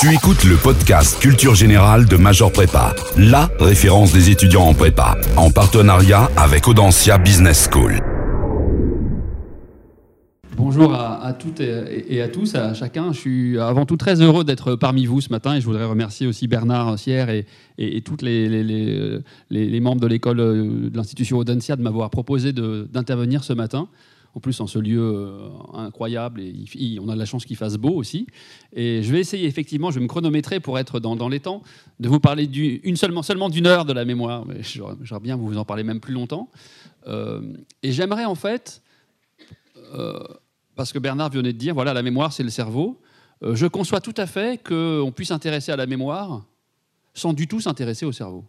Tu écoutes le podcast Culture Générale de Major Prépa, la référence des étudiants en prépa, en partenariat avec Audencia Business School. Bonjour à, toutes et, à tous, à chacun. Je suis avant tout très heureux d'être parmi vous ce matin et je voudrais remercier aussi Bernard Sierre et, tous les, membres de l'école de l'institution Audencia de m'avoir proposé d'intervenir ce matin plus en ce lieu euh, incroyable, et on a la chance qu'il fasse beau aussi. Et je vais essayer, effectivement, je vais me chronométrer pour être dans, les temps, de vous parler seulement, seulement d'une heure de la mémoire, mais j'aurais bien vous en parler même plus longtemps. Euh, et j'aimerais en fait, euh, parce que Bernard venait de dire, voilà, la mémoire, c'est le cerveau, je conçois tout à fait qu'on puisse s'intéresser à la mémoire sans du tout s'intéresser au cerveau.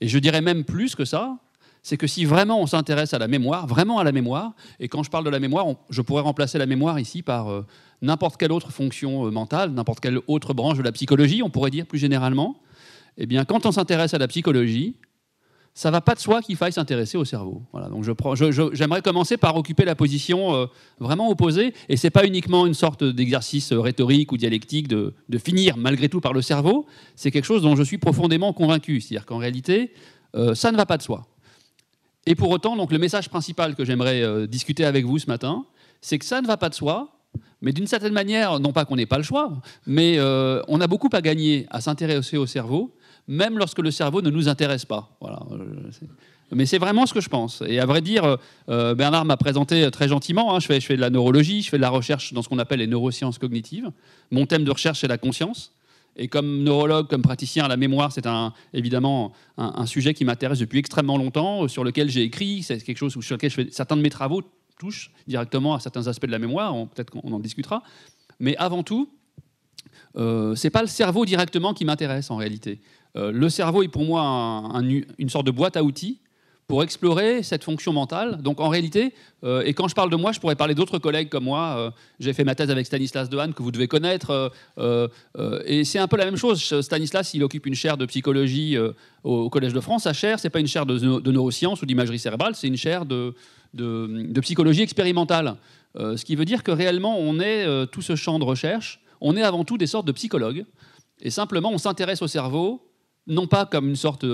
Et je dirais même plus que ça, c'est que si vraiment on s'intéresse à la mémoire, vraiment à la mémoire, et quand je parle de la mémoire, je pourrais remplacer la mémoire ici par euh, n'importe quelle autre fonction euh, mentale, n'importe quelle autre branche de la psychologie, on pourrait dire plus généralement, eh bien quand on s'intéresse à la psychologie, ça va pas de soi qu'il faille s'intéresser au cerveau. Donc j'aimerais commencer par occuper la position euh, vraiment opposée, et c'est pas uniquement une sorte d'exercice rhétorique ou dialectique de, finir malgré tout par le cerveau, c'est quelque chose dont je suis profondément convaincu, c'est-à-dire qu'en réalité, ça ne va pas de soi. Et pour autant, donc, le message principal que j'aimerais euh, discuter avec vous ce matin, c'est que ça ne va pas de soi, mais d'une certaine manière, non pas qu'on n'ait pas le choix, mais euh, on a beaucoup à gagner à s'intéresser au cerveau, même lorsque le cerveau ne nous intéresse pas. Voilà. Mais c'est vraiment ce que je pense. Et à vrai dire, euh, Bernard m'a présenté très gentiment. Hein, je, fais, je fais de la neurologie, je fais de la recherche dans ce qu'on appelle les neurosciences cognitives. Mon thème de recherche, c'est la conscience. Et comme neurologue, comme praticien la mémoire, c'est évidemment un, sujet qui m'intéresse depuis extrêmement longtemps, euh, sur lequel j'ai écrit, c'est quelque chose sur lequel certains de mes travaux touchent directement à certains aspects de la mémoire, peut-être qu'on en discutera. Mais avant tout, euh, c'est pas le cerveau directement qui m'intéresse en réalité. Euh, le cerveau est pour moi une sorte de boîte à outils pour explorer cette fonction mentale. Donc en réalité, euh, et quand je parle de moi, je pourrais parler d'autres collègues comme moi. Euh, j'ai fait ma thèse avec Stanislas Dehaene, que vous devez connaître. Euh, et c'est un peu la même chose. Stanislas, il occupe une chaire de psychologie au, Collège de France. Sa chaire, c'est pas une chaire de, neurosciences ou d'imagerie cérébrale, c'est une chaire de, de, psychologie expérimentale. ce qui veut dire que réellement, on est tout ce champ de recherche, on est avant tout des sortes de psychologues. Et simplement, on s'intéresse au cerveau, non pas comme une sorte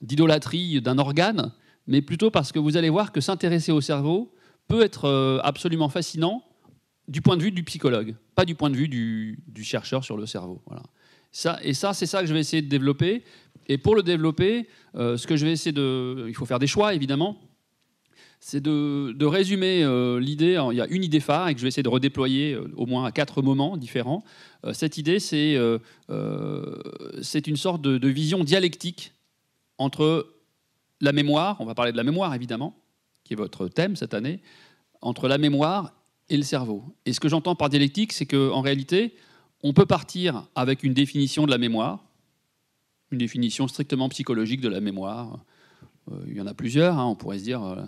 d'idolâtrie d'un organe, mais plutôt parce que vous allez voir que s'intéresser au cerveau peut être euh, absolument fascinant du point de vue du psychologue, pas du point de vue du, chercheur sur le cerveau. Ça, et ça, c'est ça que je vais essayer de développer. Et pour le développer, euh, ce que je vais essayer de... Il faut faire des choix, évidemment. C'est de, résumer euh, l'idée. Il y a une idée phare et que je vais essayer de redéployer au moins à quatre moments différents. cette idée, c'est une sorte de vision dialectique entre la mémoire, on va parler de la mémoire évidemment, qui est votre thème cette année, entre la mémoire et le cerveau. Et ce que j'entends par dialectique, c'est qu'en réalité, on peut partir avec une définition de la mémoire, une définition strictement psychologique de la mémoire. Euh, il y en a plusieurs, hein. on pourrait se dire, euh,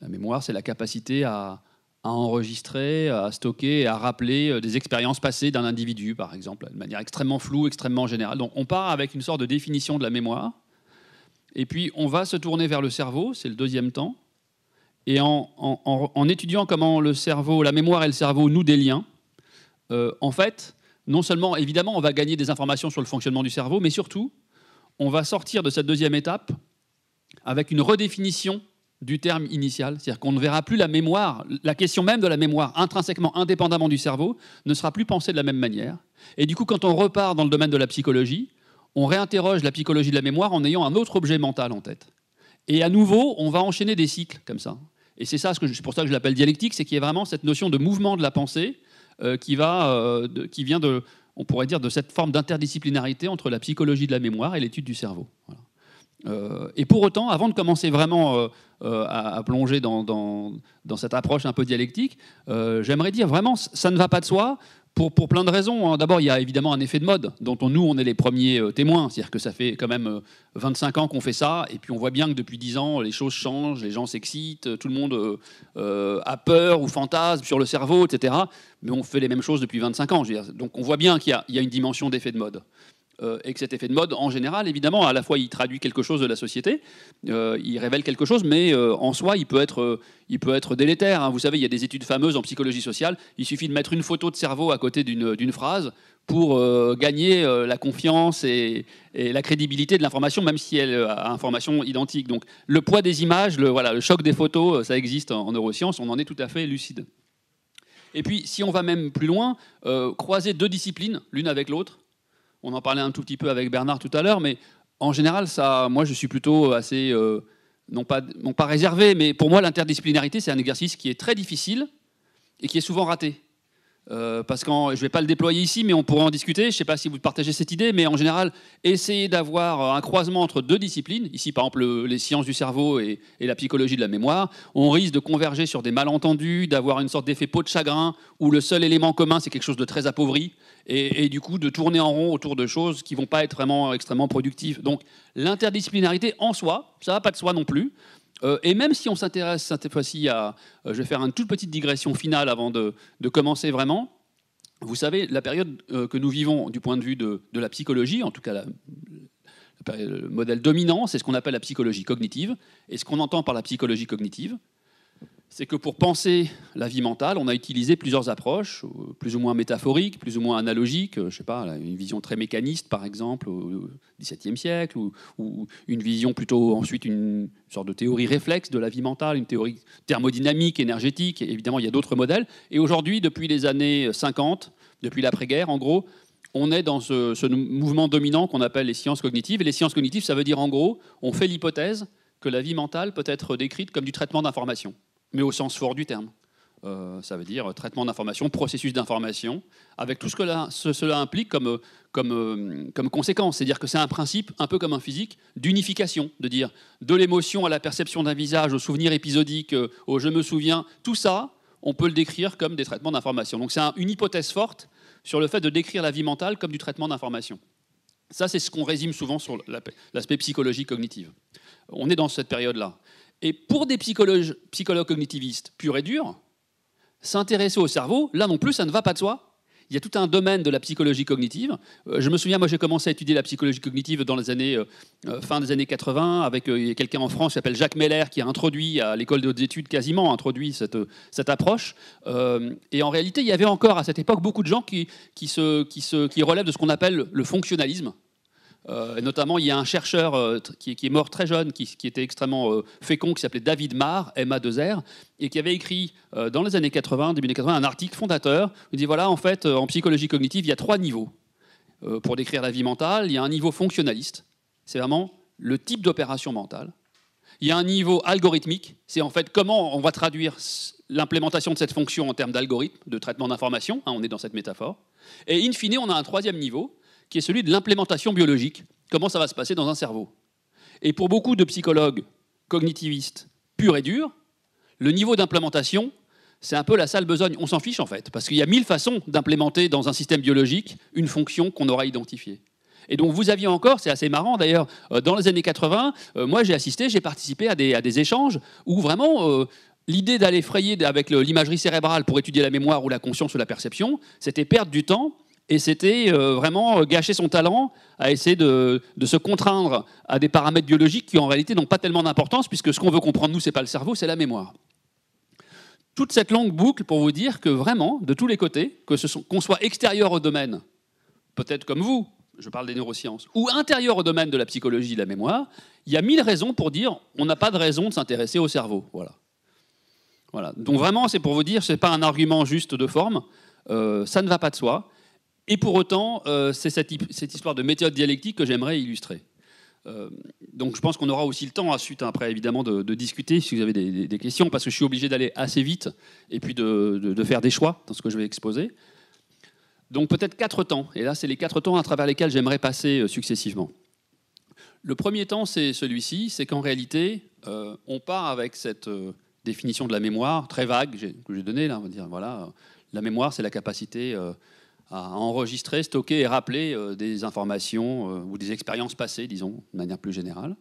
la mémoire, c'est la capacité à, enregistrer, à stocker et à rappeler euh, des expériences passées d'un individu, par exemple, de manière extrêmement floue, extrêmement générale. Donc on part avec une sorte de définition de la mémoire, et puis, on va se tourner vers le cerveau, c'est le deuxième temps. Et en, étudiant comment la mémoire et le cerveau nouent des euh, en fait, non seulement, évidemment, on va gagner des informations sur le fonctionnement du cerveau, mais surtout, on va sortir de cette deuxième étape avec une redéfinition du terme initial. C'est-à-dire qu'on ne verra plus la mémoire, la question même de la mémoire intrinsèquement indépendamment du cerveau, ne sera plus pensée de la même manière. Et du coup, quand on repart dans le domaine de la psychologie, on réinterroge la psychologie de la mémoire en ayant un autre objet mental en tête. Et à nouveau, on va enchaîner des cycles comme ça. Et c'est ça, pour ça que je l'appelle dialectique, c'est qu'il y a vraiment cette notion de mouvement de la pensée euh, qui, va, euh, qui vient de, on pourrait dire, de cette forme d'interdisciplinarité entre la psychologie de la mémoire et l'étude du cerveau. Euh, et pour autant, avant de commencer vraiment à, plonger dans, cette approche un peu dialectique, j'aimerais dire vraiment, ça ne va pas de soi pour, plein de raisons. Hein. D'abord, il y a évidemment un effet de mode dont on, nous, on est les premiers euh, témoins. C'est-à-dire que ça fait quand même 25 euh, ans qu'on fait ça, et puis on voit bien que depuis 10 ans, les choses changent, les gens s'excitent, tout le monde euh, a peur ou fantasme sur le cerveau, etc. Mais on fait les mêmes choses depuis 25 ans. Donc on voit bien qu'il y, a une dimension d'effet de mode. Et que cet effet de mode, en général, évidemment, à la fois il traduit quelque chose de la société, il révèle quelque chose, mais en soi, il peut être, il peut être délétère. Hein. Vous savez, il y a des études fameuses en psychologie sociale, il suffit de mettre une photo de cerveau à côté d'une phrase pour gagner la confiance et, la crédibilité de l'information, même si elle a information identique. Donc le poids des images, le, voilà, le choc des photos, ça existe en, en neurosciences, on en est tout à fait lucide. Et puis, si on va même plus loin, euh, croiser deux disciplines, l'une avec l'autre. On en parlait un tout petit peu avec Bernard tout à l'heure, mais en général, ça, moi, je suis plutôt assez, euh, non, pas, non pas réservé, mais pour moi, l'interdisciplinarité, c'est un exercice qui est très difficile et qui est souvent raté. Euh, parce que je ne vais pas le déployer ici, mais on pourrait en discuter. Je ne sais pas si vous partagez cette idée, mais en général, essayer d'avoir un croisement entre deux disciplines, ici par exemple les sciences du cerveau et, la psychologie de la mémoire, on risque de converger sur des malentendus, d'avoir une sorte d'effet peau de chagrin où le seul élément commun c'est quelque chose de très appauvri, et, du coup de tourner en rond autour de choses qui vont pas être vraiment extrêmement productives. Donc l'interdisciplinarité en soi, ça va pas de soi non plus. Euh, et même si on s'intéresse cette fois-ci à... Euh, je vais faire une toute petite digression finale avant de, commencer vraiment. Vous savez, la période euh, que nous vivons du point de vue de, la psychologie, en tout cas le modèle dominant, c'est ce qu'on appelle la psychologie cognitive. Et ce qu'on entend par la psychologie cognitive, c'est que pour penser la vie mentale, on a utilisé plusieurs approches, euh, plus ou moins métaphoriques, plus ou moins analogiques. Euh, je sais pas, une vision très mécaniste, par exemple, au XVIIe siècle, ou, une vision plutôt ensuite une sorte de théorie réflexe de la vie mentale, une théorie thermodynamique, énergétique. évidemment, il y a d'autres modèles. Et aujourd'hui, depuis les années 50, depuis l'après-guerre, en gros, on est dans ce, ce mouvement dominant qu'on appelle les sciences cognitives. Et les sciences cognitives, ça veut dire en gros, on fait l'hypothèse que la vie mentale peut être décrite comme du traitement d'information mais au sens fort du terme. Euh, ça veut dire traitement d'information, processus d'information, avec tout ce que cela implique comme, comme, euh, comme conséquence. C'est-à-dire que c'est un principe, un peu comme un physique, d'unification, de dire de l'émotion à la perception d'un visage, au souvenir épisodique, euh, au je me souviens, tout ça, on peut le décrire comme des traitements d'information. Donc c'est une hypothèse forte sur le fait de décrire la vie mentale comme du traitement d'information. Ça, c'est ce qu'on résume souvent sur l'aspect psychologie cognitive. On est dans cette période-là. Et pour des psychologues, psychologues cognitivistes purs et durs, s'intéresser au cerveau, là non plus, ça ne va pas de soi. Il y a tout un domaine de la psychologie cognitive. Euh, je me souviens, moi, j'ai commencé à étudier la psychologie cognitive dans les années euh, euh, fin des années 80 avec quelqu'un en France qui s'appelle Jacques Meller qui a introduit à l'école de hautes études quasiment introduit cette, cette approche. et en réalité, il y avait encore à cette époque beaucoup de gens qui, qui, se, qui, se, qui relèvent de ce qu'on appelle le fonctionnalisme. Euh, notamment, il y a un chercheur euh, qui, est mort très jeune, qui, était extrêmement euh, fécond, qui s'appelait David Marr, MA2R, et qui avait écrit dans les années 80, début des 80, un article fondateur. Il dit voilà, en fait, en psychologie cognitive, il y a trois niveaux pour décrire la vie mentale. Il y a un niveau fonctionnaliste, c'est vraiment le type d'opération mentale. Il y a un niveau algorithmique, c'est en fait comment on va traduire l'implémentation de cette fonction en termes d'algorithme, de traitement d'information, hein, on est dans cette métaphore. Et in fine, on a un troisième niveau, qui est celui de l'implémentation biologique. Comment ça va se passer dans un cerveau? Et pour beaucoup de psychologues cognitivistes purs et durs, le niveau d'implémentation, c'est un peu la sale besogne. On s'en fiche en fait, parce qu'il y a mille façons d'implémenter dans un système biologique une fonction qu'on aura identifiée. Et donc vous aviez encore, c'est assez marrant d'ailleurs, euh, dans les années 80, euh, moi j'ai assisté, j'ai participé à des, échanges où vraiment euh, l'idée d'aller frayer avec l'imagerie cérébrale pour étudier la mémoire ou la conscience ou la perception, c'était perdre du temps et c'était euh, vraiment euh, gâcher son talent à essayer de, se contraindre à des paramètres biologiques qui en réalité n'ont pas tellement d'importance, puisque ce qu'on veut comprendre, nous, ce n'est pas le cerveau, c'est la mémoire. Toute cette longue boucle pour vous dire que vraiment, de tous les côtés, qu'on soit extérieur au domaine, peut-être comme vous, je parle des neurosciences, ou intérieur au domaine de la psychologie de la mémoire, il y a mille raisons pour dire on n'a pas de raison de s'intéresser au cerveau. Voilà. voilà. Donc vraiment, c'est pour vous dire, ce n'est pas un argument juste de forme, euh, ça ne va pas de soi. Et pour autant, euh, c'est cette, histoire de méthode dialectique que j'aimerais illustrer. Euh, donc je pense qu'on aura aussi le temps, ensuite, après évidemment, de, discuter si vous avez des, questions, parce que je suis obligé d'aller assez vite et puis de, faire des choix dans ce que je vais exposer. Donc peut-être quatre temps, et là c'est les quatre temps à travers lesquels j'aimerais passer euh, successivement. Le premier temps, c'est celui-ci, c'est qu'en réalité, on part avec cette définition de la mémoire très vague que j'ai donnée là, on va dire voilà, la mémoire c'est la capacité à enregistrer, stocker et rappeler euh, des informations euh, ou des expériences passées, disons, de manière plus générale.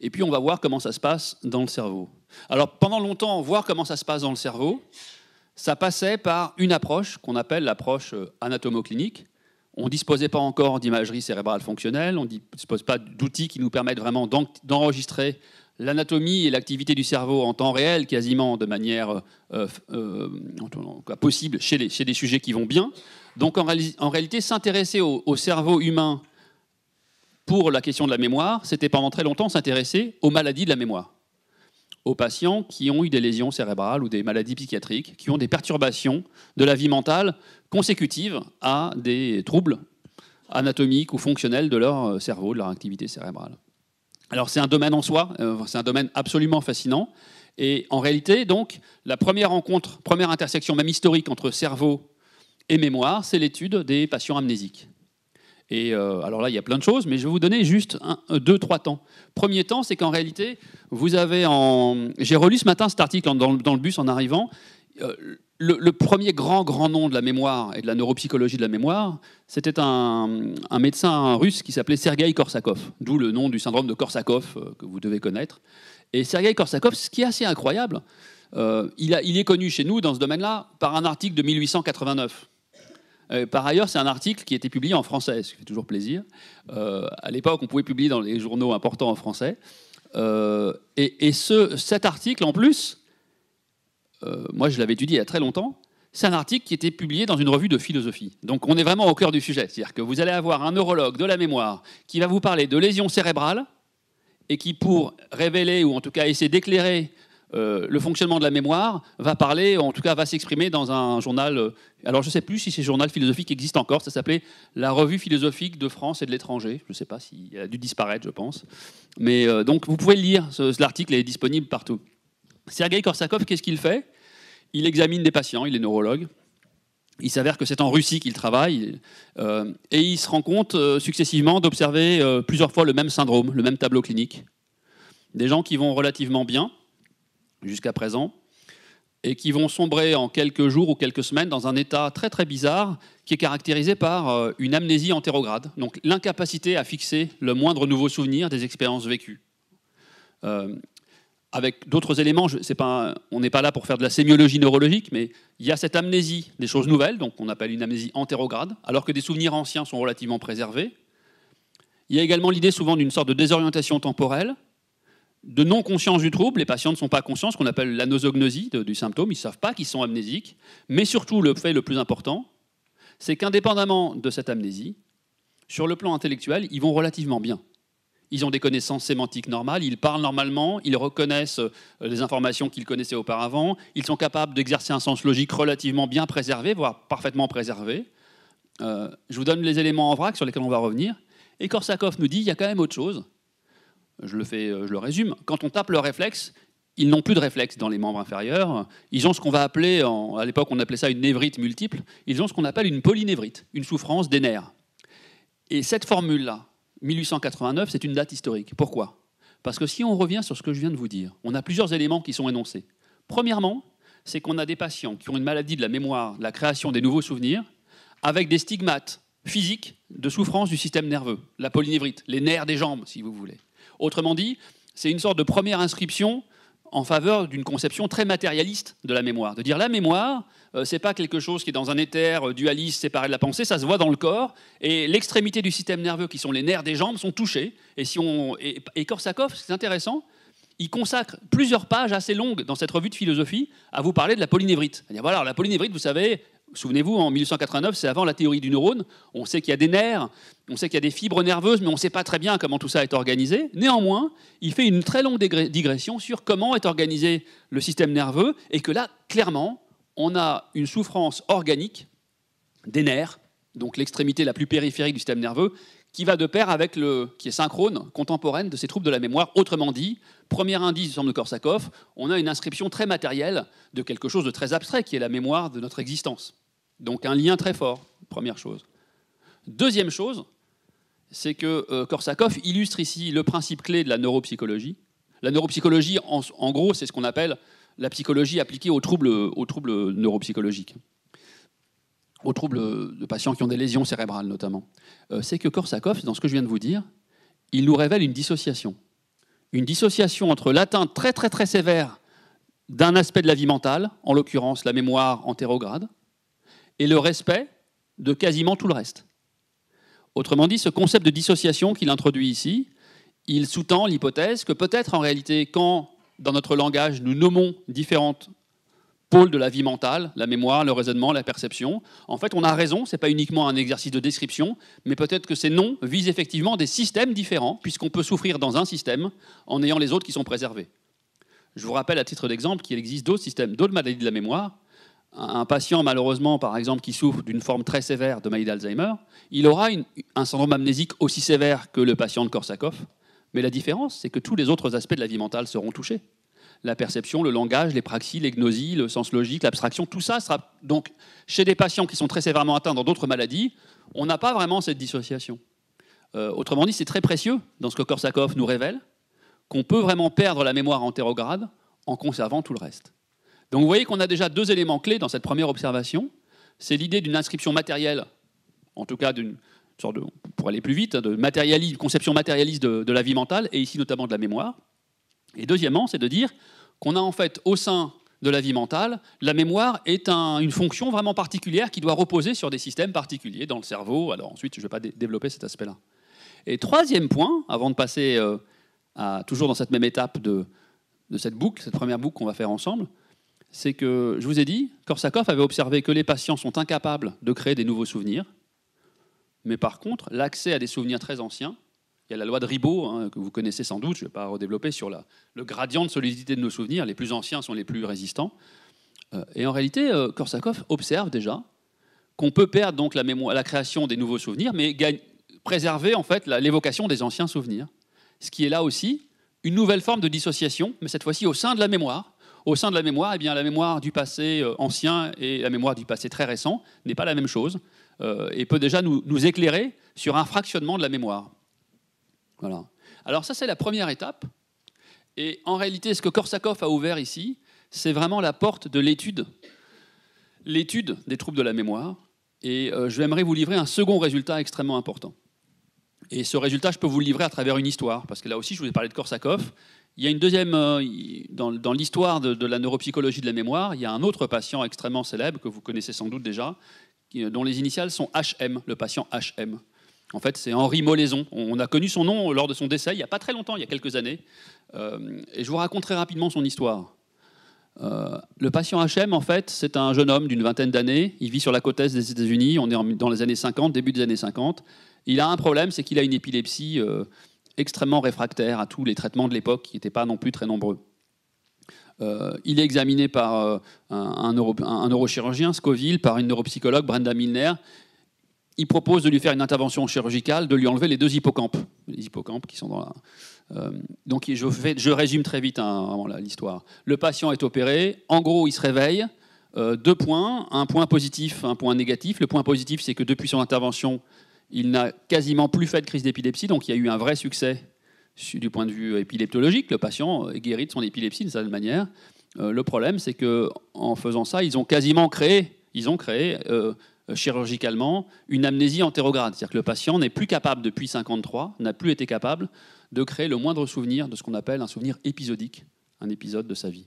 Et puis on va voir comment ça se passe dans le cerveau. Alors pendant longtemps, voir comment ça se passe dans le cerveau, ça passait par une approche qu'on appelle l'approche euh, anatomoclinique. On ne disposait pas encore d'imagerie cérébrale fonctionnelle, on ne dispose pas d'outils qui nous permettent vraiment d'enregistrer l'anatomie et l'activité du cerveau en temps réel, quasiment de manière possible chez, les, chez, des sujets qui vont bien. Donc en, réalité, s'intéresser au, cerveau humain pour la question de la mémoire, c'était pendant très longtemps s'intéresser aux maladies de la mémoire, aux patients qui ont eu des lésions cérébrales ou des maladies psychiatriques, qui ont des perturbations de la vie mentale consécutives à des troubles anatomiques ou fonctionnels de leur euh, cerveau, de leur activité cérébrale. Alors c'est un domaine en soi, euh, c'est un domaine absolument fascinant. Et en réalité, donc, la première rencontre, première intersection, même historique, entre cerveau et mémoire, c'est l'étude des patients amnésiques. Et euh, alors là, il y a plein de choses, mais je vais vous donner juste un, deux, trois temps. Premier temps, c'est qu'en réalité, vous avez en... J'ai relu ce matin cet article dans, le bus en arrivant. Euh, le, premier grand, grand nom de la mémoire et de la neuropsychologie de la mémoire, c'était un, médecin russe qui s'appelait Sergei Korsakov, d'où le nom du syndrome de Korsakov euh, que vous devez connaître. Et Sergei Korsakov, ce qui est assez incroyable, euh, il, est connu chez nous dans ce domaine-là par un article de 1889. Euh, par ailleurs, c'est un article qui a été publié en français, ce qui fait toujours plaisir. à l'époque, on pouvait publier dans les journaux importants en français. et, et ce, cet article, en plus, euh, moi je l'avais étudié il y a très longtemps, c'est un article qui était publié dans une revue de philosophie. Donc on est vraiment au cœur du sujet. C'est-à-dire que vous allez avoir un neurologue de la mémoire qui va vous parler de lésions cérébrales et qui, pour révéler ou en tout cas essayer d'éclairer euh, le fonctionnement de la mémoire, va parler, en tout cas va s'exprimer dans un journal. Euh, alors je ne sais plus si ce journal philosophique existe encore, ça s'appelait la Revue philosophique de France et de l'étranger. Je ne sais pas s'il a dû disparaître, je pense. Mais donc vous pouvez le lire, l'article est disponible partout. Sergei Korsakov, qu'est-ce qu'il fait? Il examine des patients, il est neurologue. Il s'avère que c'est en Russie qu'il travaille euh, et il se rend compte euh, successivement d'observer euh, plusieurs fois le même syndrome, le même tableau clinique. Des gens qui vont relativement bien jusqu'à présent et qui vont sombrer en quelques jours ou quelques semaines dans un état très très bizarre qui est caractérisé par une amnésie antérograde, donc l'incapacité à fixer le moindre nouveau souvenir des expériences vécues avec d'autres éléments. On n'est pas là pour faire de la sémiologie neurologique, mais il y a cette amnésie des choses nouvelles, donc on appelle une amnésie antérograde, alors que des souvenirs anciens sont relativement préservés. Il y a également l'idée souvent d'une sorte de désorientation temporelle, de non-conscience du trouble. Les patients ne sont pas conscients, ce qu'on appelle l'anosognosie du symptôme, ils ne savent pas qu'ils sont amnésiques. Mais surtout, le fait le plus important, c'est qu'indépendamment de cette amnésie, sur le plan intellectuel, ils vont relativement bien ils ont des connaissances sémantiques normales, ils parlent normalement, ils reconnaissent euh, les informations qu'ils connaissaient auparavant, ils sont capables d'exercer un sens logique relativement bien préservé, voire parfaitement préservé. Euh, je vous donne les éléments en vrac sur lesquels on va revenir. Et Korsakov nous dit il y a quand même autre chose. Je le, fais, euh, je le résume. Quand on tape le réflexe, ils n'ont plus de réflexe dans les membres inférieurs. Ils ont ce qu'on va appeler, à l'époque on appelait ça une névrite multiple, ils ont ce qu'on appelle une polynévrite, une souffrance des nerfs. Et cette formule-là, 1889, c'est une date historique. Pourquoi? Parce que si on revient sur ce que je viens de vous dire, on a plusieurs éléments qui sont énoncés. Premièrement, c'est qu'on a des patients qui ont une maladie de la mémoire, la création des nouveaux souvenirs, avec des stigmates physiques de souffrance du système nerveux, la polynévrite, les nerfs des jambes, si vous voulez. Autrement dit, c'est une sorte de première inscription en faveur d'une conception très matérialiste de la mémoire. De dire la mémoire, euh, c'est pas quelque chose qui est dans un éther euh, dualiste séparé de la pensée, ça se voit dans le corps, et l'extrémité du système nerveux, qui sont les nerfs des jambes, sont touchés. Et, si on, et, Korsakov, c'est intéressant, il consacre plusieurs pages assez longues dans cette revue de philosophie à vous parler de la polynévrite. Voilà, la polynévrite, vous savez, Souvenez-vous, en 1889, c'est avant la théorie du neurone. On sait qu'il y a des nerfs, on sait qu'il y a des fibres nerveuses, mais on ne sait pas très bien comment tout ça est organisé. Néanmoins, il fait une très longue digression sur comment est organisé le système nerveux, et que là, clairement, on a une souffrance organique des nerfs, donc l'extrémité la plus périphérique du système nerveux, qui va de pair avec le, qui est synchrone, contemporaine de ces troubles de la mémoire. Autrement dit, premier indice du syndrome de Korsakov, on a une inscription très matérielle de quelque chose de très abstrait, qui est la mémoire de notre existence. Donc un lien très fort, première chose. Deuxième chose, c'est que euh, Korsakov illustre ici le principe clé de la neuropsychologie. La neuropsychologie, en, gros, c'est ce qu'on appelle la psychologie appliquée aux troubles, aux neuropsychologiques, aux troubles de patients qui ont des lésions cérébrales notamment. Euh, c'est que Korsakov, dans ce que je viens de vous dire, il nous révèle une dissociation. Une dissociation entre l'atteinte très très très sévère d'un aspect de la vie mentale, en l'occurrence la mémoire antérograde, et le respect de quasiment tout le reste. Autrement dit, ce concept de dissociation qu'il introduit ici, il sous-tend l'hypothèse que peut-être en réalité, quand dans notre langage nous nommons différentes pôles de la vie mentale, la mémoire, le raisonnement, la perception. En fait, on a raison, ce n'est pas uniquement un exercice de description, mais peut-être que ces noms visent effectivement des systèmes différents, puisqu'on peut souffrir dans un système en ayant les autres qui sont préservés. Je vous rappelle à titre d'exemple qu'il existe d'autres systèmes, d'autres maladies de la mémoire. Un patient, malheureusement, par exemple, qui souffre d'une forme très sévère de maladie d'Alzheimer, il aura un syndrome amnésique aussi sévère que le patient de Korsakoff. Mais la différence, c'est que tous les autres aspects de la vie mentale seront touchés la perception, le langage, les praxies, les le sens logique, l'abstraction, tout ça sera donc chez des patients qui sont très sévèrement atteints dans d'autres maladies, on n'a pas vraiment cette dissociation. Euh, autrement dit, c'est très précieux dans ce que Korsakoff nous révèle, qu'on peut vraiment perdre la mémoire antérograde en conservant tout le reste. Donc vous voyez qu'on a déjà deux éléments clés dans cette première observation. C'est l'idée d'une inscription matérielle, en tout cas d'une sorte de, pour aller plus vite, de matérialisme, conception matérialiste de la vie mentale, et ici notamment de la mémoire. Et deuxièmement, c'est de dire qu'on a en fait au sein de la vie mentale, la mémoire est une fonction vraiment particulière qui doit reposer sur des systèmes particuliers dans le cerveau. Alors ensuite, je ne vais pas développer cet aspect-là. Et troisième point, avant de passer euh, à, toujours dans cette même étape de, de cette boucle, cette première boucle qu'on va faire ensemble, c'est que je vous ai dit, Korsakoff avait observé que les patients sont incapables de créer des nouveaux souvenirs, mais par contre, l'accès à des souvenirs très anciens il y a la loi de Ribot, hein, que vous connaissez sans doute, je ne vais pas redévelopper, sur la, le gradient de solidité de nos souvenirs. Les plus anciens sont les plus résistants. Euh, et en réalité, euh, Korsakoff observe déjà qu'on peut perdre donc la création des nouveaux souvenirs, mais préserver en fait l'évocation des anciens souvenirs. Ce qui est là aussi une nouvelle forme de dissociation, mais cette fois-ci au sein de la mémoire. Au sein de la mémoire, eh bien, la mémoire du passé euh, ancien et la mémoire du passé très récent n'est pas la même chose et peut déjà nous, éclairer sur un fractionnement de la mémoire. Voilà. Alors ça, c'est la première étape. Et en réalité, ce que Korsakoff a ouvert ici, c'est vraiment la porte de l'étude, l'étude des troubles de la mémoire. Et euh, je vais vous livrer un second résultat extrêmement important. Et ce résultat, je peux vous le livrer à travers une histoire, parce que là aussi, je vous ai parlé de Korsakoff. Il y a une deuxième, euh, dans, l'histoire de, la neuropsychologie de la mémoire, il y a un autre patient extrêmement célèbre que vous connaissez sans doute déjà, dont les initiales sont HM, le patient HM. En fait, c'est Henri Molaison. On a connu son nom lors de son décès il n'y a pas très longtemps, il y a quelques années. Euh, et je vous raconte très rapidement son histoire. Euh, le patient HM, en fait, c'est un jeune homme d'une vingtaine d'années. Il vit sur la côte est des États-Unis. On est dans les années 50, début des années 50. Il a un problème, c'est qu'il a une épilepsie euh, extrêmement réfractaire à tous les traitements de l'époque, qui n'étaient pas non plus très nombreux. il est examiné par un, neurochirurgien, Scoville, par une neuropsychologue, Brenda Milner, il propose de lui faire une intervention chirurgicale, de lui enlever les deux hippocampes. Les hippocampes qui sont dans. Euh, donc je, résume très vite hein, l'histoire. Le patient est opéré, en gros il se réveille, euh, deux points, un point positif, un point négatif. Le point positif c'est que depuis son intervention, il n'a quasiment plus fait de crise d'épilepsie, donc il y a eu un vrai succès du point de vue épileptologique. Le patient est guéri de son épilepsie d'une certaine manière. Euh, le problème c'est qu'en faisant ça, ils ont quasiment créé, ils ont créé euh, chirurgicalement une amnésie antérograde. C'est-à-dire que le patient n'est plus capable, depuis 53, n'a plus été capable de créer le moindre souvenir de ce qu'on appelle un souvenir épisodique, un épisode de sa vie.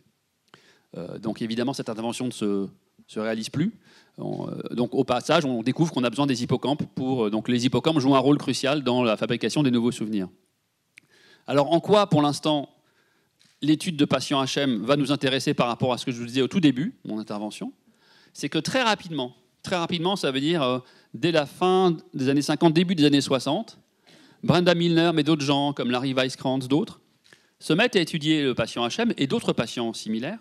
Euh, donc évidemment, cette intervention ne se réalise plus. Euh, donc au passage, on découvre qu'on a besoin des hippocampes pour. donc les hippocampes jouent un rôle crucial dans la fabrication des nouveaux souvenirs. Alors en quoi, pour l'instant, l'étude de patients HM va nous intéresser par rapport à ce que je vous disais au tout début mon intervention? C'est que très rapidement, Très rapidement, ça veut dire euh, dès la fin des années 50, début des années 60, Brenda Milner, mais d'autres gens comme Larry Weisskrantz, d'autres, se mettent à étudier le patient HM et d'autres patients similaires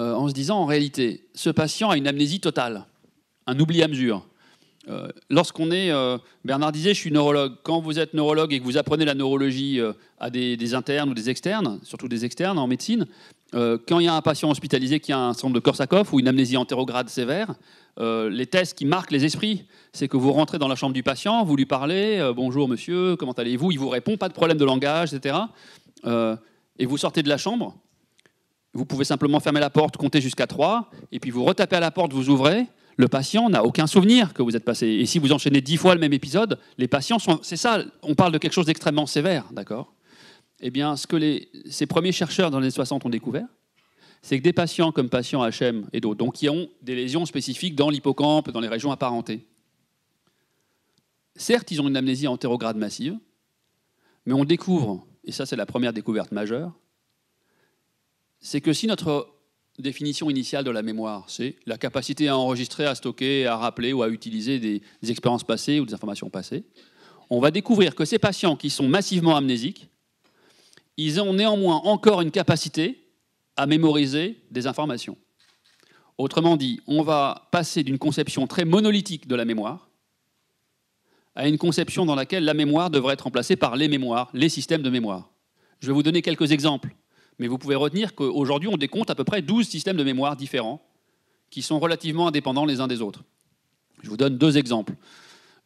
euh, en se disant en réalité, ce patient a une amnésie totale, un oubli à mesure. Euh, lorsqu'on est, Bernard disait, je suis neurologue. Quand vous êtes neurologue et que vous apprenez la neurologie à des, internes ou des externes, surtout des externes en médecine, quand il y a un patient hospitalisé qui a un syndrome de Korsakoff ou une amnésie antérograde sévère, euh, les tests qui marquent les esprits, c'est que vous rentrez dans la chambre du patient, vous lui parlez, euh, bonjour monsieur, comment allez-vous? Il vous répond, pas de problème de langage, etc. Euh, et vous sortez de la chambre, vous pouvez simplement fermer la porte, compter jusqu'à 3, et puis vous retapez à la porte, vous ouvrez, le patient n'a aucun souvenir que vous êtes passé. Et si vous enchaînez dix fois le même épisode, les patients sont... C'est ça, on parle de quelque chose d'extrêmement sévère, d'accord? Eh bien, ce que ces premiers chercheurs dans les années 60 ont découvert, c'est que des patients comme patients HM et d'autres, donc qui ont des lésions spécifiques dans l'hippocampe, dans les régions apparentées, certes, ils ont une amnésie entérograde massive, mais on découvre, et ça c'est la première découverte majeure, c'est que si notre définition initiale de la mémoire, c'est la capacité à enregistrer, à stocker, à rappeler ou à utiliser des, expériences passées ou des informations passées, on va découvrir que ces patients qui sont massivement amnésiques, ils ont néanmoins encore une capacité à mémoriser des informations. Autrement dit, on va passer d'une conception très monolithique de la mémoire à une conception dans laquelle la mémoire devrait être remplacée par les mémoires, les systèmes de mémoire. Je vais vous donner quelques exemples, mais vous pouvez retenir qu'aujourd'hui, on décompte à peu près 12 systèmes de mémoire différents qui sont relativement indépendants les uns des autres. Je vous donne deux exemples.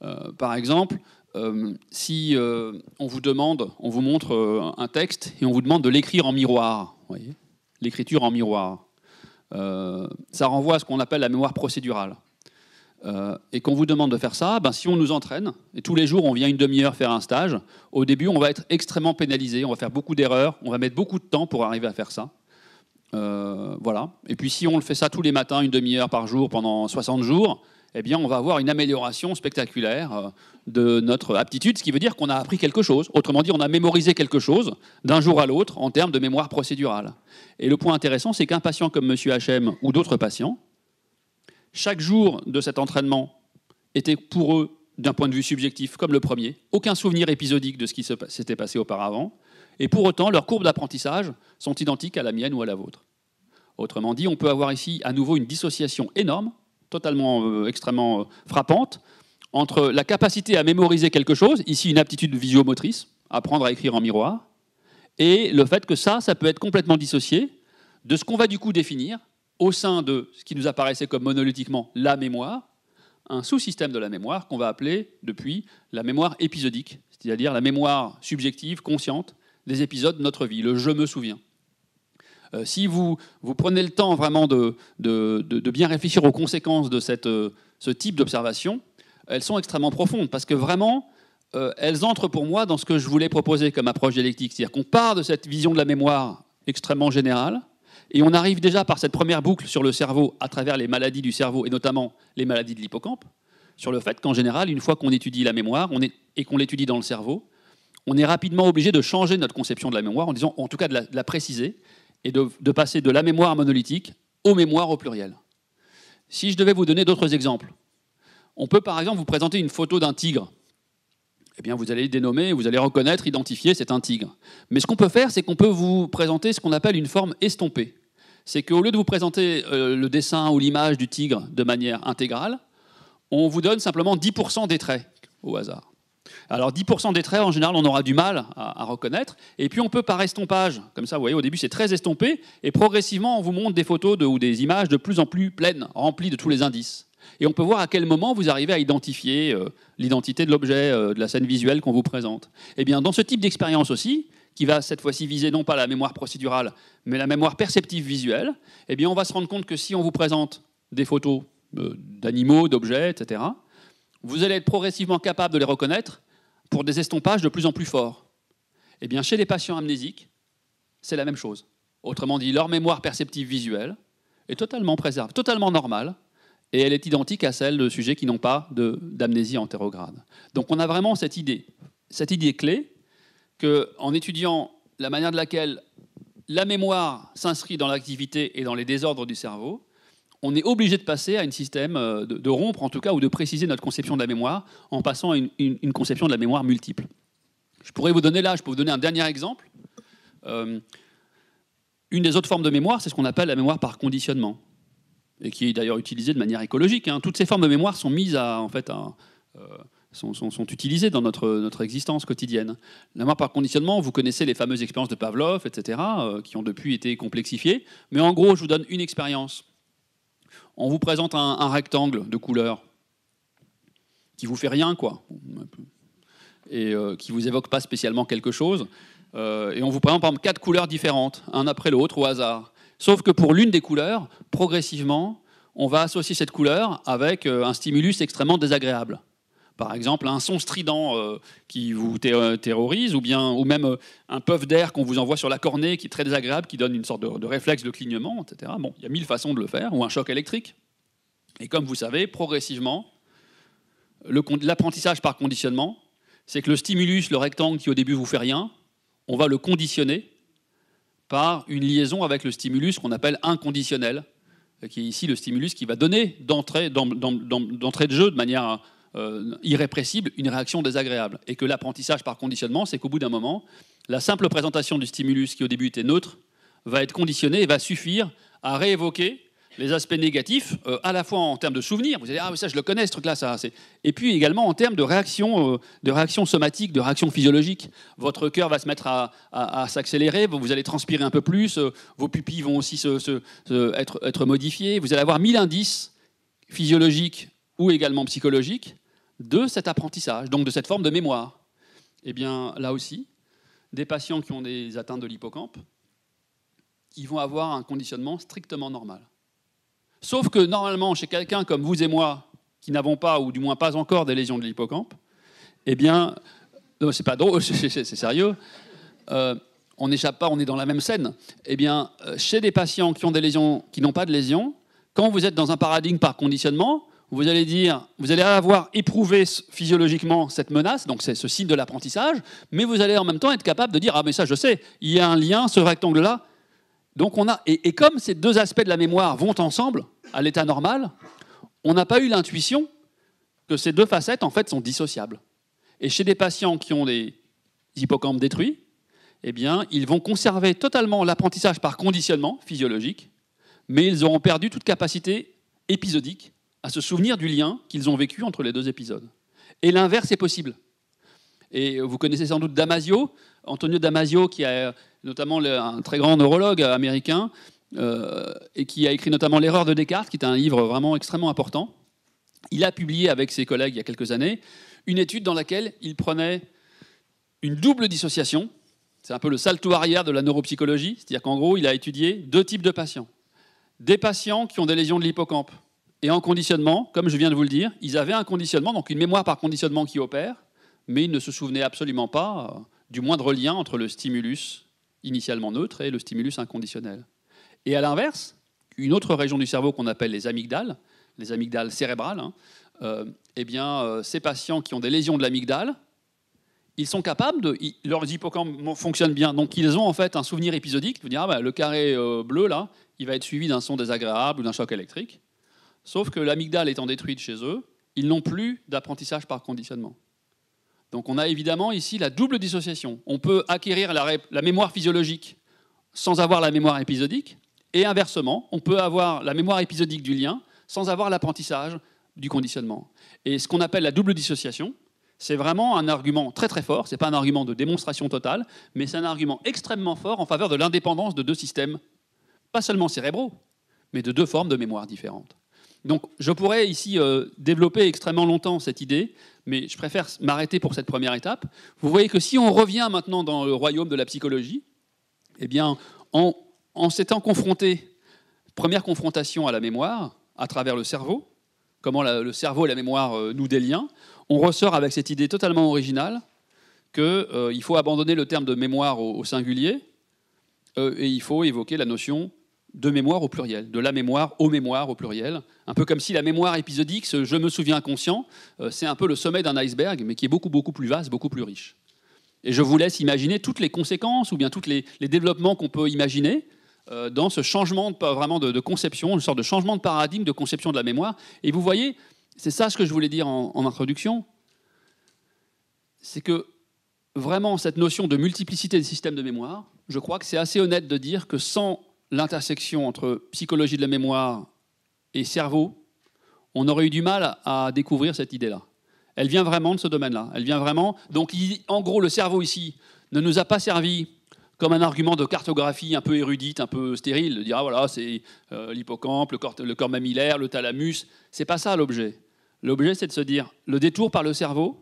Euh, par exemple, euh, si euh, on vous demande, on vous montre un texte et on vous demande de l'écrire en miroir, l'écriture en miroir, ça renvoie à ce qu'on appelle la mémoire procédurale. Euh, et qu'on vous demande de faire ça, ben, si on nous entraîne, et tous les jours on vient une demi-heure faire un stage, au début on va être extrêmement pénalisé, on va faire beaucoup d'erreurs, on va mettre beaucoup de temps pour arriver à faire ça. Euh, voilà. Et puis si on le fait ça tous les matins, une demi-heure par jour pendant 60 jours, eh bien on va avoir une amélioration spectaculaire euh, de notre aptitude, ce qui veut dire qu'on a appris quelque chose. Autrement dit, on a mémorisé quelque chose d'un jour à l'autre en termes de mémoire procédurale. Et le point intéressant, c'est qu'un patient comme M. HM ou d'autres patients, chaque jour de cet entraînement était pour eux, d'un point de vue subjectif, comme le premier, aucun souvenir épisodique de ce qui s'était passé auparavant, et pour autant, leurs courbes d'apprentissage sont identiques à la mienne ou à la vôtre. Autrement dit, on peut avoir ici à nouveau une dissociation énorme, totalement euh, extrêmement euh, frappante, entre la capacité à mémoriser quelque chose, ici une aptitude visuomotrice, apprendre à écrire en miroir, et le fait que ça, ça peut être complètement dissocié de ce qu'on va du coup définir au sein de ce qui nous apparaissait comme monolithiquement la mémoire, un sous-système de la mémoire qu'on va appeler depuis la mémoire épisodique, c'est-à-dire la mémoire subjective, consciente des épisodes de notre vie, le je me souviens. Euh, si vous, vous, prenez le temps vraiment de, bien réfléchir aux conséquences de cette, euh, ce type d'observation, elles sont extrêmement profondes, parce que vraiment, euh, elles entrent pour moi dans ce que je voulais proposer comme approche dialectique, c'est-à-dire qu'on part de cette vision de la mémoire extrêmement générale, et on arrive déjà par cette première boucle sur le cerveau à travers les maladies du cerveau et notamment les maladies de l'hippocampe, sur le fait qu'en général, une fois qu'on étudie la mémoire et qu'on l'étudie dans le cerveau, on est rapidement obligé de changer notre conception de la mémoire, en disant, en tout cas de la, préciser, et de, de, passer de la mémoire monolithique aux mémoires au pluriel. Si je devais vous donner d'autres exemples, on peut par exemple vous présenter une photo d'un tigre eh bien, vous allez dénommer, vous allez reconnaître, identifier, c'est un tigre. Mais ce qu'on peut faire, c'est qu'on peut vous présenter ce qu'on appelle une forme estompée. C'est qu'au lieu de vous présenter euh, le dessin ou l'image du tigre de manière intégrale, on vous donne simplement 10% des traits au hasard. Alors 10% des traits, en général, on aura du mal à, reconnaître. Et puis on peut par estompage, comme ça, vous voyez, au début c'est très estompé, et progressivement on vous montre des photos ou des images de plus en plus pleines, remplies de tous les indices. Et on peut voir à quel moment vous arrivez à identifier euh, l'identité de l'objet, euh, de la scène visuelle qu'on vous présente. Eh bien, dans ce type d'expérience aussi, qui va cette fois-ci viser non pas la mémoire procédurale, mais la mémoire perceptive visuelle, eh bien, on va se rendre compte que si on vous présente des photos euh, d'animaux, d'objets, etc., vous allez être progressivement capable de les reconnaître pour des estompages de plus en plus forts. Eh bien, chez les patients amnésiques, c'est la même chose. Autrement dit, leur mémoire perceptive visuelle est totalement préservée, totalement normale, et elle est identique à celle de sujets qui n'ont pas d'amnésie antérograde. Donc on a vraiment cette idée, cette idée clé qu'en étudiant la manière de laquelle la mémoire s'inscrit dans l'activité et dans les désordres du cerveau, on est obligé de passer à un système, euh, de, rompre en tout cas, ou de préciser notre conception de la mémoire en passant à une, conception de la mémoire multiple. Je pourrais vous donner là, je peux vous donner un dernier exemple. Euh, une des autres formes de mémoire, c'est ce qu'on appelle la mémoire par conditionnement et qui est d'ailleurs utilisé de manière écologique. Hein. Toutes ces formes de mémoire sont mises à, en fait, euh, sont, utilisées dans notre, notre existence quotidienne. La mémoire par conditionnement, vous connaissez les fameuses expériences de Pavlov, etc., euh, qui ont depuis été complexifiées. Mais en gros, je vous donne une expérience. On vous présente un, rectangle de couleur qui vous fait rien, quoi, et euh, qui vous évoque pas spécialement quelque chose. et on vous présente par exemple quatre couleurs différentes, un après l'autre au hasard. Sauf que pour l'une des couleurs, progressivement, on va associer cette couleur avec euh, un stimulus extrêmement désagréable. Par exemple, un son strident euh, qui vous terrorise, ou, bien, ou même euh, un puff d'air qu'on vous envoie sur la cornée qui est très désagréable, qui donne une sorte de, réflexe de clignement, etc. Bon, il y a mille façons de le faire, ou un choc électrique. Et comme vous savez, progressivement, l'apprentissage par conditionnement, c'est que le stimulus, le rectangle qui au début vous fait rien, on va le conditionner par une liaison avec le stimulus qu'on appelle inconditionnel, qui est ici le stimulus qui va donner d'entrée de jeu de manière euh, irrépressible une réaction désagréable. Et que l'apprentissage par conditionnement, c'est qu'au bout d'un moment, la simple présentation du stimulus qui au début était neutre va être conditionnée et va suffire à réévoquer les aspects négatifs, euh, à la fois en termes de souvenirs, vous allez ah ça je le connais ce truc-là, ça, et puis également en termes de réaction, euh, de somatique, de réaction physiologique. Votre cœur va se mettre à, s'accélérer, vous allez transpirer un peu plus, euh, vos pupilles vont aussi être, être modifiées, vous allez avoir mille indices physiologiques ou également psychologiques de cet apprentissage, donc de cette forme de mémoire. Eh bien là aussi, des patients qui ont des atteintes de l'hippocampe, ils vont avoir un conditionnement strictement normal. Sauf que normalement, chez quelqu'un comme vous et moi, qui n'avons pas, ou du moins pas encore, des lésions de l'hippocampe, eh bien, c'est pas drôle, c'est sérieux, euh, on n'échappe pas, on est dans la même scène. Eh bien, euh, chez des patients qui ont des lésions, qui n'ont pas de lésions, quand vous êtes dans un paradigme par conditionnement, vous allez dire, vous allez avoir éprouvé physiologiquement cette menace, donc c'est ce signe de l'apprentissage, mais vous allez en même temps être capable de dire, ah mais ça je sais, il y a un lien, ce rectangle-là. Donc on a, et comme ces deux aspects de la mémoire vont ensemble, à l'état normal, on n'a pas eu l'intuition que ces deux facettes, en fait, sont dissociables. Et chez des patients qui ont des hippocampes détruits, eh bien, ils vont conserver totalement l'apprentissage par conditionnement physiologique, mais ils auront perdu toute capacité épisodique à se souvenir du lien qu'ils ont vécu entre les deux épisodes. Et l'inverse est possible. Et vous connaissez sans doute Damasio, Antonio Damasio, qui est notamment un très grand neurologue américain, euh, et qui a écrit notamment L'erreur de Descartes, qui est un livre vraiment extrêmement important. Il a publié avec ses collègues il y a quelques années une étude dans laquelle il prenait une double dissociation. C'est un peu le salto arrière de la neuropsychologie, c'est-à-dire qu'en gros, il a étudié deux types de patients. Des patients qui ont des lésions de l'hippocampe et en conditionnement, comme je viens de vous le dire, ils avaient un conditionnement, donc une mémoire par conditionnement qui opère, mais ils ne se souvenaient absolument pas euh, du moindre lien entre le stimulus initialement neutre et le stimulus inconditionnel. Et à l'inverse, une autre région du cerveau qu'on appelle les amygdales, les amygdales cérébrales, hein, euh, eh bien, euh, ces patients qui ont des lésions de l'amygdale, ils sont capables de. leurs hippocampes fonctionnent bien, donc ils ont en fait un souvenir épisodique. Vous dire, ah, bah, le carré euh, bleu, là, il va être suivi d'un son désagréable ou d'un choc électrique. Sauf que l'amygdale étant détruite chez eux, ils n'ont plus d'apprentissage par conditionnement. Donc on a évidemment ici la double dissociation. On peut acquérir la mémoire physiologique sans avoir la mémoire épisodique, et inversement, on peut avoir la mémoire épisodique du lien sans avoir l'apprentissage du conditionnement. Et ce qu'on appelle la double dissociation, c'est vraiment un argument très très fort, ce n'est pas un argument de démonstration totale, mais c'est un argument extrêmement fort en faveur de l'indépendance de deux systèmes, pas seulement cérébraux, mais de deux formes de mémoire différentes. Donc je pourrais ici euh, développer extrêmement longtemps cette idée, mais je préfère m'arrêter pour cette première étape. Vous voyez que si on revient maintenant dans le royaume de la psychologie, eh bien, en s'étant confronté, première confrontation à la mémoire, à travers le cerveau, comment le cerveau et la mémoire euh, nouent des liens, on ressort avec cette idée totalement originale qu'il euh, faut abandonner le terme de mémoire au, singulier euh, et il faut évoquer la notion de mémoire au pluriel, de la mémoire aux mémoires au pluriel. Un peu comme si la mémoire épisodique, ce je me souviens conscient, c'est un peu le sommet d'un iceberg, mais qui est beaucoup, beaucoup plus vaste, beaucoup plus riche. Et je vous laisse imaginer toutes les conséquences ou bien tous les développements qu'on peut imaginer euh, dans ce changement de, vraiment de, conception, une sorte de changement de paradigme de conception de la mémoire. Et vous voyez, c'est ça ce que je voulais dire en, introduction, c'est que vraiment cette notion de multiplicité des systèmes de mémoire, je crois que c'est assez honnête de dire que sans l'intersection entre psychologie de la mémoire et cerveau, on aurait eu du mal à découvrir cette idée-là. Elle vient vraiment de ce domaine-là. Elle vient vraiment. Donc, en gros, le cerveau ici ne nous a pas servi comme un argument de cartographie un peu érudite, un peu stérile, de dire ah, voilà, c'est euh, l'hippocampe, le corps, le corps mammillaire, le thalamus. C'est pas ça l'objet. L'objet, c'est de se dire le détour par le cerveau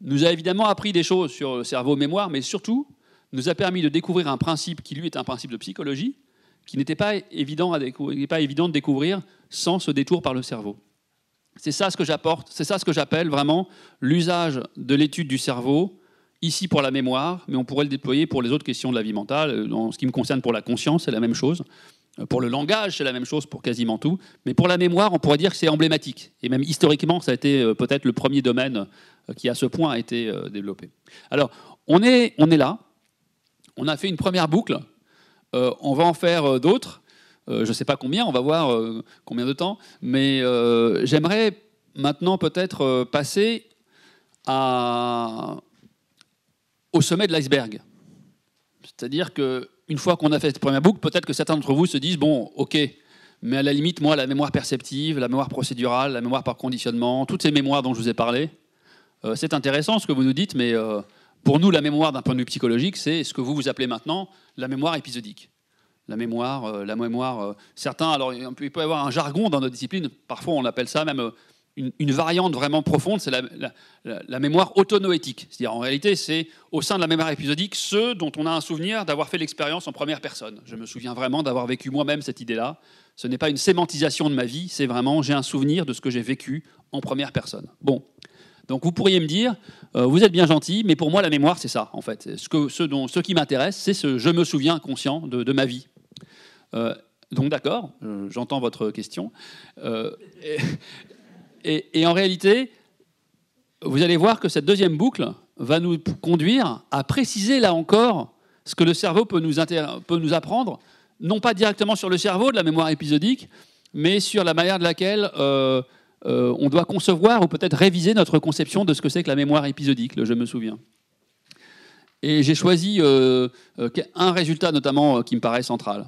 nous a évidemment appris des choses sur le cerveau mémoire, mais surtout nous a permis de découvrir un principe qui lui est un principe de psychologie, qui n'était pas évident, pas évident de découvrir sans ce détour par le cerveau. C'est ça ce que j'apporte, c'est ça ce que j'appelle vraiment l'usage de l'étude du cerveau ici pour la mémoire, mais on pourrait le déployer pour les autres questions de la vie mentale. En ce qui me concerne pour la conscience, c'est la même chose. Pour le langage, c'est la même chose pour quasiment tout. Mais pour la mémoire, on pourrait dire que c'est emblématique. Et même historiquement, ça a été euh, peut-être le premier domaine euh, qui, à ce point, a été euh, développé. Alors, on est, on est là. On a fait une première boucle. on va en faire d'autres. je ne sais pas combien, on va voir combien de temps. Mais j'aimerais maintenant peut-être passer au sommet de l'iceberg. C'est-à-dire que une fois qu'on a fait cette première boucle, peut-être que certains d'entre vous se disent bon, ok, mais à la limite, moi, la mémoire perceptive, la mémoire procédurale, la mémoire par conditionnement, toutes ces mémoires dont je vous ai parlé, euh, c'est intéressant ce que vous nous dites, mais euh, pour nous, la mémoire d'un point de vue psychologique, c'est ce que vous vous appelez maintenant la mémoire épisodique. La mémoire, euh, la mémoire. certains, alors il peut y avoir un jargon dans notre discipline. Parfois, on appelle ça même une, variante vraiment profonde, c'est la, mémoire autonoétique. C'est-à-dire, en réalité, c'est au sein de la mémoire épisodique ce dont on a un souvenir d'avoir fait l'expérience en première personne. Je me souviens vraiment d'avoir vécu moi-même cette idée-là. Ce n'est pas une sémantisation de ma vie, c'est vraiment j'ai un souvenir de ce que j'ai vécu en première personne. Bon. Donc vous pourriez me dire, euh, vous êtes bien gentil, mais pour moi la mémoire c'est ça en fait. Ce, ce, qui m'intéresse, c'est ce je me souviens conscient de, ma vie. Euh, donc d'accord, euh, j'entends votre question. Et, en réalité, vous allez voir que cette deuxième boucle va nous conduire à préciser là encore ce que le cerveau peut nous, peut nous apprendre, non pas directement sur le cerveau de la mémoire épisodique, mais sur la manière de laquelle euh, euh, on doit concevoir ou peut-être réviser notre conception de ce que c'est que la mémoire épisodique, le je me souviens. Et j'ai choisi euh, un résultat notamment qui me paraît central.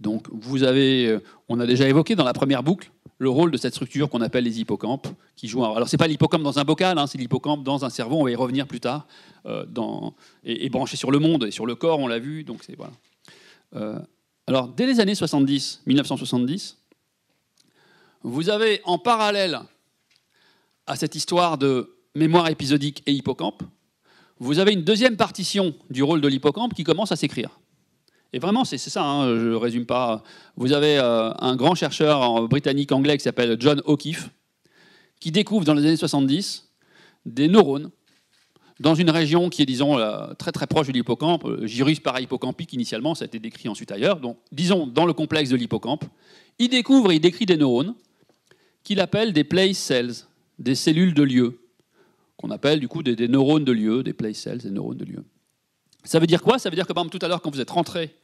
Donc vous avez, on a déjà évoqué dans la première boucle le rôle de cette structure qu'on appelle les hippocampes, qui jouent. Alors c'est pas l'hippocampe dans un bocal, hein, c'est l'hippocampe dans un cerveau. On va y revenir plus tard, euh, et, branché sur le monde et sur le corps, on l'a vu. Donc c'est voilà. Euh, alors dès les années 70, 1970, vous avez en parallèle à cette histoire de mémoire épisodique et hippocampe, vous avez une deuxième partition du rôle de l'hippocampe qui commence à s'écrire. Et vraiment, c'est ça, hein, je ne résume pas. Vous avez euh, un grand chercheur britannique-anglais qui s'appelle John O'Keefe, qui découvre dans les années 70 des neurones dans une région qui est, disons, euh, très très proche de l'hippocampe, gyrus parahippocampique initialement, ça a été décrit ensuite ailleurs, donc disons dans le complexe de l'hippocampe. Il découvre, il décrit des neurones qu'il appelle des place cells, des cellules de lieu, qu'on appelle du coup des, neurones de lieu, des place cells, des neurones de lieu. Ça veut dire quoi? Ça veut dire que, par exemple, tout à l'heure, quand vous êtes rentré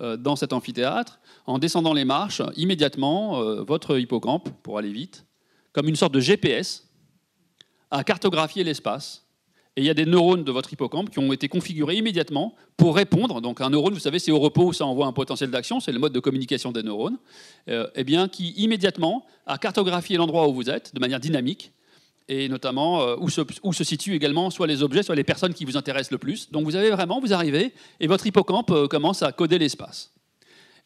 euh, dans cet amphithéâtre, en descendant les marches, immédiatement, euh, votre hippocampe, pour aller vite, comme une sorte de GPS, a cartographié l'espace. Et il y a des neurones de votre hippocampe qui ont été configurés immédiatement pour répondre. Donc un neurone, vous savez, c'est au repos, ça envoie un potentiel d'action, c'est le mode de communication des neurones. Euh, eh bien, qui immédiatement a cartographié l'endroit où vous êtes de manière dynamique et notamment euh, où, se, situent également soit les objets, soit les personnes qui vous intéressent le plus. Donc vous avez vraiment, vous arrivez, et votre hippocampe euh, commence à coder l'espace.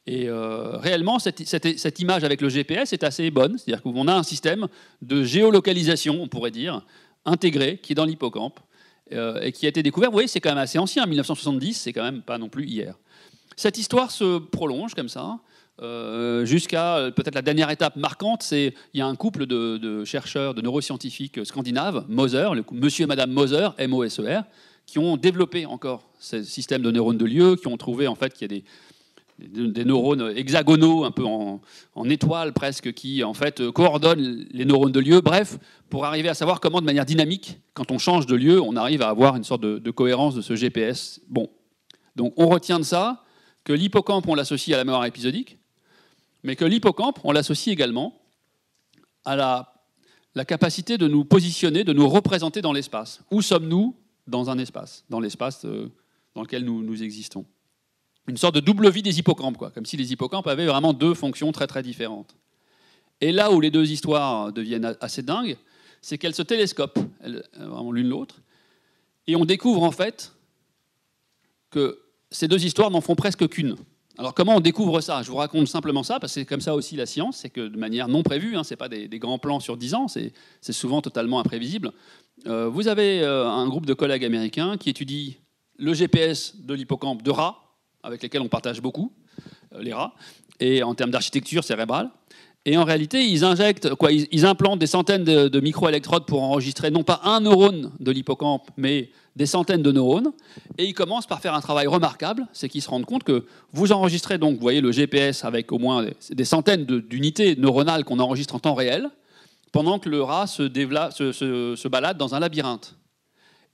Et réellement, cette, image avec le GPS est assez bonne, c'est-à-dire qu'on a un système de géolocalisation, on pourrait dire, intégré, qui est dans l'hippocampe, et qui a été découvert, vous voyez, c'est quand même assez ancien, 1970, c'est quand même pas non plus hier. Cette histoire se prolonge comme ça, euh, jusqu'à euh, peut-être la dernière étape marquante, c'est il y a un couple de, chercheurs, de neuroscientifiques scandinaves, Moser, le monsieur et madame Moser, M-O-S-E-R, qui ont développé encore ce système de neurones de lieu, qui ont trouvé en fait qu'il y a des, des, neurones hexagonaux, un peu en, étoile presque, qui en fait coordonnent les neurones de lieu. Bref, pour arriver à savoir comment, de manière dynamique, quand on change de lieu, on arrive à avoir une sorte de, cohérence de ce GPS. Bon, donc on retient de ça que l'hippocampe, on l'associe à la mémoire épisodique, mais que l'hippocampe, on l'associe également à la, capacité de nous positionner, de nous représenter dans l'espace. Où sommes-nous dans un espace, dans l'espace euh, dans lequel nous, existons Une sorte de double vie des hippocampes, quoi, comme si les hippocampes avaient vraiment deux fonctions très très différentes. Et là où les deux histoires deviennent assez dingues, c'est qu'elles se télescopent, vraiment l'une l'autre, et on découvre en fait que ces deux histoires n'en font presque qu'une. Alors comment on découvre ça? Je vous raconte simplement ça, parce que c'est comme ça aussi la science, c'est que de manière non prévue, hein, ce n'est pas des, grands plans sur 10 ans, c'est souvent totalement imprévisible. Euh, vous avez euh, un groupe de collègues américains qui étudient le GPS de l'hippocampe de rats, avec lesquels on partage beaucoup, euh, les rats, et en termes d'architecture cérébrale. Et en réalité, ils injectent, quoi, ils, implantent des centaines de, de microélectrodes pour enregistrer non pas un neurone de l'hippocampe, mais des centaines de neurones. Et ils commencent par faire un travail remarquable, c'est qu'ils se rendent compte que vous enregistrez donc, vous voyez, le GPS avec au moins des centaines d'unités neuronales qu'on enregistre en temps réel, pendant que le rat se, se, se balade dans un labyrinthe.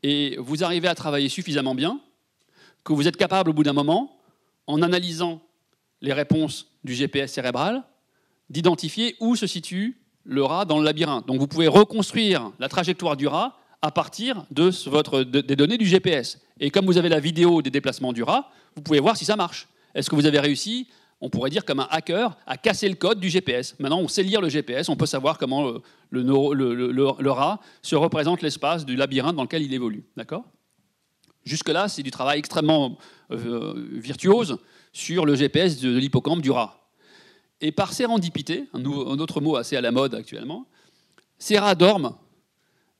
Et vous arrivez à travailler suffisamment bien que vous êtes capable, au bout d'un moment, en analysant les réponses du GPS cérébral, d'identifier où se situe le rat dans le labyrinthe. Donc vous pouvez reconstruire la trajectoire du rat à partir de des données du GPS. Et comme vous avez la vidéo des déplacements du rat, vous pouvez voir si ça marche. Est-ce que vous avez réussi, on pourrait dire comme un hacker, à casser le code du GPS Maintenant, on sait lire le GPS, on peut savoir comment le, le, le rat se représente l'espace du labyrinthe dans lequel il évolue. D'accord? Jusque-là, c'est du travail extrêmement euh, virtuose sur le GPS de l'hippocampe du rat. Et par sérendipité, un, autre mot assez à la mode actuellement, ces rats dorment.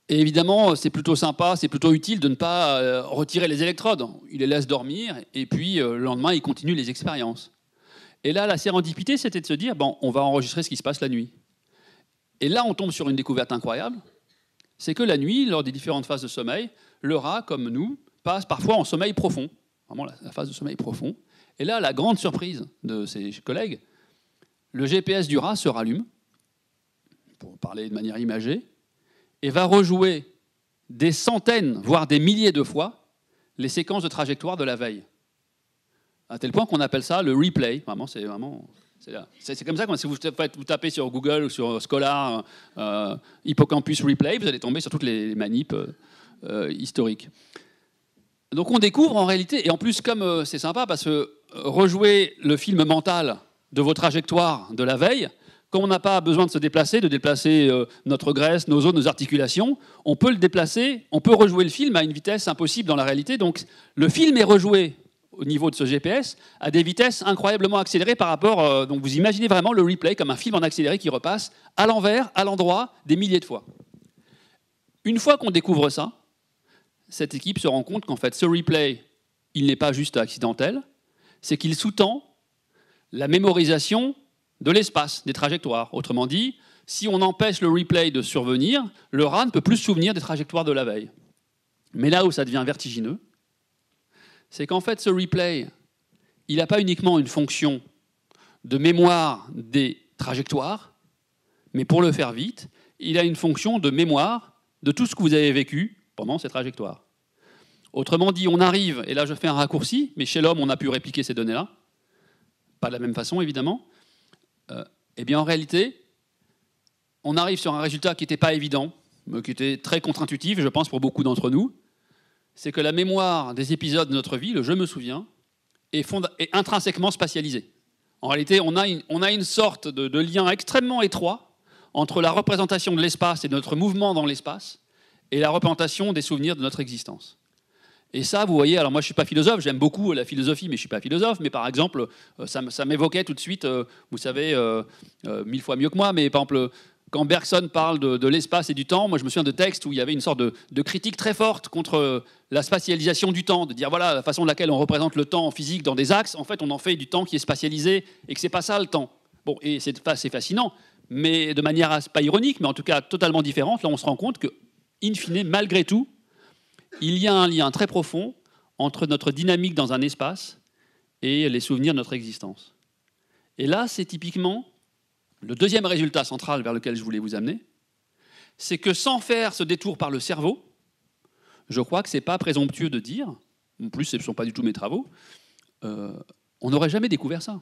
Et évidemment, c'est plutôt sympa, c'est plutôt utile de ne pas euh, retirer les électrodes. Il les laisse dormir et puis euh, le lendemain, il continue les expériences. Et là, la sérendipité, c'était de se dire, bon, on va enregistrer ce qui se passe la nuit. Et là, on tombe sur une découverte incroyable, c'est que la nuit, lors des différentes phases de sommeil, le rat, comme nous, passe parfois en sommeil profond, vraiment la phase de sommeil profond. Et là, la grande surprise de ses collègues, le GPS du rat se rallume, pour parler de manière imagée, et va rejouer des centaines, voire des milliers de fois, les séquences de trajectoire de la veille. À tel point qu'on appelle ça le replay. Vraiment, c'est vraiment. C'est comme ça si vous, tapez sur Google ou sur Scholar euh, Hippocampus Replay, vous allez tomber sur toutes les manips euh, historiques. Donc on découvre en réalité, et en plus comme euh, c'est sympa parce que rejouer le film mental de vos trajectoires de la veille, comme on n'a pas besoin de se déplacer, de déplacer euh, notre graisse, nos os, nos articulations, on peut le déplacer, on peut rejouer le film à une vitesse impossible dans la réalité. Donc le film est rejoué au niveau de ce GPS à des vitesses incroyablement accélérées par rapport. Euh, donc vous imaginez vraiment le replay comme un film en accéléré qui repasse à l'envers, à l'endroit, des milliers de fois. Une fois qu'on découvre ça, cette équipe se rend compte qu'en fait ce replay, il n'est pas juste accidentel, c'est qu'il sous-tend la mémorisation de l'espace, des trajectoires. Autrement dit, si on empêche le replay de survenir, le rat ne peut plus se souvenir des trajectoires de la veille. Mais là où ça devient vertigineux, c'est qu'en fait, ce replay, il n'a pas uniquement une fonction de mémoire des trajectoires, mais pour le faire vite, il a une fonction de mémoire de tout ce que vous avez vécu ces trajectoires. Autrement dit, on arrive, et là je fais un raccourci, mais chez l'homme, on a pu répliquer ces données-là, pas de la même façon évidemment, euh, eh bien en réalité, on arrive sur un résultat qui n'était pas évident, mais qui était très contre-intuitif, je pense, pour beaucoup d'entre nous. C'est que la mémoire des épisodes de notre vie, le je me souviens, est, intrinsèquement spatialisée. En réalité, on a une, sorte de, lien extrêmement étroit entre la représentation de l'espace et notre mouvement dans l'espace et la représentation des souvenirs de notre existence. Et ça, vous voyez, alors moi je ne suis pas philosophe, j'aime beaucoup la philosophie, mais je ne suis pas philosophe, mais par exemple, euh, ça, m'évoquait tout de suite, euh, vous savez, euh, mille fois mieux que moi, mais par exemple, quand Bergson parle de, l'espace et du temps, moi je me souviens de textes où il y avait une sorte de, critique très forte contre la spatialisation du temps, de dire voilà, la façon de laquelle on représente le temps en physique dans des axes, en fait on en fait du temps qui est spatialisé et que c'est pas ça le temps. Bon, et c'est fascinant, mais de manière pas ironique, mais en tout cas totalement différente, là on se rend compte que, in fine, malgré tout, il y a un lien très profond entre notre dynamique dans un espace et les souvenirs de notre existence. Et là, c'est typiquement le deuxième résultat central vers lequel je voulais vous amener, c'est que sans faire ce détour par le cerveau, je crois que ce n'est pas présomptueux de dire, en plus ce ne sont pas du tout mes travaux, euh, on n'aurait jamais découvert ça.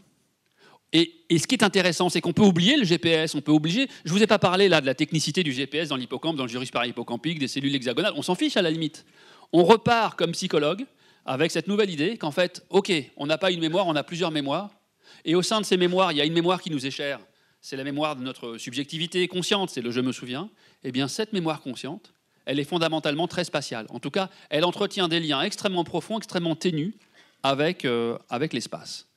Et, ce qui est intéressant, c'est qu'on peut oublier le GPS, on peut obliger. Je ne vous ai pas parlé là de la technicité du GPS dans l'hippocampe, dans le gyrus parahippocampique, des cellules hexagonales. On s'en fiche à la limite. On repart comme psychologue avec cette nouvelle idée qu'en fait, ok, on n'a pas une mémoire, on a plusieurs mémoires. Et au sein de ces mémoires, il y a une mémoire qui nous est chère. C'est la mémoire de notre subjectivité consciente, c'est le je me souviens. Eh bien, cette mémoire consciente, elle est fondamentalement très spatiale. En tout cas, elle entretient des liens extrêmement profonds, extrêmement ténus avec, euh, avec l'espace.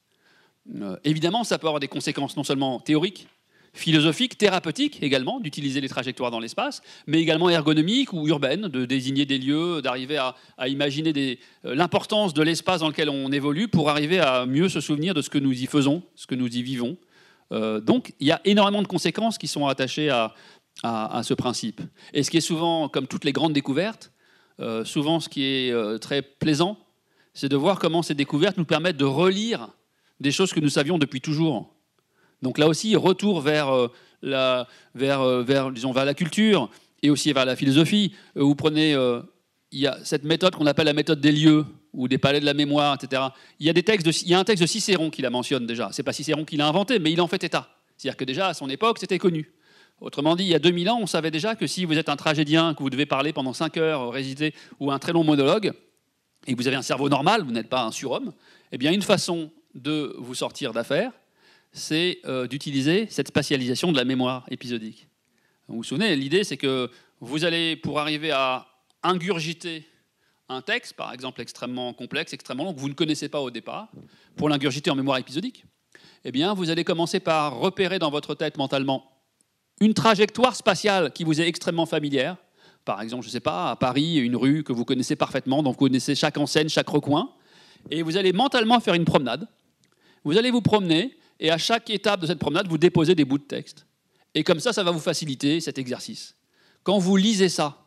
Euh, évidemment, ça peut avoir des conséquences non seulement théoriques, philosophiques, thérapeutiques également, d'utiliser les trajectoires dans l'espace, mais également ergonomiques ou urbaines, de désigner des lieux, d'arriver à, imaginer euh, l'importance de l'espace dans lequel on évolue pour arriver à mieux se souvenir de ce que nous y faisons, ce que nous y vivons, donc, il y a énormément de conséquences qui sont attachées à, ce principe. Et ce qui est souvent, comme toutes les grandes découvertes, souvent ce qui est très plaisant, c'est de voir comment ces découvertes nous permettent de relire des choses que nous savions depuis toujours. Donc là aussi, retour vers, euh, la, vers, euh, vers, disons, vers la culture et aussi vers la philosophie. Euh, vous prenez, il y a cette méthode qu'on appelle la méthode des lieux ou des palais de la mémoire, etc. Il y a, des textes il y a un texte de Cicéron qui la mentionne déjà. C'est pas Cicéron qui l'a inventé, mais il en fait état. C'est-à-dire que déjà à son époque, c'était connu. Autrement dit, il y a 2000 ans, on savait déjà que si vous êtes un tragédien, que vous devez parler pendant 5 heures, réciter, ou un très long monologue, et que vous avez un cerveau normal, vous n'êtes pas un surhomme, eh bien une façon de vous sortir d'affaires, c'est euh, d'utiliser cette spatialisation de la mémoire épisodique. Vous vous souvenez, l'idée c'est que vous allez, pour arriver à ingurgiter un texte, par exemple extrêmement complexe, extrêmement long, que vous ne connaissez pas au départ, pour l'ingurgiter en mémoire épisodique, eh bien vous allez commencer par repérer dans votre tête mentalement une trajectoire spatiale qui vous est extrêmement familière, par exemple, je ne sais pas, à Paris, une rue que vous connaissez parfaitement, donc vous connaissez chaque enseigne, chaque recoin, et vous allez mentalement faire une promenade. Vous allez vous promener, et à chaque étape de cette promenade, vous déposez des bouts de texte. Et comme ça, ça va vous faciliter cet exercice. Quand vous lisez ça,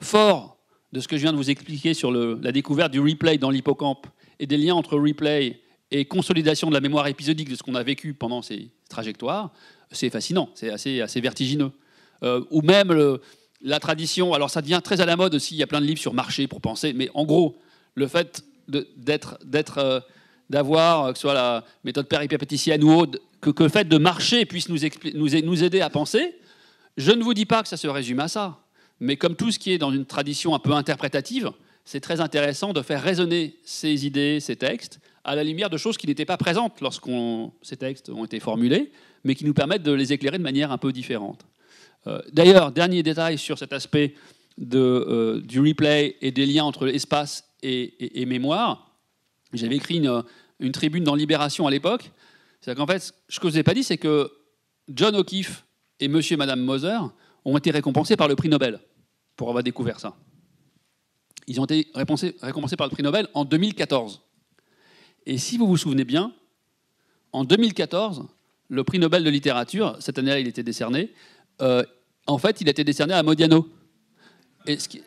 fort de ce que je viens de vous expliquer sur la découverte du replay dans l'hippocampe et des liens entre replay et consolidation de la mémoire épisodique de ce qu'on a vécu pendant ces trajectoires, c'est fascinant, c'est assez, assez vertigineux. Euh, ou même la tradition, alors ça devient très à la mode aussi, il y a plein de livres sur marché pour penser, mais en gros, le fait d'être, euh, d'avoir, que ce soit la méthode péripépéticienne ou autre, que, le fait de marcher puisse nous, nous, aider à penser, je ne vous dis pas que ça se résume à ça, mais comme tout ce qui est dans une tradition un peu interprétative, c'est très intéressant de faire résonner ces idées, ces textes, à la lumière de choses qui n'étaient pas présentes lorsque ces textes ont été formulés, mais qui nous permettent de les éclairer de manière un peu différente. Euh, d'ailleurs, dernier détail sur cet aspect euh, du replay et des liens entre espace et, mémoire. J'avais écrit une, tribune dans Libération à l'époque. C'est qu'en fait, ce que je vous ai pas dit, c'est que John O'Keefe et Monsieur et Madame Moser ont été récompensés par le prix Nobel pour avoir découvert ça. Ils ont été récompensés par le prix Nobel en 2014. Et si vous vous souvenez bien, en 2014, le prix Nobel de littérature, cette année-là, il était décerné, euh, en fait, il a été décerné à Modiano.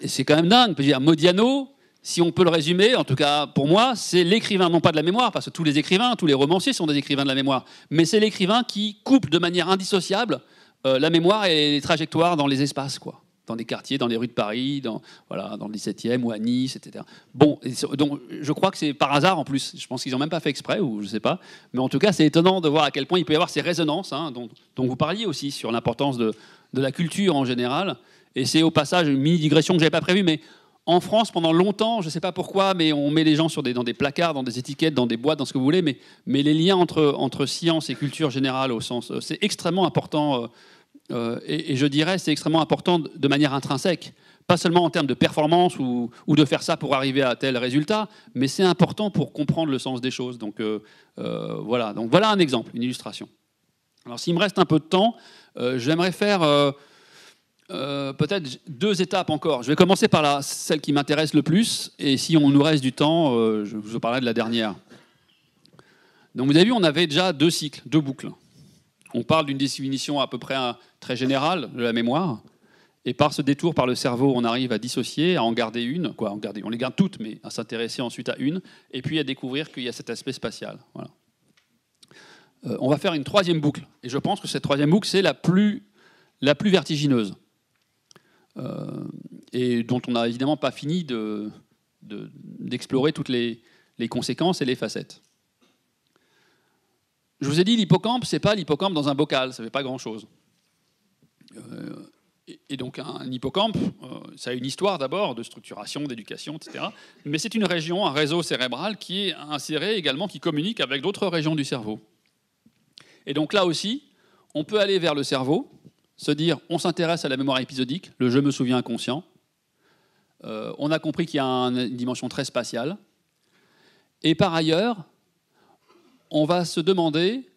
C'est quand même dingue. Dire, Modiano, si on peut le résumer, en tout cas pour moi, c'est l'écrivain, non pas de la mémoire, parce que tous les écrivains, tous les romanciers sont des écrivains de la mémoire, mais c'est l'écrivain qui coupe de manière indissociable euh, la mémoire et les trajectoires dans les espaces, quoi. Dans des quartiers, dans les rues de Paris, dans, voilà, dans le 17e ou à Nice, etc. Bon, donc je crois que c'est par hasard en plus. Je pense qu'ils n'ont même pas fait exprès, ou je ne sais pas. Mais en tout cas, c'est étonnant de voir à quel point il peut y avoir ces résonances, hein, dont, dont, vous parliez aussi sur l'importance de, de la culture en général. Et c'est au passage une mini digression que je n'avais pas prévue, mais en France, pendant longtemps, je ne sais pas pourquoi, mais on met les gens sur des, dans des placards, dans des étiquettes, dans des boîtes, dans ce que vous voulez, mais, les liens entre, science et culture générale, au sens, euh, c'est extrêmement important, euh, euh, et, je dirais c'est extrêmement important de manière intrinsèque, pas seulement en termes de performance ou, de faire ça pour arriver à tel résultat, mais c'est important pour comprendre le sens des choses. Donc voilà, donc voilà un exemple, une illustration. Alors s'il me reste un peu de temps, j'aimerais faire euh, euh, peut-être deux étapes encore. Je vais commencer par la, celle qui m'intéresse le plus, et si on nous reste du temps, je vous parlerai de la dernière. Donc vous avez vu, on avait déjà deux cycles, deux boucles. On parle d'une définition à peu près très générale de la mémoire, et par ce détour par le cerveau, on arrive à dissocier, à en garder une, quoi, on les garde toutes, mais à s'intéresser ensuite à une, et puis à découvrir qu'il y a cet aspect spatial. Voilà. Euh, on va faire une troisième boucle. Et je pense que cette troisième boucle, c'est la plus vertigineuse. Euh, et dont on n'a évidemment pas fini d'explorer toutes les, conséquences et les facettes. Je vous ai dit, l'hippocampe, c'est pas l'hippocampe dans un bocal, ça ne fait pas grand-chose. Euh, et, donc un hippocampe, ça a une histoire d'abord de structuration, d'éducation, etc. Mais c'est une région, un réseau cérébral qui est inséré également, qui communique avec d'autres régions du cerveau. Et donc là aussi, on peut aller vers le cerveau, se dire on s'intéresse à la mémoire épisodique, le je me souviens inconscient. Euh, on a compris qu'il y a une dimension très spatiale. Et par ailleurs, on va se demander,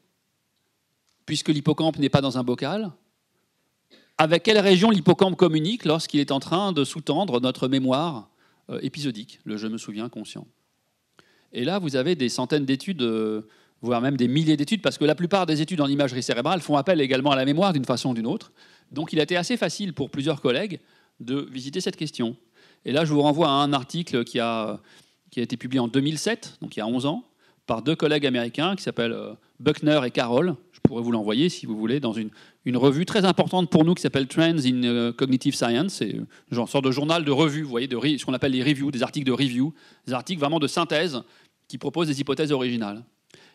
puisque l'hippocampe n'est pas dans un bocal, avec quelle région l'hippocampe communique lorsqu'il est en train de sous-tendre notre mémoire euh, épisodique, le je me souviens conscient. Et là, vous avez des centaines d'études euh, voire même des milliers d'études, parce que la plupart des études en imagerie cérébrale font appel également à la mémoire d'une façon ou d'une autre. Donc il a été assez facile pour plusieurs collègues de visiter cette question. Et là, je vous renvoie à un article qui a, qui a été publié en 2007, donc il y a 11 ans, par deux collègues américains qui s'appellent euh, Buckner et Carroll. Je pourrais vous l'envoyer si vous voulez, dans une, une, revue très importante pour nous qui s'appelle Trends in euh, Cognitive Science. C'est une sorte de journal de revue, vous voyez, de, ce qu'on appelle les reviews, des articles de review, des articles vraiment de synthèse qui proposent des hypothèses originales.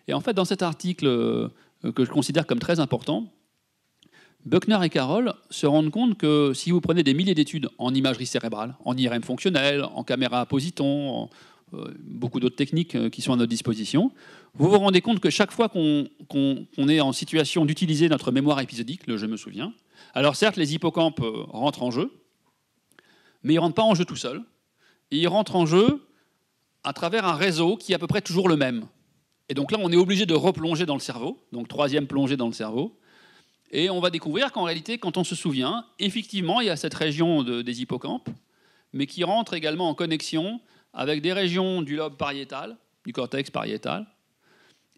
Et en fait, dans cet article euh, que je considère comme très important, Buckner et Carroll se rendent compte que si vous prenez des milliers d'études en imagerie cérébrale, en IRM fonctionnel, en caméra à positon, en, euh, beaucoup d'autres techniques euh, qui sont à notre disposition, vous vous rendez compte que chaque fois qu'on est en situation d'utiliser notre mémoire épisodique, le je me souviens, alors certes, les hippocampes rentrent en jeu, mais ils ne rentrent pas en jeu tout seuls. ils rentrent en jeu à travers un réseau qui est à peu près toujours le même. Et donc là, on est obligé de replonger dans le cerveau, donc troisième plongée dans le cerveau. Et on va découvrir qu'en réalité, quand on se souvient, effectivement, il y a cette région des hippocampes, mais qui rentre également en connexion avec des régions du lobe pariétal, du cortex pariétal,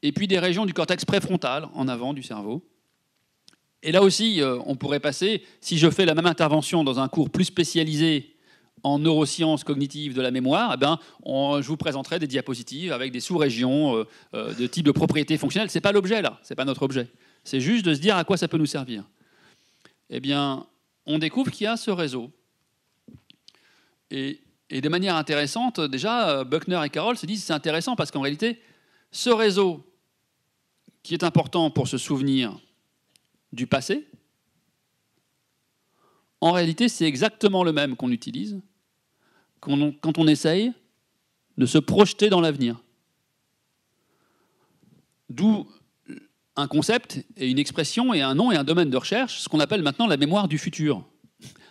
et puis des régions du cortex préfrontal, en avant du cerveau. Et là aussi, euh, on pourrait passer, si je fais la même intervention dans un cours plus spécialisé en neurosciences cognitives de la mémoire, eh ben, je vous présenterai des diapositives avec des sous-régions euh, euh, de type de propriété fonctionnelle. Ce n'est pas l'objet là, ce n'est pas notre objet. C'est juste de se dire à quoi ça peut nous servir. Eh bien, on découvre qu'il y a ce réseau. Et, de manière intéressante, déjà, Buckner et Carroll se disent c'est intéressant parce qu'en réalité, ce réseau qui est important pour se souvenir du passé, en réalité, c'est exactement le même qu'on utilise quand on essaye de se projeter dans l'avenir. D'où un concept et une expression et un nom et un domaine de recherche, ce qu'on appelle maintenant la mémoire du futur.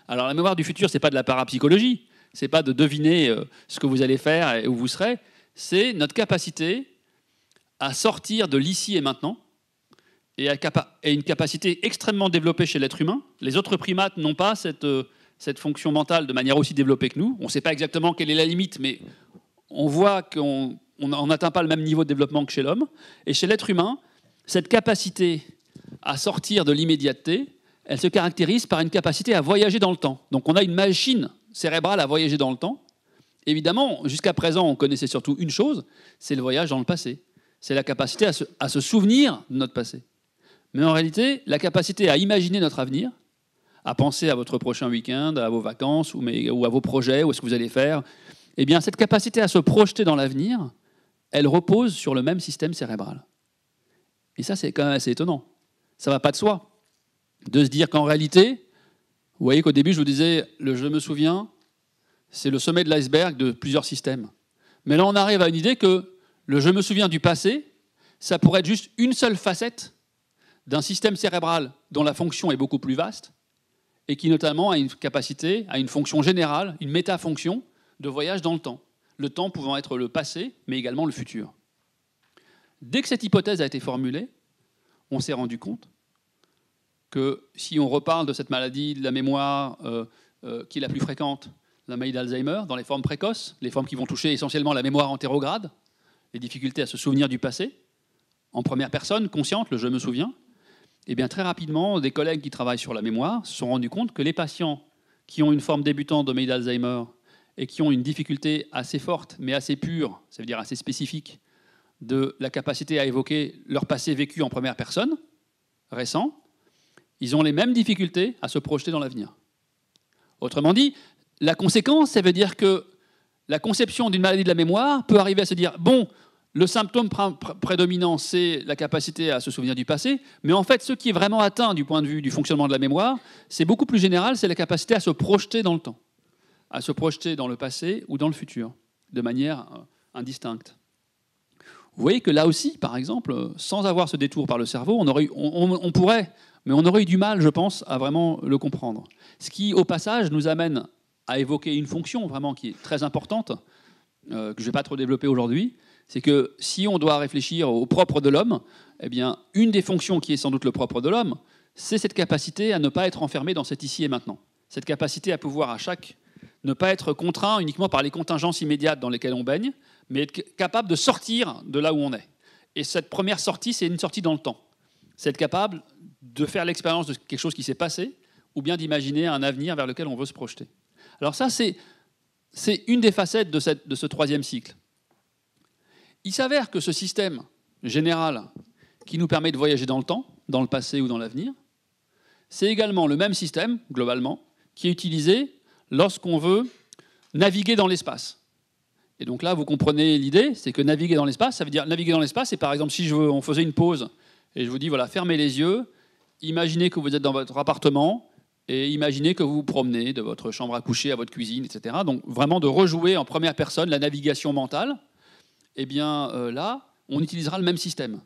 Alors la mémoire du futur, ce n'est pas de la parapsychologie, ce n'est pas de deviner euh, ce que vous allez faire et où vous serez, c'est notre capacité à sortir de l'ici et maintenant et, une capacité extrêmement développée chez l'être humain. Les autres primates n'ont pas cette, euh, cette fonction mentale de manière aussi développée que nous. On ne sait pas exactement quelle est la limite, mais on voit qu'on n'atteint pas le même niveau de développement que chez l'homme. Et chez l'être humain, cette capacité à sortir de l'immédiateté, elle se caractérise par une capacité à voyager dans le temps. Donc on a une machine cérébrale à voyager dans le temps. Évidemment, jusqu'à présent, on connaissait surtout une chose, c'est le voyage dans le passé. C'est la capacité à se souvenir de notre passé. Mais en réalité, la capacité à imaginer notre avenir, à penser à votre prochain week-end, à vos vacances ou, à vos projets, ou à ce que vous allez faire, eh bien, cette capacité à se projeter dans l'avenir, elle repose sur le même système cérébral. Et ça, c'est quand même assez étonnant. Ça ne va pas de soi. De se dire qu'en réalité, vous voyez qu'au début, je vous disais, le je me souviens, c'est le sommet de l'iceberg de plusieurs systèmes. Mais là, on arrive à une idée que le je me souviens du passé, ça pourrait être juste une seule facette d'un système cérébral dont la fonction est beaucoup plus vaste et qui notamment a une capacité, a une fonction générale, une métafonction de voyage dans le temps. Le temps pouvant être le passé, mais également le futur. Dès que cette hypothèse a été formulée, on s'est rendu compte que si on reparle de cette maladie de la mémoire euh, euh, qui est la plus fréquente, la maladie d'Alzheimer, dans les formes précoces, les formes qui vont toucher essentiellement la mémoire antérograde, les difficultés à se souvenir du passé, en première personne, consciente, le je me souviens, eh bien, très rapidement, des collègues qui travaillent sur la mémoire se sont rendus compte que les patients qui ont une forme débutante de maladie d'Alzheimer et qui ont une difficulté assez forte, mais assez pure, ça veut dire assez spécifique, de la capacité à évoquer leur passé vécu en première personne, récent, ils ont les mêmes difficultés à se projeter dans l'avenir. Autrement dit, la conséquence, ça veut dire que la conception d'une maladie de la mémoire peut arriver à se dire, bon, le symptôme prédominant, c'est la capacité à se souvenir du passé, mais en fait, ce qui est vraiment atteint du point de vue du fonctionnement de la mémoire, c'est beaucoup plus général, c'est la capacité à se projeter dans le temps, à se projeter dans le passé ou dans le futur, de manière euh, indistincte. Vous voyez que là aussi, par exemple, sans avoir ce détour par le cerveau, on, aurait, on, pourrait, mais on aurait eu du mal, je pense, à vraiment le comprendre. Ce qui, au passage, nous amène à évoquer une fonction vraiment qui est très importante, euh, que je ne vais pas trop développer aujourd'hui, c'est que si on doit réfléchir au propre de l'homme, eh bien, une des fonctions qui est sans doute le propre de l'homme, c'est cette capacité à ne pas être enfermé dans cet ici et maintenant. Cette capacité à pouvoir à chaque ne pas être contraint uniquement par les contingences immédiates dans lesquelles on baigne, mais être capable de sortir de là où on est. Et cette première sortie, c'est une sortie dans le temps. C'est être capable de faire l'expérience de quelque chose qui s'est passé, ou bien d'imaginer un avenir vers lequel on veut se projeter. Alors ça, c'est, une des facettes de, de ce troisième cycle. Il s'avère que ce système général qui nous permet de voyager dans le temps, dans le passé ou dans l'avenir, c'est également le même système, globalement, qui est utilisé lorsqu'on veut naviguer dans l'espace. Et donc là, vous comprenez l'idée, c'est que naviguer dans l'espace, ça veut dire naviguer dans l'espace, c'est par exemple si je veux, on faisait une pause et je vous dis, voilà, fermez les yeux, imaginez que vous êtes dans votre appartement et imaginez que vous vous promenez de votre chambre à coucher à votre cuisine, etc. Donc vraiment de rejouer en première personne la navigation mentale. Eh bien euh, là, on utilisera le même système.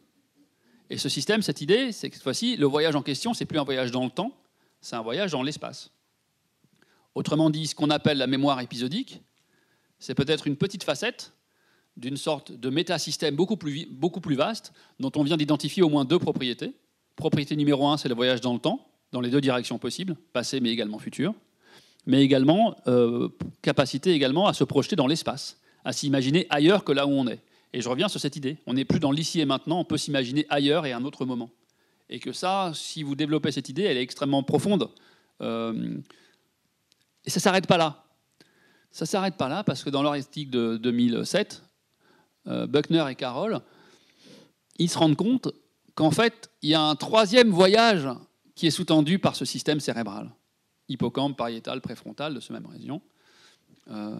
Et ce système, cette idée, c'est que cette fois-ci, le voyage en question, c'est plus un voyage dans le temps, c'est un voyage dans l'espace. Autrement dit, ce qu'on appelle la mémoire épisodique, c'est peut-être une petite facette d'une sorte de métasystème beaucoup plus, beaucoup plus vaste, dont on vient d'identifier au moins deux propriétés. Propriété numéro un, c'est le voyage dans le temps, dans les deux directions possibles, passé mais également futur, mais également euh, capacité également à se projeter dans l'espace, à s'imaginer ailleurs que là où on est. Et je reviens sur cette idée, on n'est plus dans l'ici et maintenant, on peut s'imaginer ailleurs et à un autre moment. Et que ça, si vous développez cette idée, elle est extrêmement profonde. Euh, et ça ne s'arrête pas là. Ça ne s'arrête pas là parce que dans leur de 2007, euh, Buckner et Carroll, ils se rendent compte qu'en fait, il y a un troisième voyage qui est sous-tendu par ce système cérébral, hippocampe, pariétal, préfrontal de ce même région. Euh,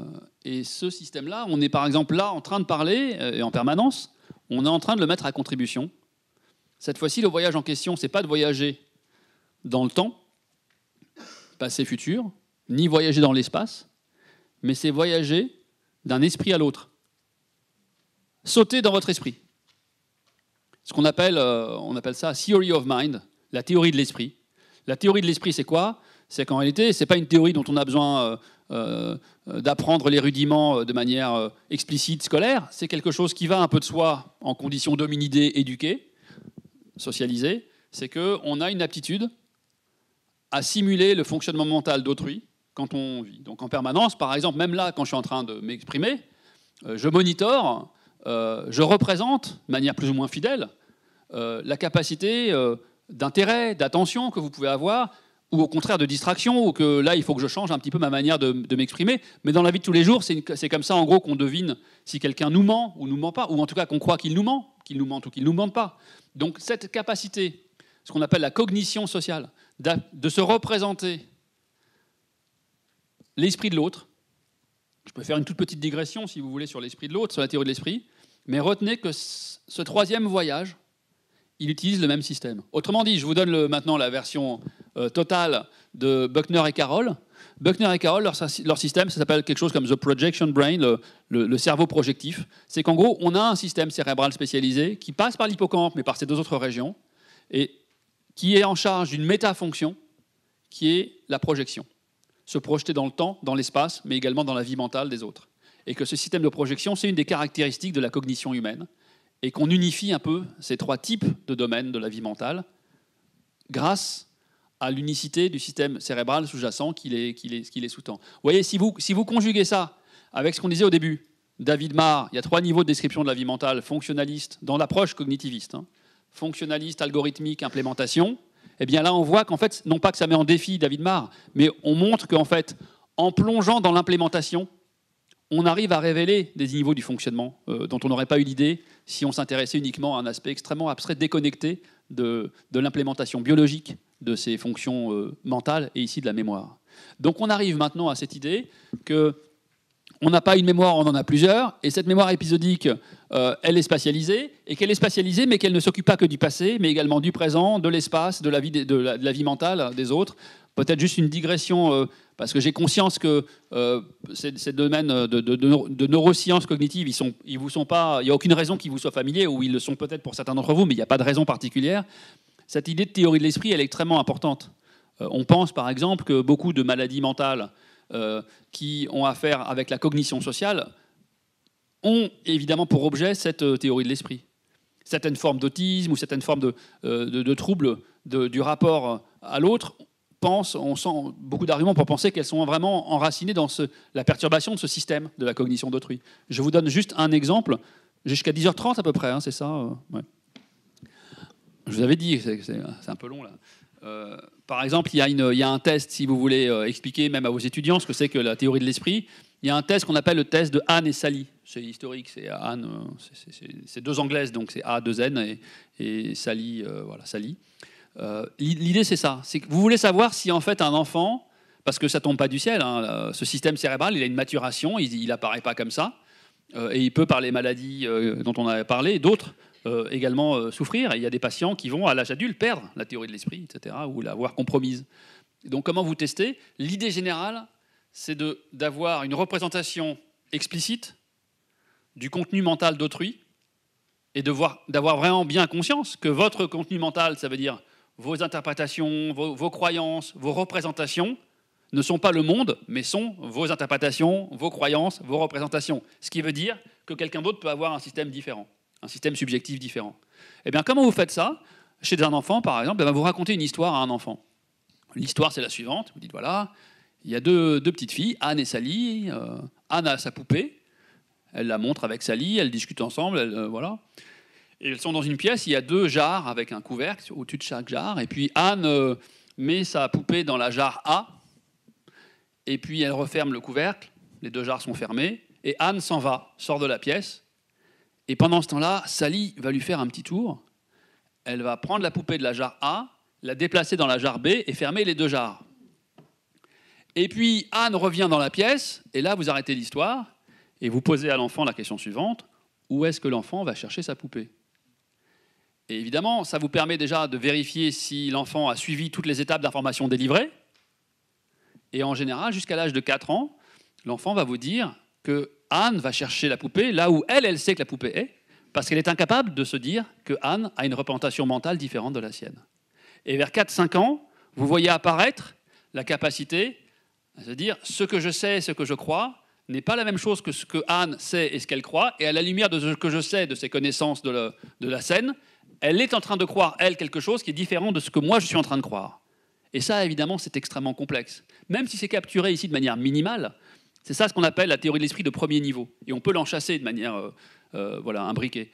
et ce système-là, on est par exemple là en train de parler, euh, et en permanence, on est en train de le mettre à contribution. Cette fois-ci, le voyage en question, c'est pas de voyager dans le temps, passé, futur, ni voyager dans l'espace, mais c'est voyager d'un esprit à l'autre. Sauter dans votre esprit. Ce qu'on appelle, euh, on appelle ça theory of mind, la théorie de l'esprit. La théorie de l'esprit, c'est quoi? C'est qu'en réalité, ce n'est pas une théorie dont on a besoin euh, euh, d'apprendre les rudiments de manière explicite, scolaire. C'est quelque chose qui va un peu de soi en condition d'hominidé éduqué, socialisé. C'est qu'on a une aptitude à simuler le fonctionnement mental d'autrui quand on vit. Donc en permanence, par exemple, même là, quand je suis en train de m'exprimer, euh, je monitore, euh, je représente, de manière plus ou moins fidèle, euh, la capacité d'intérêt, d'attention que vous pouvez avoir, ou au contraire de distraction, ou que là, il faut que je change un petit peu ma manière de, m'exprimer. Mais dans la vie de tous les jours, c'est comme ça, en gros, qu'on devine si quelqu'un nous ment ou nous ment pas, ou en tout cas qu'on croit qu'il nous ment, qu'il nous mente ou qu'il nous mente pas. Donc cette capacité, ce qu'on appelle la cognition sociale, de se représenter l'esprit de l'autre. Je peux faire une toute petite digression, si vous voulez, sur l'esprit de l'autre, sur la théorie de l'esprit. Mais retenez que ce troisième voyage, il utilise le même système. Autrement dit, je vous donne maintenant la version totale de Buckner et Carroll. Buckner et Carroll, leur, système, ça s'appelle quelque chose comme the projection brain, le, cerveau projectif. C'est qu'en gros, on a un système cérébral spécialisé qui passe par l'hippocampe, mais par ces deux autres régions, et qui est en charge d'une métafonction qui est la projection se projeter dans le temps, dans l'espace, mais également dans la vie mentale des autres. Et que ce système de projection, c'est une des caractéristiques de la cognition humaine, et qu'on unifie un peu ces trois types de domaines de la vie mentale grâce à l'unicité du système cérébral sous-jacent qui les, qui les, sous-tend. Vous voyez, si vous, si vous conjuguez ça avec ce qu'on disait au début, David Marr, il y a trois niveaux de description de la vie mentale, fonctionnaliste, dans l'approche cognitiviste, hein. fonctionnaliste, algorithmique, implémentation, eh bien là, on voit qu'en fait, non pas que ça met en défi David Marr, mais on montre qu'en fait, en plongeant dans l'implémentation, on arrive à révéler des niveaux du fonctionnement euh, dont on n'aurait pas eu l'idée si on s'intéressait uniquement à un aspect extrêmement abstrait, déconnecté de, l'implémentation biologique de ces fonctions euh, mentales et ici de la mémoire. Donc on arrive maintenant à cette idée que on n'a pas une mémoire, on en a plusieurs, et cette mémoire épisodique, euh, elle est spatialisée, et qu'elle est spatialisée, mais qu'elle ne s'occupe pas que du passé, mais également du présent, de l'espace, de, la vie, de, la, vie mentale des autres. Peut-être juste une digression, euh, parce que j'ai conscience que ces, domaines de, neurosciences cognitives, ils vous sont pas, il n'y a aucune raison qu'ils vous soient familiers, ou ils le sont peut-être pour certains d'entre vous, mais il n'y a pas de raison particulière. Cette idée de théorie de l'esprit, elle est extrêmement importante. on pense par exemple que beaucoup de maladies mentales euh, qui ont affaire avec la cognition sociale ont évidemment pour objet cette euh, théorie de l'esprit. Certaines formes d'autisme ou certaines formes de, euh, troubles du rapport à l'autre pense, on sent beaucoup d'arguments pour penser qu'elles sont vraiment enracinées dans la perturbation de ce système de la cognition d'autrui. Je vous donne juste un exemple J'ai jusqu'à 10h30 à peu près, hein, c'est ça. Je vous avais dit, c'est un peu long là. Euh, par exemple, il y, a un test, si vous voulez euh, expliquer même à vos étudiants ce que c'est que la théorie de l'esprit. Il y a un test qu'on appelle le test de Anne et Sally. C'est historique, c'est Anne, euh, c'est deux anglaises, donc c'est A, 2 N, et, Sally, voilà, Sally. L'idée, c'est ça. C'est que vous voulez savoir si en fait un enfant, parce que ça tombe pas du ciel, hein, ce système cérébral, il a une maturation, il n'apparaît pas comme ça, et il peut par les maladies dont on a parlé, d'autres euh, également euh, souffrir. il y a des patients qui vont, à l'âge adulte, perdre la théorie de l'esprit, etc., ou l'avoir compromise. donc, comment vous testez? L'idée générale, c'est d'avoir une représentation explicite du contenu mental d'autrui et d'avoir vraiment bien conscience que votre contenu mental, ça veut dire vos interprétations, vos, croyances, vos représentations, ne sont pas le monde, mais sont vos interprétations, vos croyances, vos représentations. Ce qui veut dire que quelqu'un d'autre peut avoir un système différent un système subjectif différent. Eh bien, comment vous faites ça Chez un enfant, par exemple, eh vous racontez une histoire à un enfant. L'histoire, c'est la suivante. Vous dites, voilà, il y a deux, petites filles, Anne et Sally. Euh, Anne a sa poupée. Elle la montre avec Sally, elles discutent ensemble, euh, voilà. Et elles sont dans une pièce, il y a deux jarres avec un couvercle au-dessus de chaque jarre. Et puis Anne euh, met sa poupée dans la jarre A. Et puis elle referme le couvercle. Les deux jarres sont fermées. Et Anne s'en va, sort de la pièce. Et pendant ce temps-là, Sally va lui faire un petit tour. Elle va prendre la poupée de la jarre A, la déplacer dans la jarre B et fermer les deux jarres. Et puis Anne revient dans la pièce, et là vous arrêtez l'histoire, et vous posez à l'enfant la question suivante, où est-ce que l'enfant va chercher sa poupée? Et évidemment, ça vous permet déjà de vérifier si l'enfant a suivi toutes les étapes d'information délivrées. Et en général, jusqu'à l'âge de 4 ans, l'enfant va vous dire que Anne va chercher la poupée là où elle, elle sait que la poupée est, parce qu'elle est incapable de se dire que Anne a une représentation mentale différente de la sienne. Et vers 4-5 ans, vous voyez apparaître la capacité à se dire ce que je sais, ce que je crois, n'est pas la même chose que ce que Anne sait et ce qu'elle croit, et à la lumière de ce que je sais, de ses connaissances de, de la scène, elle est en train de croire, elle, quelque chose qui est différent de ce que moi je suis en train de croire. Et ça, évidemment, c'est extrêmement complexe. Même si c'est capturé ici de manière minimale, c'est ça ce qu'on appelle la théorie de l'esprit de premier niveau. Et on peut l'enchasser de manière euh, euh, voilà, imbriquée.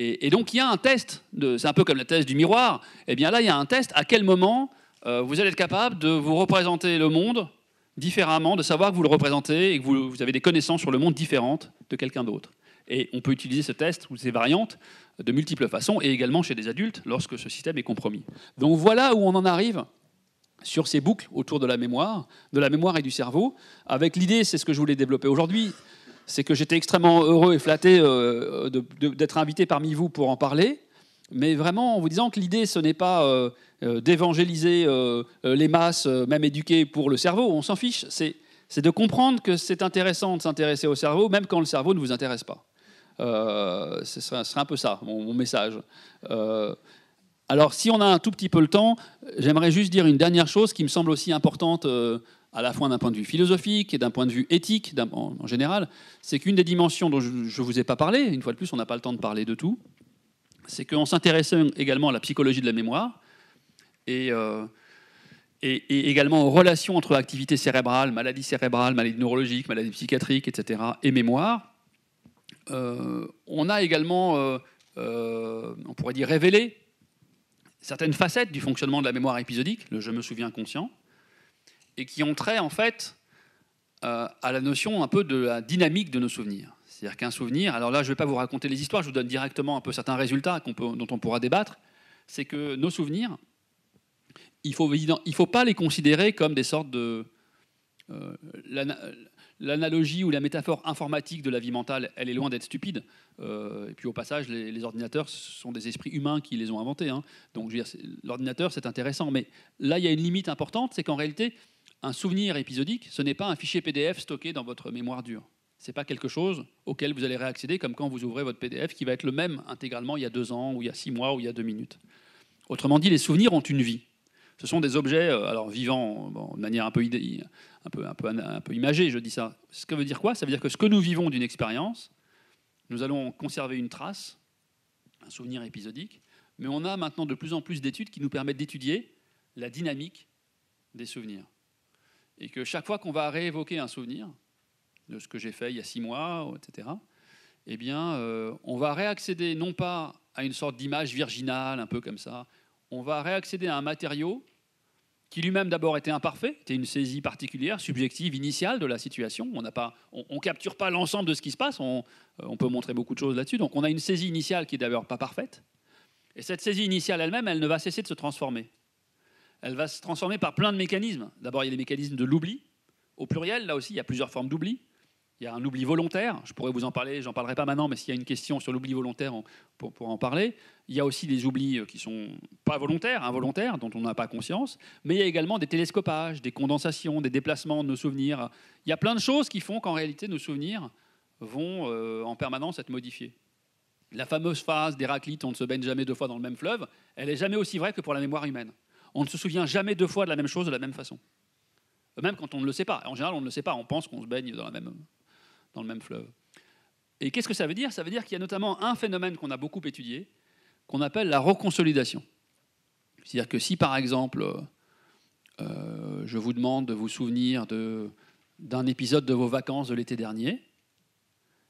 Et, donc il y a un test, c'est un peu comme le test du miroir, et eh bien là il y a un test à quel moment euh, vous allez être capable de vous représenter le monde différemment, de savoir que vous le représentez et que vous, vous avez des connaissances sur le monde différentes de quelqu'un d'autre. Et on peut utiliser ce test ou ces variantes de multiples façons, et également chez des adultes lorsque ce système est compromis. Donc voilà où on en arrive sur ces boucles autour de la mémoire, de la mémoire et du cerveau, avec l'idée, c'est ce que je voulais développer aujourd'hui, c'est que j'étais extrêmement heureux et flatté euh, d'être invité parmi vous pour en parler, mais vraiment en vous disant que l'idée, ce n'est pas euh, euh, d'évangéliser les masses, même éduquées pour le cerveau, on s'en fiche, c'est de comprendre que c'est intéressant de s'intéresser au cerveau, même quand le cerveau ne vous intéresse pas. ce, serait, un peu ça, mon, mon message. Alors, si on a un tout petit peu le temps, j'aimerais juste dire une dernière chose qui me semble aussi importante euh, à la fois d'un point de vue philosophique et d'un point de vue éthique en, général. C'est qu'une des dimensions dont je ne vous ai pas parlé, une fois de plus, on n'a pas le temps de parler de tout, c'est qu'on s'intéressait également à la psychologie de la mémoire et, euh, également aux relations entre activité cérébrale, maladie cérébrale, maladie neurologique, maladie psychiatrique, etc., et mémoire. Euh, on a également, on pourrait dire, révélé certaines facettes du fonctionnement de la mémoire épisodique, le je me souviens conscient, et qui ont trait en fait euh, à la notion un peu de la dynamique de nos souvenirs. C'est-à-dire qu'un souvenir, alors là je ne vais pas vous raconter les histoires, je vous donne directement un peu certains résultats dont on pourra débattre, c'est que nos souvenirs, il ne faut, pas les considérer comme des sortes de... Euh, l'analogie ou la métaphore informatique de la vie mentale, elle est loin d'être stupide. Euh, et puis au passage, les, ordinateurs sont des esprits humains qui les ont inventés. Hein. Donc l'ordinateur, c'est intéressant. Mais là, il y a une limite importante, c'est qu'en réalité, un souvenir épisodique, ce n'est pas un fichier PDF stocké dans votre mémoire dure. Ce n'est pas quelque chose auquel vous allez réaccéder comme quand vous ouvrez votre PDF qui va être le même intégralement il y a deux ans, ou il y a six mois, ou il y a deux minutes. Autrement dit, les souvenirs ont une vie. Ce sont des objets euh, alors vivants de manière un peu, un, peu, un, peu, un peu imagée, je dis ça. Ce que veut dire quoi? Ça veut dire que ce que nous vivons d'une expérience, nous allons conserver une trace, un souvenir épisodique, mais on a maintenant de plus en plus d'études qui nous permettent d'étudier la dynamique des souvenirs. Et que chaque fois qu'on va réévoquer un souvenir, de ce que j'ai fait il y a six mois, etc., eh bien, on va réaccéder non pas à une sorte d'image virginale, un peu comme ça, on va réaccéder à un matériau qui lui-même d'abord était imparfait, était une saisie particulière, subjective, initiale de la situation. On ne capture pas l'ensemble de ce qui se passe, on, on peut montrer beaucoup de choses là-dessus. Donc on a une saisie initiale qui est d'abord pas parfaite. Et cette saisie initiale elle-même, elle ne va cesser de se transformer. Elle va se transformer par plein de mécanismes. D'abord, il y a les mécanismes de l'oubli. Au pluriel, là aussi, il y a plusieurs formes d'oubli. Il y a un oubli volontaire, je pourrais vous en parler, j'en parlerai pas maintenant, mais s'il y a une question sur l'oubli volontaire, on pourra en parler. Il y a aussi des oublis euh, qui sont pas volontaires, involontaires, dont on n'a pas conscience, mais il y a également des télescopages, des condensations, des déplacements de nos souvenirs. Il y a plein de choses qui font qu'en réalité nos souvenirs vont euh, en permanence être modifiés. La fameuse phrase d'Héraclite, on ne se baigne jamais deux fois dans le même fleuve, elle n'est jamais aussi vraie que pour la mémoire humaine. On ne se souvient jamais deux fois de la même chose de la même façon. Même quand on ne le sait pas. En général, on ne le sait pas, on pense qu'on se baigne dans la même dans le même fleuve. Et qu'est-ce que ça veut dire? Ça veut dire qu'il y a notamment un phénomène qu'on a beaucoup étudié, qu'on appelle la reconsolidation. C'est-à-dire que si par exemple, euh, je vous demande de vous souvenir d'un épisode de vos vacances de l'été dernier,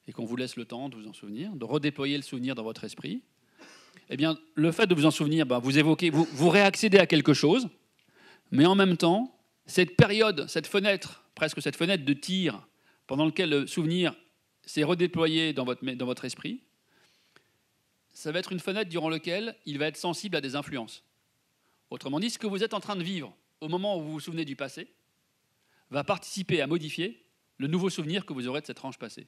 et qu'on vous laisse le temps de vous en souvenir, de redéployer le souvenir dans votre esprit, eh bien, le fait de vous en souvenir, ben, vous évoquez, vous réaccédez à quelque chose, mais en même temps, cette période, cette fenêtre, presque cette fenêtre de tir pendant lequel le souvenir s'est redéployé dans votre, dans votre esprit, ça va être une fenêtre durant laquelle il va être sensible à des influences. Autrement dit, ce que vous êtes en train de vivre au moment où vous vous souvenez du passé va participer à modifier le nouveau souvenir que vous aurez de cette tranche passée.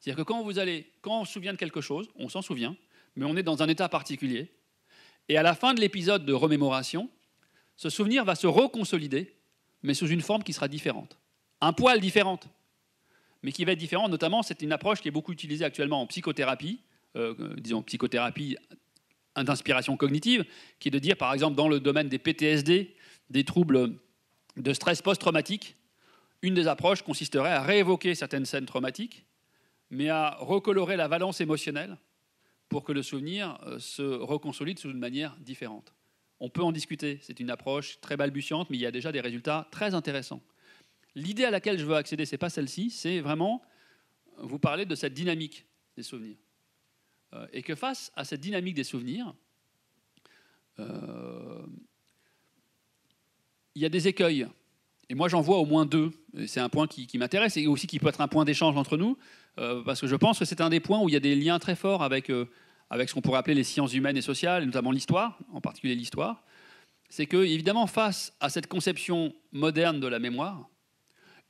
C'est-à-dire que quand vous allez, quand on se souvient de quelque chose, on s'en souvient, mais on est dans un état particulier. Et à la fin de l'épisode de remémoration, ce souvenir va se reconsolider, mais sous une forme qui sera différente. Un poil différente, mais qui va être différent. Notamment, c'est une approche qui est beaucoup utilisée actuellement en psychothérapie, euh, disons psychothérapie d'inspiration cognitive, qui est de dire, par exemple, dans le domaine des PTSD, des troubles de stress post-traumatique, une des approches consisterait à réévoquer certaines scènes traumatiques, mais à recolorer la valence émotionnelle pour que le souvenir euh, se reconsolide sous une manière différente. On peut en discuter, c'est une approche très balbutiante, mais il y a déjà des résultats très intéressants. L'idée à laquelle je veux accéder, ce n'est pas celle-ci, c'est vraiment vous parler de cette dynamique des souvenirs. Euh, et que face à cette dynamique des souvenirs, euh, il y a des écueils. Et moi, j'en vois au moins deux. C'est un point qui, m'intéresse et aussi qui peut être un point d'échange entre nous, euh, parce que je pense que c'est un des points où il y a des liens très forts avec, avec ce qu'on pourrait appeler les sciences humaines et sociales, notamment l'histoire, en particulier l'histoire. C'est que, évidemment, face à cette conception moderne de la mémoire,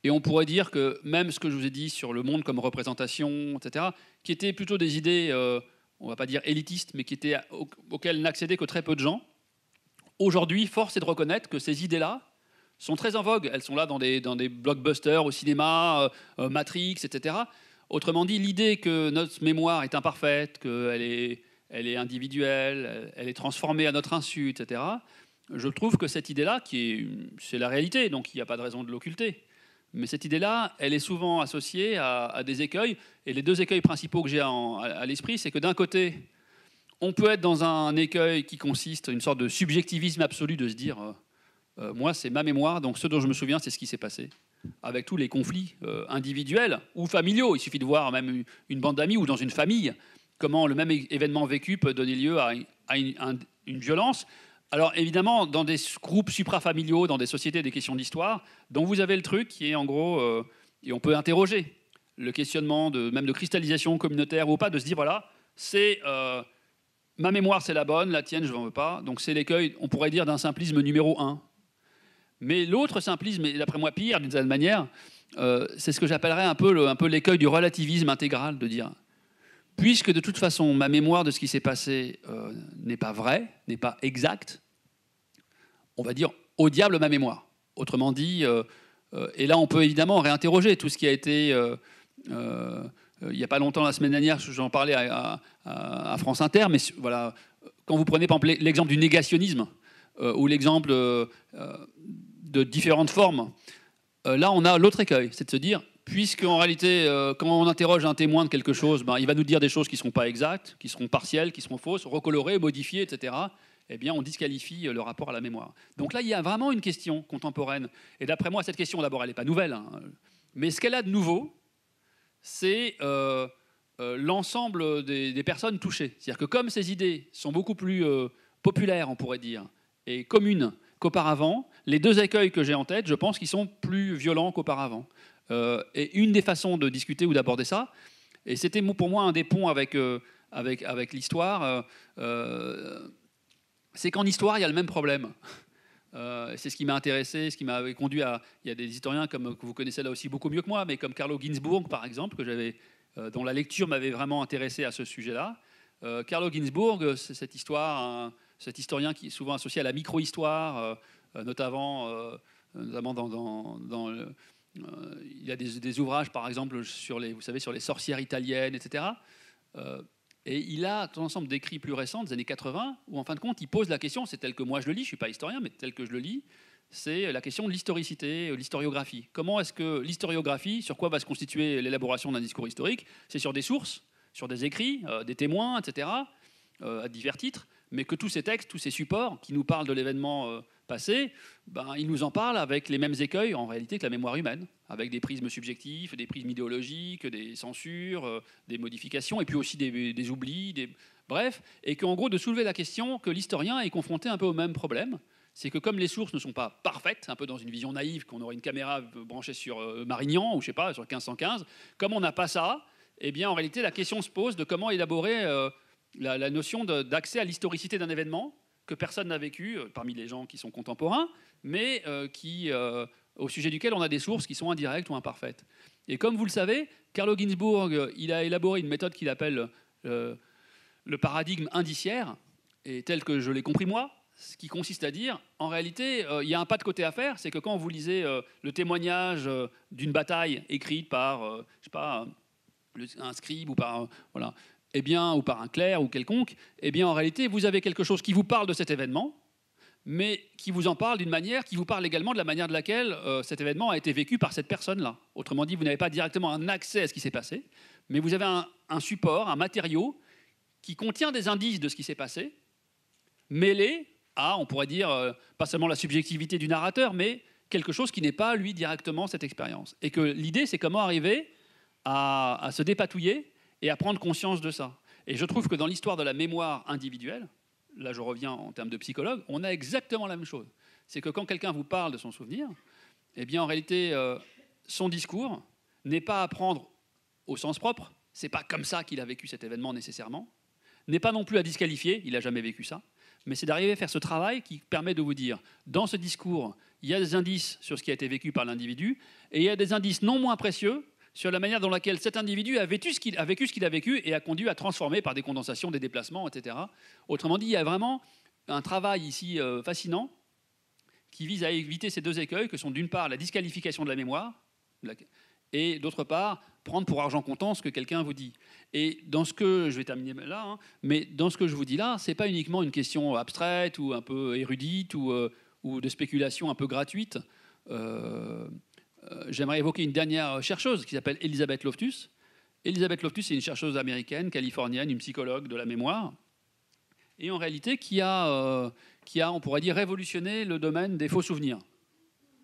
et on pourrait dire que même ce que je vous ai dit sur le monde comme représentation, etc., qui étaient plutôt des idées, euh, on va pas dire élitistes, mais qui étaient, auxquelles n'accédaient que très peu de gens, aujourd'hui, force est de reconnaître que ces idées-là sont très en vogue. Elles sont là dans des, blockbusters au cinéma, euh, euh, Matrix, etc. Autrement dit, l'idée que notre mémoire est imparfaite, qu'elle est, elle est individuelle, elle est transformée à notre insu, etc., je trouve que cette idée-là, qui est, c'est la réalité, donc il n'y a pas de raison de l'occulter, mais cette idée-là, elle est souvent associée à, des écueils. Et les deux écueils principaux que j'ai à, l'esprit, c'est que d'un côté, on peut être dans un écueil qui consiste une sorte de subjectivisme absolu de se dire euh, euh, moi, c'est ma mémoire, donc ce dont je me souviens, c'est ce qui s'est passé. Avec tous les conflits euh, individuels ou familiaux. Il suffit de voir même une, bande d'amis ou dans une famille comment le même événement vécu peut donner lieu à, une violence alors évidemment, dans des groupes suprafamiliaux, dans des sociétés des questions d'histoire, dont vous avez le truc qui est en gros, euh, et on peut interroger le questionnement de même de cristallisation communautaire ou pas, de se dire voilà, c'est euh, ma mémoire c'est la bonne, la tienne je n'en veux pas, donc c'est l'écueil, on pourrait dire d'un simplisme numéro un. Mais l'autre simplisme, et d'après moi pire d'une certaine manière, euh, c'est ce que j'appellerais un peu, un peu l'écueil du relativisme intégral, de dire puisque de toute façon ma mémoire de ce qui s'est passé n'est pas vraie, n'est pas exacte, on va dire, au diable ma mémoire. Autrement dit, euh, euh, et là on peut évidemment réinterroger tout ce qui a été, euh, il n'y a pas longtemps, la semaine dernière, j'en parlais à, France Inter, mais voilà, quand vous prenez par exemple l'exemple du négationnisme, ou l'exemple de différentes formes, là on a l'autre écueil, c'est de se dire, puisque en réalité, quand on interroge un témoin de quelque chose, ben, il va nous dire des choses qui ne seront pas exactes, qui seront partielles, qui seront fausses, recolorées, modifiées, etc eh on disqualifie euh, le rapport à la mémoire. Donc là, il y a vraiment une question contemporaine. Et d'après moi, cette question, d'abord, elle n'est pas nouvelle. Hein. Mais ce qu'elle a de nouveau, c'est euh, l'ensemble des, personnes touchées. C'est-à-dire que comme ces idées sont beaucoup plus populaires, on pourrait dire, et communes qu'auparavant, les deux écueils que j'ai en tête, je pense qu'ils sont plus violents qu'auparavant. et une des façons de discuter ou d'aborder ça, et c'était pour moi un des ponts avec l'histoire, c'est qu'en histoire, il y a le même problème. Euh, c'est ce qui m'a intéressé, ce qui m'a conduit à. Il y a des historiens comme, que vous connaissez là aussi beaucoup mieux que moi, mais comme Carlo Ginzburg, par exemple, que j'avais, euh, dont la lecture m'avait vraiment intéressé à ce sujet-là. Euh, Carlo Ginzburg, c'est cette histoire, cet historien qui est souvent associé à la micro-histoire, notamment, notamment dans. il y a des, des, ouvrages, par exemple, sur les, vous savez, sur les sorcières italiennes, etc. Et il a tout un ensemble d'écrits plus récents, des années 80, où en fin de compte, il pose la question, c'est tel que moi je le lis, je ne suis pas historien, mais tel que je le lis, c'est la question de l'historicité, euh, l'historiographie. Comment est-ce que l'historiographie, sur quoi va se constituer l'élaboration d'un discours historique C'est sur des sources, sur des écrits, euh, des témoins, etc., euh, à divers titres, mais que tous ces textes, tous ces supports qui nous parlent de l'événement passé, ben, ils nous en parlent avec les mêmes écueils en réalité que la mémoire humaine, avec des prismes subjectifs, des prismes idéologiques, des censures, euh, des modifications, et puis aussi des, oublis, des... bref, et qu'en gros de soulever la question que l'historien est confronté un peu au même problème, c'est que comme les sources ne sont pas parfaites, un peu dans une vision naïve, qu'on aurait une caméra branchée sur euh, Marignan ou je sais pas sur 1515, comme on n'a pas ça, eh bien en réalité la question se pose de comment élaborer euh, la, la, notion d'accès à l'historicité d'un événement personne n'a vécu parmi les gens qui sont contemporains, mais qui au sujet duquel on a des sources qui sont indirectes ou imparfaites. Et comme vous le savez, Carlo Ginzburg, il a élaboré une méthode qu'il appelle euh, le paradigme indiciaire, et tel que je l'ai compris moi, ce qui consiste à dire, en réalité, euh, il y a un pas de côté à faire, c'est que quand vous lisez euh, le témoignage d'une bataille écrite par, je sais pas, un scribe ou par, voilà, eh bien, ou par un clerc ou quelconque, eh bien, en réalité, vous avez quelque chose qui vous parle de cet événement, mais qui vous en parle d'une manière qui vous parle également de la manière de laquelle euh, cet événement a été vécu par cette personne-là. Autrement dit, vous n'avez pas directement un accès à ce qui s'est passé, mais vous avez un, support, un matériau qui contient des indices de ce qui s'est passé, mêlé à, on pourrait dire, euh, pas seulement la subjectivité du narrateur, mais quelque chose qui n'est pas, lui, directement cette expérience. Et que l'idée, c'est comment arriver à se dépatouiller et à prendre conscience de ça. Et je trouve que dans l'histoire de la mémoire individuelle, là je reviens en termes de psychologue, on a exactement la même chose. C'est que quand quelqu'un vous parle de son souvenir, eh bien en réalité, euh, son discours n'est pas à prendre au sens propre, c'est pas comme ça qu'il a vécu cet événement nécessairement, n'est pas non plus à disqualifier, il n'a jamais vécu ça, mais c'est d'arriver à faire ce travail qui permet de vous dire, dans ce discours, il y a des indices sur ce qui a été vécu par l'individu, et il y a des indices non moins précieux sur la manière dans laquelle cet individu a vécu ce qu'il a qu'il a vécu et a conduit à transformer par des condensations, des déplacements, etc. Autrement dit, il y a vraiment un travail ici euh, fascinant qui vise à éviter ces deux écueils que sont d'une part la disqualification de la mémoire et d'autre part prendre pour argent comptant ce que quelqu'un vous dit. Et dans ce que je vais terminer là, hein, mais dans ce que je vous dis là, c'est pas uniquement une question abstraite ou un peu érudite ou, euh, ou de spéculation un peu gratuite. Euh, j'aimerais évoquer une dernière chercheuse qui s'appelle Elisabeth Loftus. Elisabeth Loftus est une chercheuse américaine, californienne, une psychologue de la mémoire, et en réalité qui a, euh, qui a on pourrait dire, révolutionné le domaine des faux souvenirs.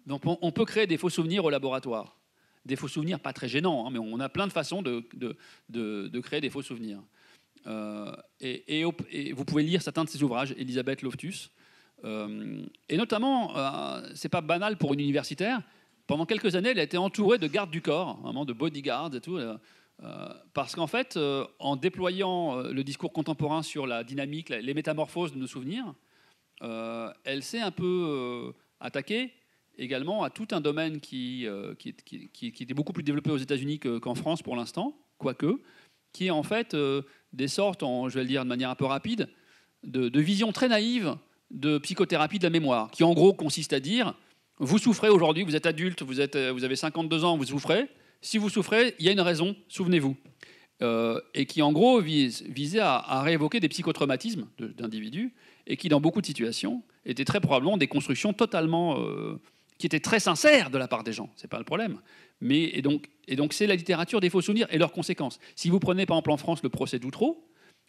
Donc on, peut créer des faux souvenirs au laboratoire. Des faux souvenirs pas très gênants, hein, mais on a plein de façons de, de, de, créer des faux souvenirs. Euh, et, et, vous pouvez lire certains de ses ouvrages, Elisabeth Loftus. et notamment, c'est pas banal pour une universitaire, pendant quelques années, elle a été entourée de gardes du corps, vraiment de bodyguards et tout. Euh, euh, parce qu'en fait, euh, en déployant le discours contemporain sur la dynamique, les métamorphoses de nos souvenirs, elle s'est un peu attaquée également à tout un domaine qui, était beaucoup plus développé aux États-Unis qu'en France pour l'instant, quoique, qui est en fait des sortes, je vais le dire de manière un peu rapide, de, de vision très naïve de psychothérapie de la mémoire, qui en gros consiste à dire vous souffrez aujourd'hui, vous êtes adulte, vous, êtes, vous avez 52 ans, vous souffrez. Si vous souffrez, il y a une raison, souvenez-vous. Euh, et qui en gros vise, visait à, réévoquer des psychotraumatismes d'individus et qui dans beaucoup de situations étaient très probablement des constructions totalement euh, qui étaient très sincères de la part des gens, c'est pas le problème. Mais donc et donc c'est la littérature des faux souvenirs et leurs conséquences. Si vous prenez par exemple en France le procès d'Outreau,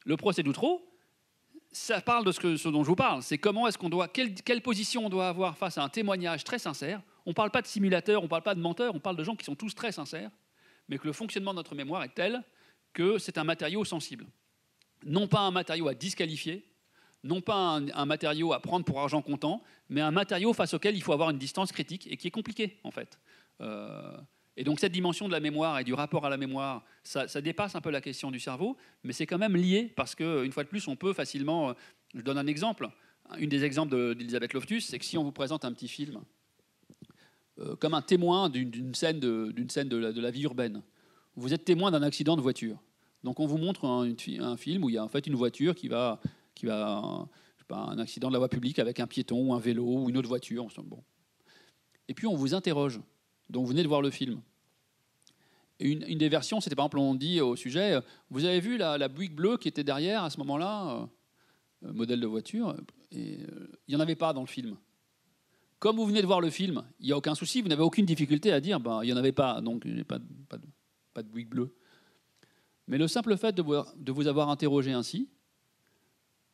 le procès d'Outreau, ça parle de ce, dont je vous parle. C'est comment est-ce qu'on doit, quelle, quelle, position on doit avoir face à un témoignage très sincère. On ne parle pas de simulateur, on ne parle pas de menteur, on parle de gens qui sont tous très sincères, mais que le fonctionnement de notre mémoire est tel que c'est un matériau sensible. Non pas un matériau à disqualifier, non pas un, matériau à prendre pour argent comptant, mais un matériau face auquel il faut avoir une distance critique et qui est compliqué en fait. Euh, et donc cette dimension de la mémoire et du rapport à la mémoire, ça, dépasse un peu la question du cerveau, mais c'est quand même lié parce qu'une fois de plus, on peut facilement... Euh, je donne un exemple. Une des exemples d'Elisabeth Loftus, c'est que si on vous présente un petit film euh, comme un témoin d'une scène, de, scène de, la, vie urbaine, vous êtes témoin d'un accident de voiture. Donc on vous montre un, film où il y a en fait une voiture qui va qui va pas, un accident de la voie publique avec un piéton ou un vélo ou une autre voiture. Bon. Et puis on vous interroge. Donc vous venez de voir le film. une, des versions, c'était par exemple, on dit au sujet, vous avez vu la, la Buick bleue qui était derrière à ce moment-là, euh, modèle de voiture, euh, il n'y en avait pas dans le film. Comme vous venez de voir le film, il n'y a aucun souci, vous n'avez aucune difficulté à dire, ben, il n'y en avait pas, donc il n'y a pas, de, pas bleue. Mais le simple fait de vous, de vous avoir interrogé ainsi,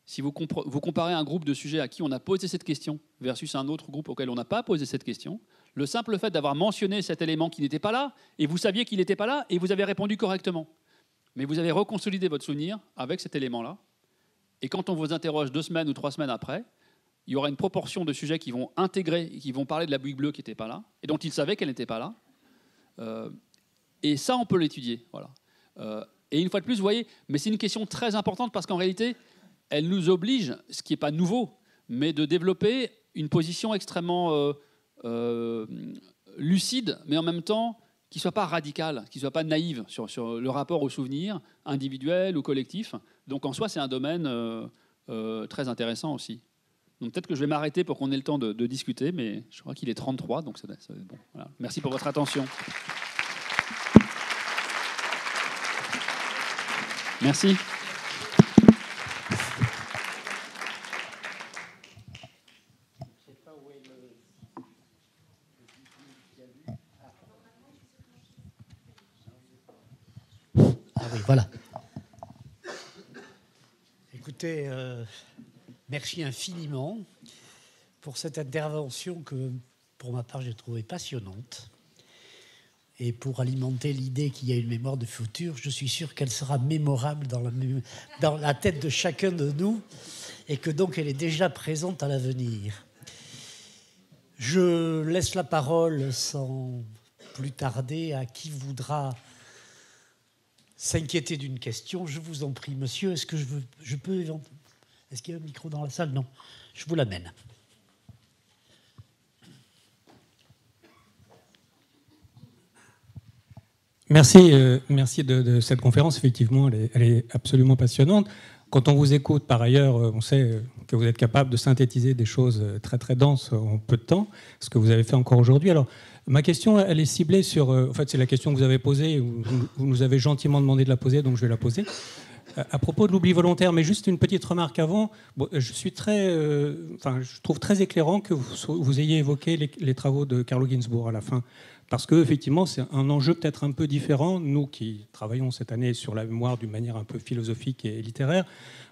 si vous, comparez un groupe de sujets à qui on a posé cette question versus un autre groupe auquel on n'a pas posé cette question, le simple fait d'avoir mentionné cet élément qui n'était pas là, et vous saviez qu'il n'était pas là, et vous avez répondu correctement. Mais vous avez reconsolidé votre souvenir avec cet élément-là. Et quand on vous interroge deux semaines ou trois semaines après, il y aura une proportion de sujets qui vont intégrer, qui vont parler de la bouille bleue qui n'était pas là, et dont ils savaient qu'elle n'était pas là. Euh, et ça, on peut l'étudier. Voilà. Euh, et une fois de plus, vous voyez, mais c'est une question très importante parce qu'en réalité, elle nous oblige, ce qui n'est pas nouveau, mais de développer une position extrêmement euh, euh, lucide, mais en même temps qui ne soit pas radicale, qui ne soit pas naïve sur, le rapport au souvenir individuel ou collectif. Donc en soi, c'est un domaine euh, très intéressant aussi. Donc peut-être que je vais m'arrêter pour qu'on ait le temps de, discuter, mais je crois qu'il est 33, donc ça bon. Merci pour votre attention. Merci. Voilà. Écoutez, euh, merci infiniment pour cette intervention que, pour ma part, j'ai trouvée passionnante. Et pour alimenter l'idée qu'il y a une mémoire de futur, je suis sûr qu'elle sera mémorable dans la, dans la tête de chacun de nous et que donc elle est déjà présente à l'avenir. Je laisse la parole sans plus tarder à qui voudra s'inquiéter d'une question, je vous en prie, monsieur, est-ce que je, peux... Est-ce qu'il y a un micro dans la salle? Non. Je vous l'amène. Merci, euh, merci de, cette conférence. Effectivement, elle est, absolument passionnante. Quand on vous écoute, par ailleurs, euh, on sait euh, que vous êtes capable de synthétiser des choses très très denses en peu de temps, ce que vous avez fait encore aujourd'hui. Alors, Ma question, elle est ciblée sur. Euh, en fait, c'est la question que vous avez posée. Vous, nous avez gentiment demandé de la poser, donc je vais la poser. Euh, à propos de l'oubli volontaire, mais juste une petite remarque avant. je suis très, euh, enfin, je trouve très éclairant que vous, ayez évoqué les, travaux de Carlo Ginzburg à la fin, parce que effectivement, c'est un enjeu peut-être un peu différent. Nous qui travaillons cette année sur la mémoire d'une manière un peu philosophique et littéraire,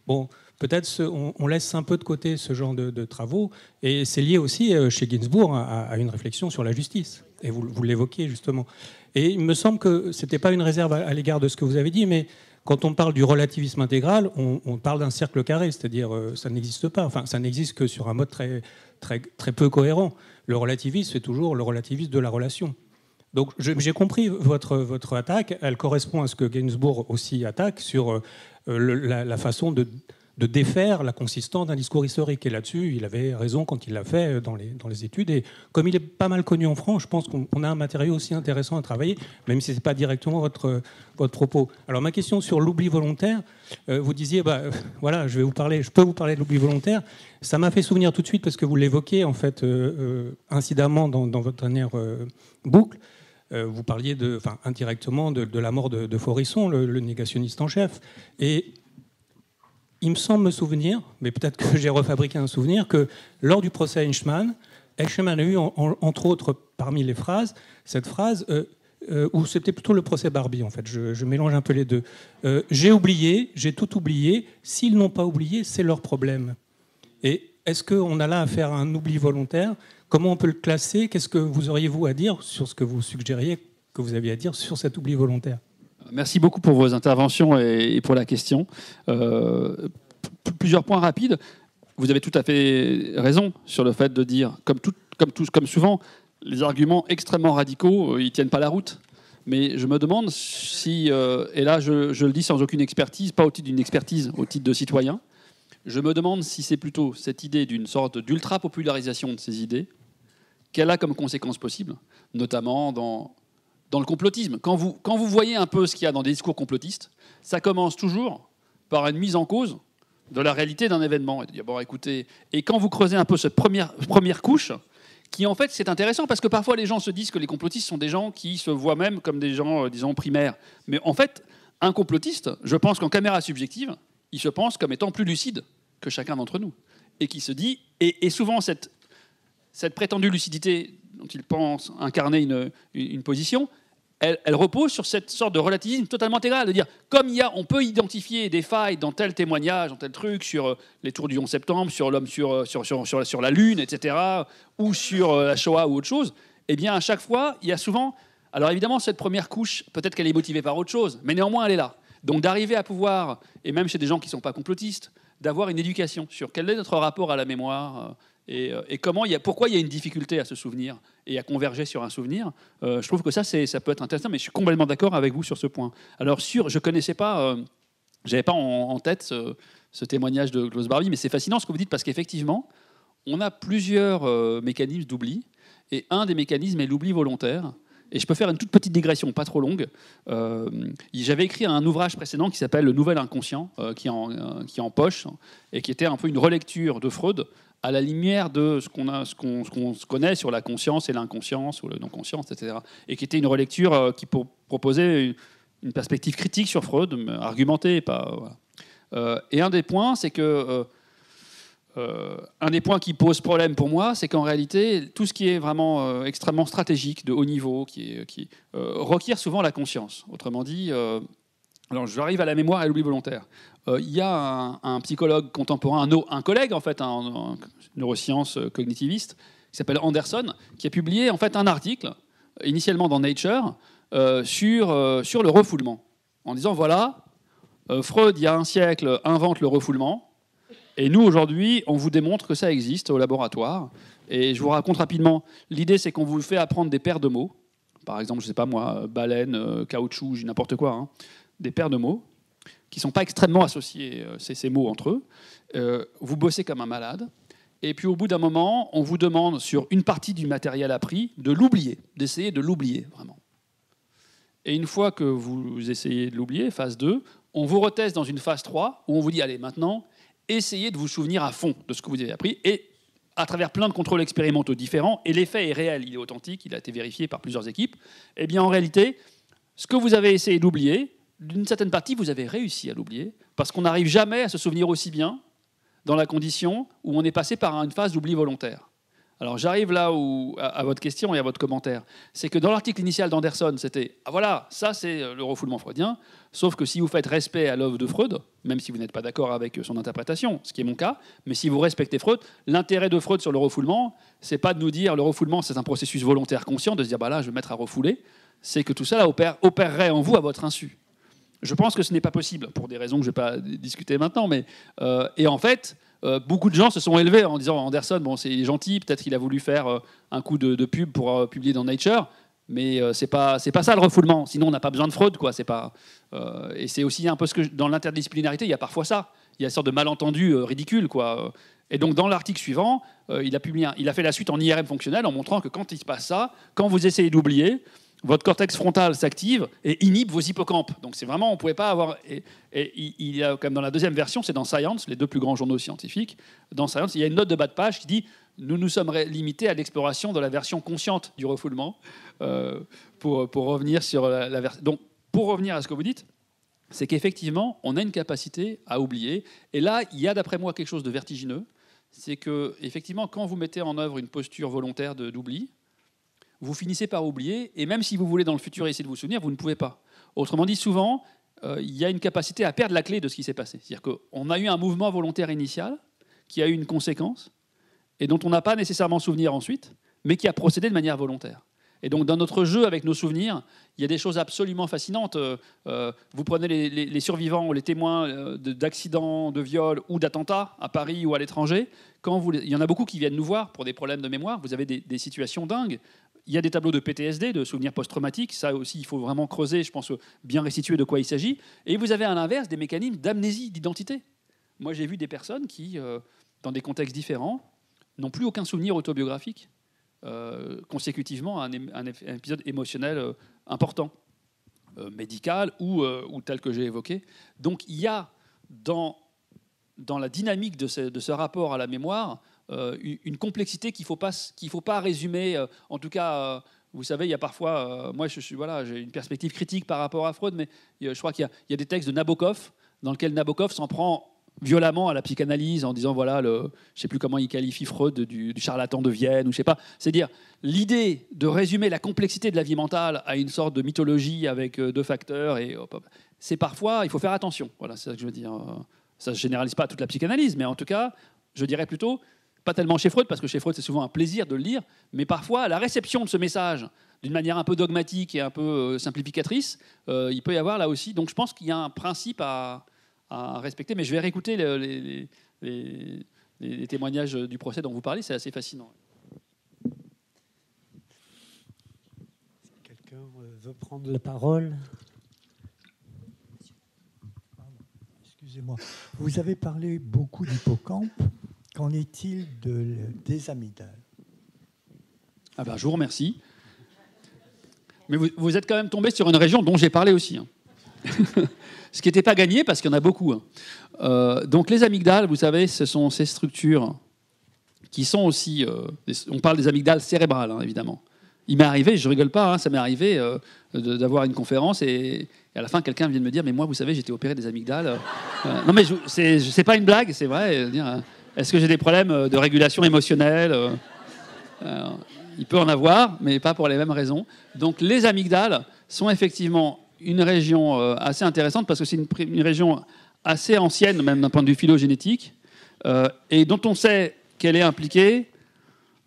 bon, peut-être on, laisse un peu de côté ce genre de, travaux, et c'est lié aussi euh, chez Ginsburg à, une réflexion sur la justice, et vous, vous l'évoquiez justement. Et il me semble que ce n'était pas une réserve à, l'égard de ce que vous avez dit, mais quand on parle du relativisme intégral, on, parle d'un cercle carré, c'est-à-dire euh, ça n'existe pas, enfin ça n'existe que sur un mode très, très, très peu cohérent. Le relativisme, c'est toujours le relativisme de la relation. Donc j'ai compris votre, votre attaque, elle correspond à ce que Gainsbourg aussi attaque sur euh, la, façon de, de défaire la consistance d'un discours historique. Et là-dessus, il avait raison quand il l'a fait dans les, dans les études. Et comme il est pas mal connu en France, je pense qu'on a un matériau aussi intéressant à travailler, même si ce n'est pas directement votre, votre propos. Alors ma question sur l'oubli volontaire, euh, vous disiez, bah, euh, voilà, je vais vous parler, je peux vous parler de l'oubli volontaire. Ça m'a fait souvenir tout de suite parce que vous l'évoquez en fait euh, incidemment dans, votre dernière boucle. vous parliez de, enfin, indirectement de, la mort de, de Forisson, le, le, négationniste en chef. Et il me semble me souvenir, mais peut-être que j'ai refabriqué un souvenir, que lors du procès Eichmann, Eichmann a eu, entre autres, parmi les phrases, cette phrase, euh, euh, ou c'était plutôt le procès Barbie, en fait, je, mélange un peu les deux. Euh, j'ai oublié, j'ai tout oublié, s'ils n'ont pas oublié, c'est leur problème. Et est-ce qu'on a là à faire un oubli volontaire? Comment on peut le classer? Qu'est-ce que vous auriez, vous, à dire sur ce que vous suggériez que vous aviez à dire sur cet oubli volontaire? Merci beaucoup pour vos interventions et, pour la question. Euh, plusieurs points rapides. Vous avez tout à fait raison sur le fait de dire, comme, souvent, les arguments extrêmement radicaux, euh, ils tiennent pas la route. Mais je me demande si, euh, et là je, le dis sans aucune expertise, pas au titre d'une expertise, au titre de citoyen, je me demande si c'est plutôt cette idée d'une sorte d'ultra-popularisation de ces idées, qu'elle a comme conséquence possible, notamment dans, dans le complotisme. Quand vous, quand vous voyez un peu ce qu'il y a dans des discours complotistes, ça commence toujours par une mise en cause de la réalité d'un événement. Et, bon, écoutez, et quand vous creusez un peu cette première, première couche, qui en fait c'est intéressant parce que parfois les gens se disent que les complotistes sont des gens qui se voient même comme des gens, euh, disons, primaires. Mais en fait, un complotiste, je pense qu'en caméra subjective, il se pense comme étant plus lucide que chacun d'entre nous. Et qui se dit, et, souvent cette, cette prétendue lucidité dont il pense incarner une, une position, elle, repose sur cette sorte de relativisme totalement intégral, de dire, comme il y a, on peut identifier des failles dans tel témoignage, dans tel truc, sur euh, les tours du 11 septembre, sur l'homme euh, sur, sur, sur, sur, la Lune, etc., ou sur euh, la Shoah ou autre chose, eh bien, à chaque fois, il y a souvent... Alors évidemment, cette première couche, peut-être qu'elle est motivée par autre chose, mais néanmoins, elle est là. Donc d'arriver à pouvoir, et même chez des gens qui ne sont pas complotistes, d'avoir une éducation sur quel est notre rapport à la mémoire, euh, et, comment y a, pourquoi il y a une difficulté à se souvenir et à converger sur un souvenir. Euh, je trouve que ça, ça peut être intéressant, mais je suis complètement d'accord avec vous sur ce point. Alors, sur, je ne connaissais pas, euh, j'avais pas en, tête ce, témoignage de Klaus Barbie, mais c'est fascinant ce que vous dites parce qu'effectivement, on a plusieurs mécanismes d'oubli, et un des mécanismes est l'oubli volontaire. Et je peux faire une toute petite digression, pas trop longue. J'avais écrit un ouvrage précédent qui s'appelle Le Nouvel Inconscient, qui, en, qui est en poche, et qui était un peu une relecture de Freud à la lumière de ce qu'on qu'on connaît sur la conscience et l'inconscience ou le non-conscience, etc. Et qui était une relecture euh, qui proposait une, perspective critique sur Freud, argumentée. Euh, et un des points, c'est que euh, un des points qui pose problème pour moi, c'est qu'en réalité, tout ce qui est vraiment extrêmement stratégique, de haut niveau, qui, qui requiert souvent la conscience. Autrement dit, alors j'arrive à la mémoire et à l'oubli volontaire. Euh, il y a un, psychologue contemporain, un, collègue en fait, un, neurosciences cognitiviste, qui s'appelle Anderson, qui a publié en fait un article, initialement dans Nature, euh, sur, euh, sur le refoulement, en disant voilà, Freud, il y a un siècle, invente le refoulement, et nous, aujourd'hui, on vous démontre que ça existe au laboratoire. Et je vous raconte rapidement, l'idée c'est qu'on vous fait apprendre des paires de mots, par exemple, je ne sais pas moi, baleine, caoutchouc, n'importe quoi, hein, des paires de mots, qui ne sont pas extrêmement associés, euh, ces, mots entre eux. Euh, vous bossez comme un malade. Et puis au bout d'un moment, on vous demande sur une partie du matériel appris de l'oublier, d'essayer de l'oublier vraiment. Et une fois que vous essayez de l'oublier, phase 2, on vous reteste dans une phase 3 où on vous dit allez maintenant, essayez de vous souvenir à fond de ce que vous avez appris et à travers plein de contrôles expérimentaux différents, et l'effet est réel, il est authentique, il a été vérifié par plusieurs équipes, eh bien en réalité, ce que vous avez essayé d'oublier, d'une certaine partie, vous avez réussi à l'oublier, parce qu'on n'arrive jamais à se souvenir aussi bien dans la condition où on est passé par une phase d'oubli volontaire. Alors j'arrive là où, à, votre question et à votre commentaire. C'est que dans l'article initial d'Anderson, c'était ah voilà, ça c'est le refoulement freudien. Sauf que si vous faites respect à l'œuvre de Freud, même si vous n'êtes pas d'accord avec son interprétation, ce qui est mon cas, mais si vous respectez Freud, l'intérêt de Freud sur le refoulement, c'est pas de nous dire le refoulement c'est un processus volontaire conscient de se dire bah là je vais mettre à refouler. C'est que tout ça là, opérerait en vous à votre insu. Je pense que ce n'est pas possible, pour des raisons que je ne vais pas discuter maintenant. Mais, euh, et en fait, euh, beaucoup de gens se sont élevés en disant Anderson, bon, c'est gentil, peut-être qu'il a voulu faire euh, un coup de, pub pour publier dans Nature, mais c'est pas pas ça le refoulement. Sinon, on n'a pas besoin de fraude, quoi. C'est pas et c'est aussi un peu ce que dans l'interdisciplinarité, il y a parfois ça. Il y a une sorte de malentendu ridicule, quoi. Et donc, dans l'article suivant, il a publié, il a fait la suite en IRM fonctionnel en montrant que quand il se passe ça, quand vous essayez d'oublier, votre cortex frontal s'active et inhibe vos hippocampes. Donc c'est vraiment, on ne pouvait pas avoir. Et, il y a comme dans la deuxième version, c'est dans Science, les deux plus grands journaux scientifiques. Dans Science, il y a une note de bas de page qui dit nous nous sommes limités à l'exploration de la version consciente du refoulement euh, pour, pour, revenir sur la, la version. Donc pour revenir à ce que vous dites, c'est qu'effectivement, on a une capacité à oublier. Et là, il y a d'après moi quelque chose de vertigineux. C'est que, effectivement, quand vous mettez en œuvre une posture volontaire d'oubli, vous finissez par oublier, et même si vous voulez dans le futur essayer de vous souvenir, vous ne pouvez pas. Autrement dit, souvent, euh, il y a une capacité à perdre la clé de ce qui s'est passé. C'est-à-dire qu'on a eu un mouvement volontaire initial qui a eu une conséquence, et dont on n'a pas nécessairement souvenir ensuite, mais qui a procédé de manière volontaire. Et donc, dans notre jeu avec nos souvenirs, il y a des choses absolument fascinantes. Euh, euh, vous prenez les, survivants ou les témoins d'accidents, de viols ou d'attentats à Paris ou à l'étranger. Quand il y en a beaucoup qui viennent nous voir pour des problèmes de mémoire. Vous avez des, situations dingues. Il y a des tableaux de PTSD, de souvenirs post-traumatiques. Ça aussi, il faut vraiment creuser, je pense, bien restituer de quoi il s'agit. Et vous avez à l'inverse des mécanismes d'amnésie, d'identité. Moi, j'ai vu des personnes qui, dans des contextes différents, n'ont plus aucun souvenir autobiographique consécutivement à un, épisode émotionnel important, euh, médical ou, euh, tel que j'ai évoqué. Donc il y a dans, la dynamique de ce, rapport à la mémoire euh, une complexité qu'il ne faut, pas, qu'il faut pas résumer, en tout cas vous savez, il y a parfois, moi je suis voilà, j'ai une perspective critique par rapport à Freud, mais je crois qu'il y, y, a des textes de Nabokov dans lesquels Nabokov s'en prend violemment à la psychanalyse en disant voilà, le, je sais plus comment il qualifie Freud du, charlatan de Vienne ou je sais pas. C'est dire l'idée de résumer la complexité de la vie mentale à une sorte de mythologie avec euh, deux facteurs et c'est parfois il faut faire attention. Voilà, c'est ça que je veux dire. Ça ne généralise pas toute la psychanalyse, mais en tout cas, je dirais plutôt pas tellement chez Freud parce que chez Freud c'est souvent un plaisir de le lire, mais parfois la réception de ce message d'une manière un peu dogmatique et un peu euh, simplificatrice, euh, il peut y avoir là aussi. Donc je pense qu'il y a un principe à respecter. Mais je vais réécouter les, les, témoignages du procès dont vous parlez, c'est assez fascinant. Quelqu'un euh, veut prendre la parole? Excusez-moi. Vous avez parlé beaucoup d'hippocampe. Qu'en est-il de, des amygdales? Ah ben, Je vous remercie. Mais vous, êtes quand même tombé sur une région dont j'ai parlé aussi. Hein. ce qui n'était pas gagné parce qu'il y en a beaucoup. Hein. Euh, donc les amygdales, vous savez, ce sont ces structures qui sont aussi... Euh, on parle des amygdales cérébrales, hein, évidemment. Il m'est arrivé, je rigole pas, ça m'est arrivé euh, d'avoir une conférence et, à la fin quelqu'un vient de me dire mais moi vous savez j'étais opéré des amygdales. non mais c'est sais pas une blague, c'est vrai. Est-ce que j'ai des problèmes de régulation émotionnelle Il peut en avoir, mais pas pour les mêmes raisons. Donc les amygdales sont effectivement une région euh, assez intéressante parce que c'est une, région assez ancienne, même d'un point de vue phylogénétique, euh, et dont on sait qu'elle est impliquée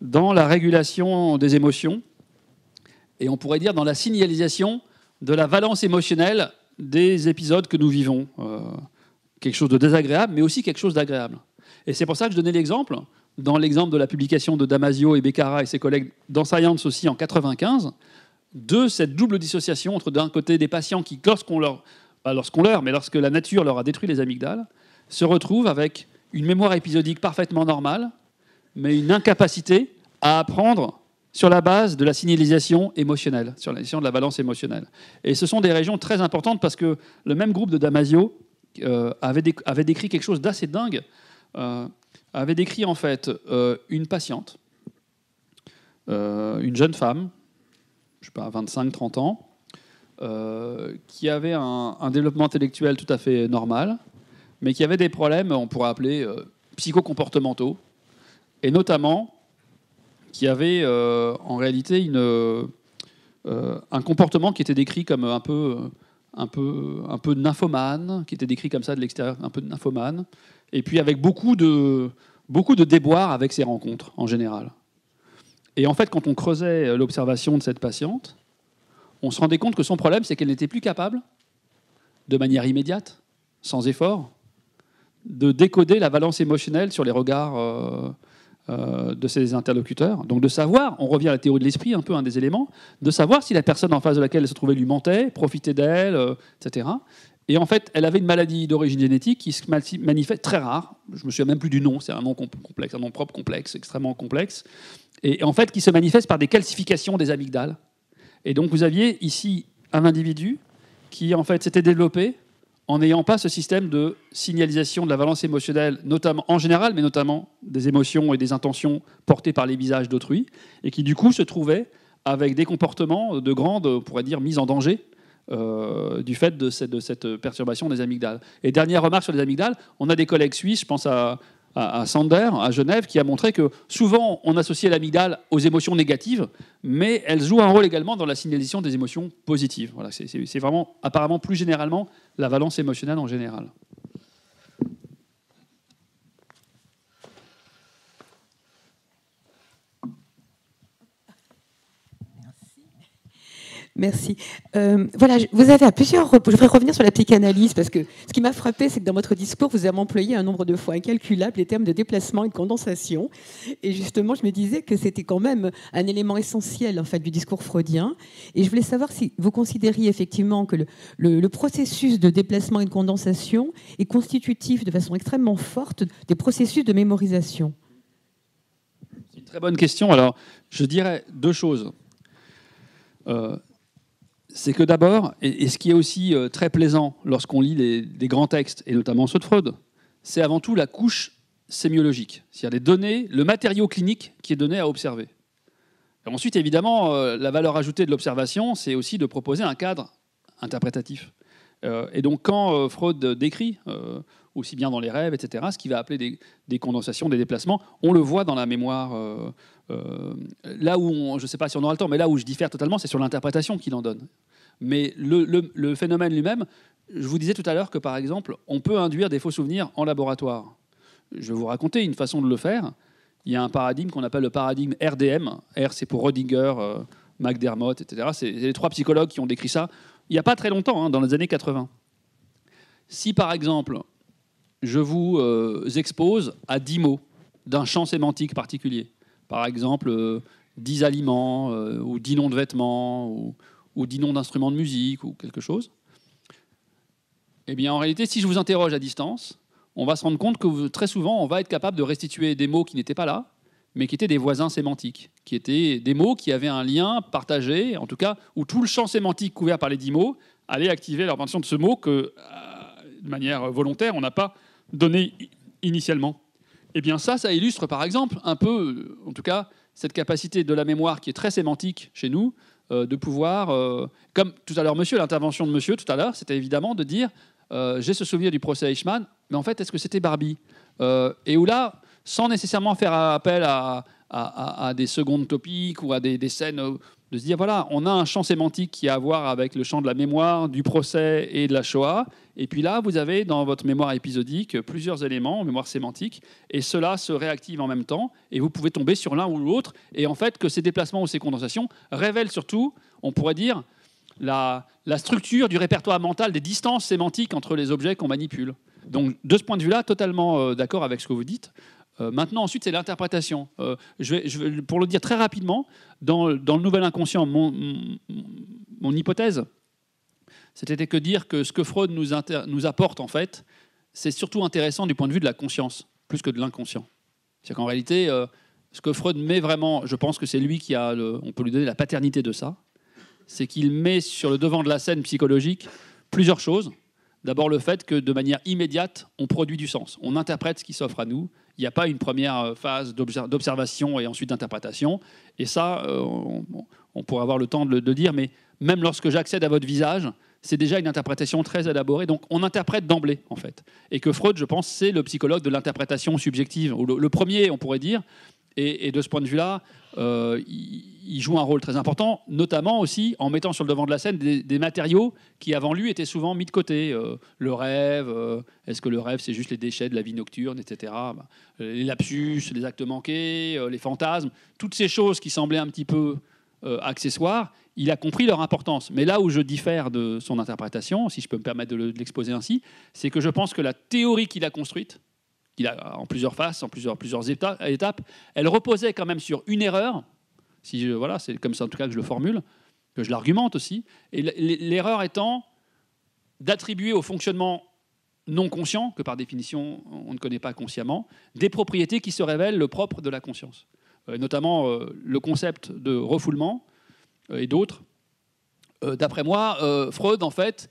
dans la régulation des émotions, et on pourrait dire dans la signalisation de la valence émotionnelle des épisodes que nous vivons. Euh, quelque chose de désagréable, mais aussi quelque chose d'agréable. Et c'est pour ça que je donnais l'exemple, dans l'exemple de la publication de Damasio et Beccara et ses collègues dans Science aussi en 95, de cette double dissociation entre d'un côté des patients qui, lorsqu'on leur, lorsqu'on leur, mais lorsque la nature leur a détruit les amygdales, se retrouvent avec une mémoire épisodique parfaitement normale, mais une incapacité à apprendre sur la base de la signalisation émotionnelle, sur la de la balance émotionnelle. Et ce sont des régions très importantes parce que le même groupe de Damasio euh, avait, décrit quelque chose d'assez dingue, avait décrit en fait euh, une patiente, une jeune femme, je sais pas, 25-30 ans, euh, qui avait un, développement intellectuel tout à fait normal, mais qui avait des problèmes, on pourrait appeler euh, psychocomportementaux, et notamment qui avait euh, en réalité une, un comportement qui était décrit comme un peu, un, peu, un peu nymphomane, qui était décrit comme ça de l'extérieur, un peu nymphomane, et puis avec beaucoup de, beaucoup de déboires avec ses rencontres en général. Et en fait, quand on creusait l'observation de cette patiente, on se rendait compte que son problème, c'est qu'elle n'était plus capable, de manière immédiate, sans effort, de décoder la valence émotionnelle sur les regards euh, euh, de ses interlocuteurs. Donc de savoir, on revient à la théorie de l'esprit, un peu un des éléments, de savoir si la personne en face de laquelle elle se trouvait lui mentait, profitait d'elle, euh, etc. Et en fait, elle avait une maladie d'origine génétique qui se manifeste très rare. Je me souviens même plus du nom, c'est un nom complexe, un nom propre complexe, extrêmement complexe, et en fait qui se manifeste par des calcifications des amygdales. Et donc vous aviez ici un individu qui en fait s'était développé en n'ayant pas ce système de signalisation de la valence émotionnelle, notamment en général, mais notamment des émotions et des intentions portées par les visages d'autrui, et qui du coup se trouvait avec des comportements de grande, on pourrait dire, mise en danger euh, du fait de cette, perturbation des amygdales. Et dernière remarque sur les amygdales, on a des collègues suisses, je pense à à, Sander, à Genève, qui a montré que souvent on associait l'amygdale aux émotions négatives, mais elle joue un rôle également dans la signalisation des émotions positives. Voilà, c'est vraiment, apparemment, plus généralement, la valence émotionnelle en général. Merci. Euh, voilà, vous avez à plusieurs. Je voudrais revenir sur la psychanalyse parce que ce qui m'a frappé, c'est que dans votre discours, vous avez employé un nombre de fois incalculable les termes de déplacement et de condensation. Et justement, je me disais que c'était quand même un élément essentiel en fait du discours freudien. Et je voulais savoir si vous considériez effectivement que le, le processus de déplacement et de condensation est constitutif de façon extrêmement forte des processus de mémorisation. C'est une très bonne question. Alors, je dirais deux choses. Euh, c'est que d'abord, et, ce qui est aussi euh, très plaisant lorsqu'on lit les, des grands textes, et notamment ceux de Freud, c'est avant tout la couche sémiologique, c'est-à-dire les données, le matériau clinique qui est donné à observer. ensuite, évidemment, euh, la valeur ajoutée de l'observation, c'est aussi de proposer un cadre interprétatif. et donc, quand Freud décrit, aussi bien dans les rêves, etc., ce qu'il va appeler des, condensations, des déplacements, on le voit dans la mémoire euh, là où, je ne sais pas si on aura le temps, mais là où je diffère totalement, c'est sur l'interprétation qu'il en donne. Mais le, phénomène lui-même, je vous disais tout à l'heure que par exemple, on peut induire des faux souvenirs en laboratoire. Je vais vous raconter une façon de le faire. Il y a un paradigme qu'on appelle le paradigme RDM. R, c'est pour Rodinger, euh, McDermott, etc. C'est les trois psychologues qui ont décrit ça il n'y a pas très longtemps, hein, dans les années 80. Si par exemple, je vous euh, expose à 10 mots d'un champ sémantique particulier, par exemple 10 euh, aliments euh, ou 10 noms de vêtements ou, ou 10 noms d'instruments de musique ou quelque chose, eh bien en réalité, si je vous interroge à distance, on va se rendre compte que très souvent, on va être capable de restituer des mots qui n'étaient pas là, mais qui étaient des voisins sémantiques, qui étaient des mots qui avaient un lien partagé, en tout cas, où tout le champ sémantique couvert par les 10 mots allait activer la de ce mot que, euh, de manière volontaire, on n'a pas donné initialement. Eh bien ça, ça illustre par exemple un peu, en tout cas, cette capacité de la mémoire qui est très sémantique chez nous, euh, de pouvoir, euh, comme tout à l'heure monsieur, l'intervention de monsieur tout à l'heure, c'était évidemment de dire, euh, j'ai ce souvenir du procès Eichmann, mais en fait, est-ce que c'était Barbie Et où là, sans nécessairement faire appel à, des secondes topiques ou à des, des scènes de se dire voilà, on a un champ sémantique qui a à voir avec le champ de la mémoire, du procès et de la Shoah. Et puis là, vous avez dans votre mémoire épisodique plusieurs éléments, mémoire sémantique, et cela se réactive en même temps, et vous pouvez tomber sur l'un ou l'autre. Et en fait, que ces déplacements ou ces condensations révèlent surtout, on pourrait dire, la, la structure du répertoire mental des distances sémantiques entre les objets qu'on manipule. Donc, de ce point de vue-là, totalement euh, d'accord avec ce que vous dites. Euh, maintenant, ensuite, c'est l'interprétation. Euh, je, vais, pour le dire très rapidement, dans, le nouvel inconscient, mon, hypothèse, c'était que dire que ce que Freud nous, apporte, en fait, c'est surtout intéressant du point de vue de la conscience, plus que de l'inconscient. C'est qu'en réalité, euh, ce que Freud met vraiment, je pense que c'est lui qui a, on peut lui donner la paternité de ça, c'est qu'il met sur le devant de la scène psychologique plusieurs choses. D'abord le fait que de manière immédiate, on produit du sens, on interprète ce qui s'offre à nous, il n'y a pas une première euh, phase d'observation et ensuite d'interprétation. Et ça, euh, on, pourrait avoir le temps de le dire, mais même lorsque j'accède à votre visage, c'est déjà une interprétation très élaborée. Donc on interprète d'emblée, en fait. Et que Freud, je pense, c'est le psychologue de l'interprétation subjective, ou le, premier, on pourrait dire, et, de ce point de vue-là, euh, il, joue un rôle très important, notamment aussi en mettant sur le devant de la scène des, matériaux qui, avant lui, étaient souvent mis de côté. Euh, le rêve, euh, est-ce que le rêve, c'est juste les déchets de la vie nocturne, etc. Bah, les lapsus, les actes manqués, les fantasmes, toutes ces choses qui semblaient un petit peu accessoires, il a compris leur importance. Mais là où je diffère de son interprétation, si je peux me permettre de l'exposer ainsi, c'est que je pense que la théorie qu'il a construite, a en plusieurs phases, en plusieurs, étapes, elle reposait quand même sur une erreur. Si voilà, c'est comme ça en tout cas que je le formule, que je l'argumente aussi. Et l'erreur étant d'attribuer au fonctionnement non conscient, que par définition on ne connaît pas consciemment, des propriétés qui se révèlent le propre de la conscience. Euh, notamment euh, le concept de refoulement euh, et d'autres. D'après moi, Freud, en fait,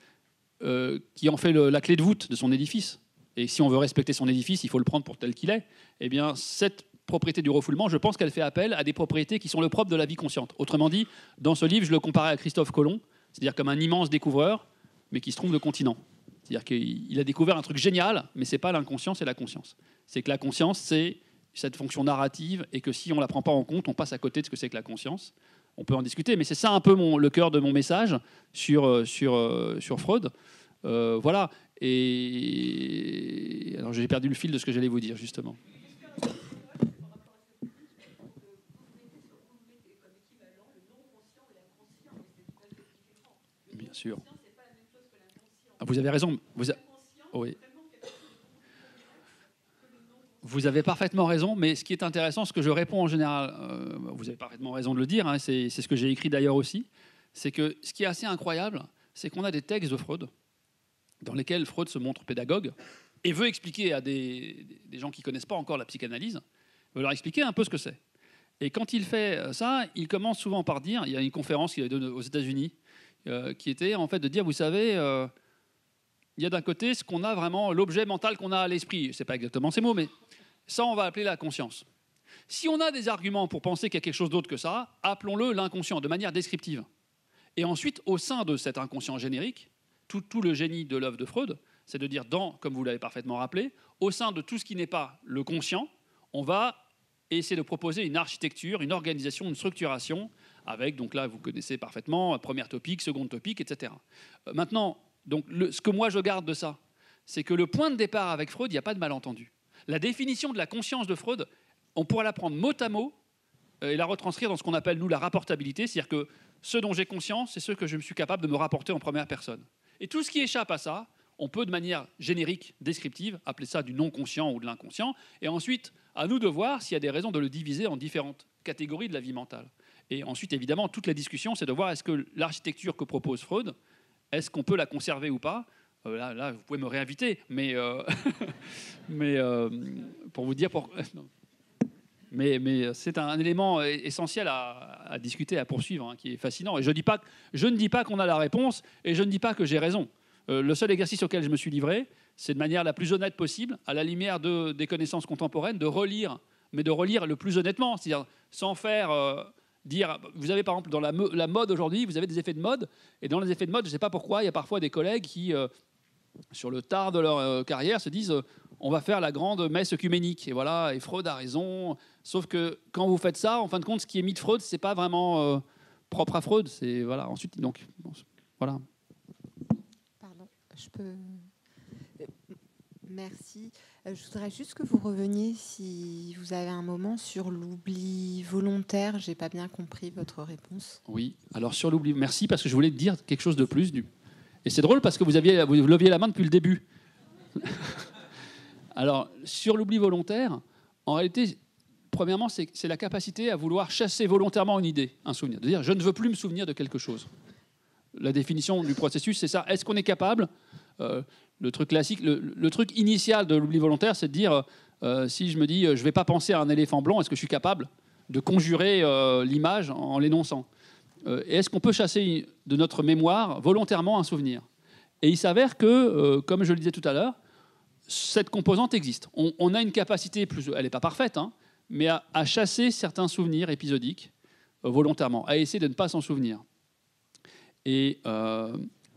qui en fait la clé de voûte de son édifice, et si on veut respecter son édifice, il faut le prendre pour tel qu'il est, eh bien, cette propriété du refoulement, je pense qu'elle fait appel à des propriétés qui sont le propre de la vie consciente. Autrement dit, dans ce livre, je le comparais à Christophe Colomb, c'est-à-dire comme un immense découvreur, mais qui se trompe de continent. C'est-à-dire qu'il a découvert un truc génial, mais c'est pas l'inconscient, c'est la conscience. C'est que la conscience, c'est cette fonction narrative, et que si on la prend pas en compte, on passe à côté de ce que c'est que la conscience. On peut en discuter, mais c'est ça un peu le cœur de mon message sur, euh, sur, euh, sur Freud. Euh, voilà. Et alors j'ai perdu le fil de ce que j'allais vous dire justement. Vous avez raison. Vous, oui. Vous avez parfaitement raison, mais ce qui est intéressant, ce que je réponds en général, euh, vous avez parfaitement raison de le dire, hein, c'est ce que j'ai écrit d'ailleurs aussi, c'est que ce qui est assez incroyable, c'est qu'on a des textes de Freud dans lesquels Freud se montre pédagogue et veut expliquer à des, gens qui ne connaissent pas encore la psychanalyse, veut leur expliquer un peu ce que c'est. Et quand il fait ça, il commence souvent par dire, il y a une conférence qu'il a donnée aux États-Unis, euh, qui était en fait de dire, vous savez, euh, il y a d'un côté ce qu'on a vraiment, l'objet mental qu'on a à l'esprit. C'est pas exactement ces mots, mais ça, on va appeler la conscience. Si on a des arguments pour penser qu'il y a quelque chose d'autre que ça, appelons-le l'inconscient, de manière descriptive. Et ensuite, au sein de cet inconscient générique, tout, le génie de l'œuvre de Freud, c'est de dire comme vous l'avez parfaitement rappelé, au sein de tout ce qui n'est pas le conscient, on va essayer de proposer une architecture, une organisation, une structuration, avec, donc là, vous connaissez parfaitement, première topique, seconde topique, etc. Euh, maintenant, donc, ce que moi je garde de ça, c'est que le point de départ avec Freud, il n'y a pas de malentendu. La définition de la conscience de Freud, on pourrait la prendre mot à mot euh, et la retranscrire dans ce qu'on appelle, nous, la rapportabilité, c'est-à-dire que ce dont j'ai conscience, c'est ce que je me suis capable de me rapporter en première personne. Et tout ce qui échappe à ça, on peut de manière générique, descriptive, appeler ça du non-conscient ou de l'inconscient, et ensuite, à nous de voir s'il y a des raisons de le diviser en différentes catégories de la vie mentale. Et ensuite, évidemment, toute la discussion, c'est de voir est-ce que l'architecture que propose Freud, est-ce qu'on peut la conserver ou pas? Euh, là, vous pouvez me réinviter, mais, euh, mais euh, pour vous dire pour. Mais, c'est un élément essentiel à, discuter, à poursuivre, hein, qui est fascinant. Et je, dis pas, je ne dis pas qu'on a la réponse, et je ne dis pas que j'ai raison. le seul exercice auquel je me suis livré, c'est de manière la plus honnête possible, à la lumière de, des connaissances contemporaines, de relire, mais de relire le plus honnêtement, c'est-à-dire sans faire dire, vous avez par exemple dans la, mode aujourd'hui, vous avez des effets de mode, et dans les effets de mode, je ne sais pas pourquoi, il y a parfois des collègues qui, sur le tard de leur euh, carrière, se disent euh, on va faire la grande messe œcuménique. Et voilà, et Freud a raison. Sauf que quand vous faites ça, en fin de compte, ce qui est mis de Freud, c'est pas vraiment euh, propre à Freud. C'est voilà. Ensuite, donc voilà. Pardon, je peux. Merci. Je voudrais juste que vous reveniez, si vous avez un moment, sur l'oubli volontaire. J'ai pas bien compris votre réponse. Oui. Alors sur l'oubli, merci parce que je voulais dire quelque chose de plus du et c'est drôle parce que vous, aviez, vous leviez la main depuis le début. Alors, sur l'oubli volontaire, en réalité, premièrement, c'est la capacité à vouloir chasser volontairement une idée, un souvenir. De dire, je ne veux plus me souvenir de quelque chose. La définition du processus, c'est ça. Est-ce qu'on est capable euh, Le truc classique, le, truc initial de l'oubli volontaire, c'est de dire, euh, si je me dis, je ne vais pas penser à un éléphant blanc, est-ce que je suis capable de conjurer euh, l'image en l'énonçant? Euh, est-ce qu'on peut chasser de notre mémoire volontairement un souvenir? Et il s'avère que, euh, comme je le disais tout à l'heure, cette composante existe. On, a une capacité, plus, elle n'est pas parfaite, hein, mais à, chasser certains souvenirs épisodiques euh, volontairement, à essayer de ne pas s'en souvenir. Et,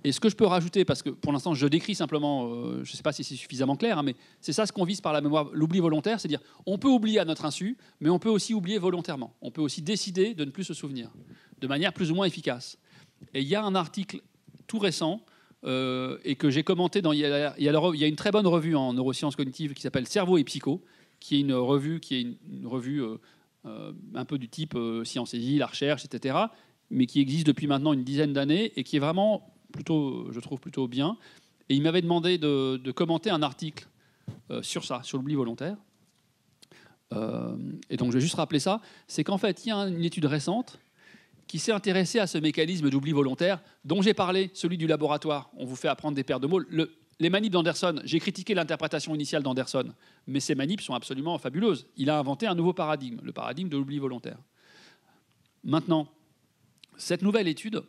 et, ce que je peux rajouter, parce que pour l'instant je décris simplement, je ne sais pas si c'est suffisamment clair, hein, mais c'est ça ce qu'on vise par la mémoire, l'oubli volontaire, c'est dire on peut oublier à notre insu, mais on peut aussi oublier volontairement. On peut aussi décider de ne plus se souvenir de manière plus ou moins efficace. Et il y a un article tout récent euh, et que j'ai commenté dans. Il y, il, y a une très bonne revue en neurosciences cognitives qui s'appelle Cerveau et Psycho, qui est une revue qui est une, revue euh, euh, un peu du type Sciences et la recherche, etc., mais qui existe depuis maintenant une dizaine d'années et qui est vraiment plutôt, je trouve plutôt bien. Et il m'avait demandé de, commenter un article sur ça, sur l'oubli volontaire. et donc je vais juste rappeler ça, c'est qu'en fait, il y a une étude récente qui s'est intéressé à ce mécanisme d'oubli volontaire dont j'ai parlé, celui du laboratoire. On vous fait apprendre des paires de mots. Les manips d'Anderson, j'ai critiqué l'interprétation initiale d'Anderson, mais ces manips sont absolument fabuleuses. Il a inventé un nouveau paradigme, le paradigme de l'oubli volontaire. Maintenant, cette nouvelle étude,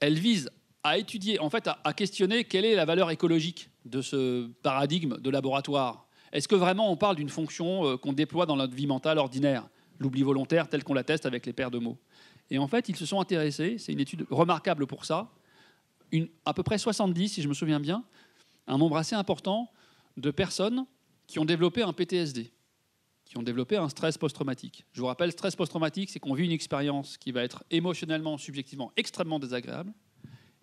elle vise à étudier, en fait, à, questionner quelle est la valeur écologique de ce paradigme de laboratoire. Est-ce que vraiment on parle d'une fonction euh, qu'on déploie dans notre vie mentale ordinaire, l'oubli volontaire tel qu'on l'atteste avec les paires de mots? Et en fait, ils se sont intéressés, c'est une étude remarquable pour ça, à peu près 70, si je me souviens bien, un nombre assez important de personnes qui ont développé un PTSD, qui ont développé un stress post-traumatique. Je vous rappelle, stress post-traumatique, c'est qu'on vit une expérience qui va être émotionnellement, subjectivement extrêmement désagréable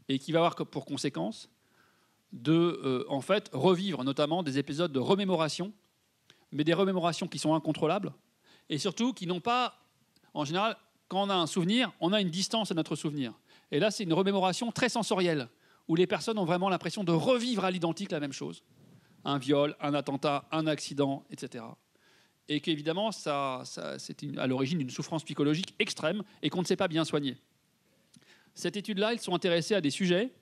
et qui va avoir pour conséquence de euh, en fait revivre notamment des épisodes de remémoration, mais des remémorations qui sont incontrôlables et surtout qui n'ont pas, en général, quand on a un souvenir, on a une distance à notre souvenir. Et là, c'est une remémoration très sensorielle, où les personnes ont vraiment l'impression de revivre à l'identique la même chose. Un viol, un attentat, un accident, etc. Et qu'évidemment, ça, c'est à l'origine d'une souffrance psychologique extrême et qu'on ne sait pas bien soigner. Cette étude-là, ils sont intéressés à des sujets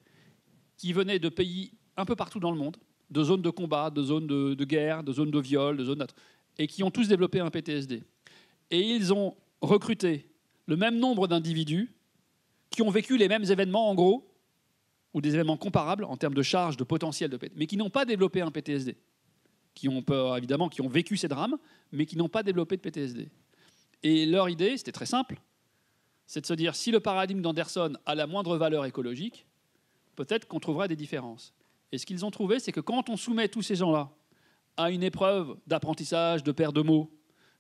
qui venaient de pays un peu partout dans le monde, de zones de combat, de zones de, de guerre, de zones de viol, de zones et qui ont tous développé un PTSD. Et ils ont recruté le même nombre d'individus qui ont vécu les mêmes événements, en gros, ou des événements comparables en termes de charge, de potentiel de mais qui n'ont pas développé un PTSD, qui ont évidemment qui ont vécu ces drames, mais qui n'ont pas développé de PTSD. Et leur idée, c'était très simple, c'est de se dire si le paradigme d'Anderson a la moindre valeur écologique, peut-être qu'on trouvera des différences. Et ce qu'ils ont trouvé, c'est que quand on soumet tous ces gens-là à une épreuve d'apprentissage, de paire de mots,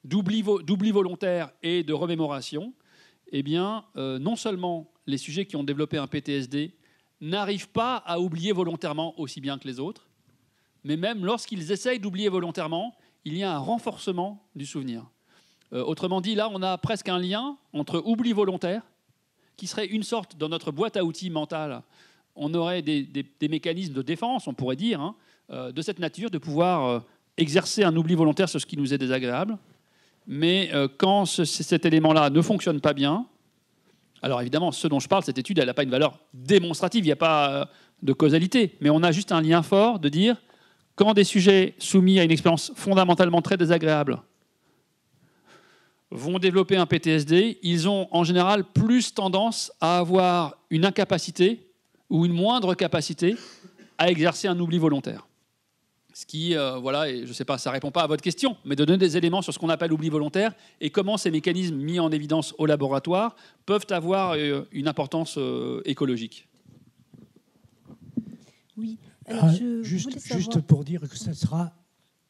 d'oubli volontaire et de remémoration, eh bien, euh, non seulement les sujets qui ont développé un PTSD n'arrivent pas à oublier volontairement aussi bien que les autres, mais même lorsqu'ils essayent d'oublier volontairement, il y a un renforcement du souvenir. Euh, autrement dit, là, on a presque un lien entre oubli volontaire, qui serait une sorte, dans notre boîte à outils mentale, on aurait des, mécanismes de défense, on pourrait dire, hein, euh, de cette nature, de pouvoir euh, exercer un oubli volontaire sur ce qui nous est désagréable. Mais quand cet élément-là ne fonctionne pas bien, alors évidemment, ce dont je parle, cette étude, elle n'a pas une valeur démonstrative, il n'y a pas de causalité, mais on a juste un lien fort de dire, quand des sujets soumis à une expérience fondamentalement très désagréable vont développer un PTSD, ils ont en général plus tendance à avoir une incapacité ou une moindre capacité à exercer un oubli volontaire. Ce qui, euh, voilà, et je ne sais pas, ça ne répond pas à votre question, mais de donner des éléments sur ce qu'on appelle l'oubli volontaire et comment ces mécanismes mis en évidence au laboratoire peuvent avoir euh, une importance euh, écologique. Oui, ah, juste, juste pour dire que ce sera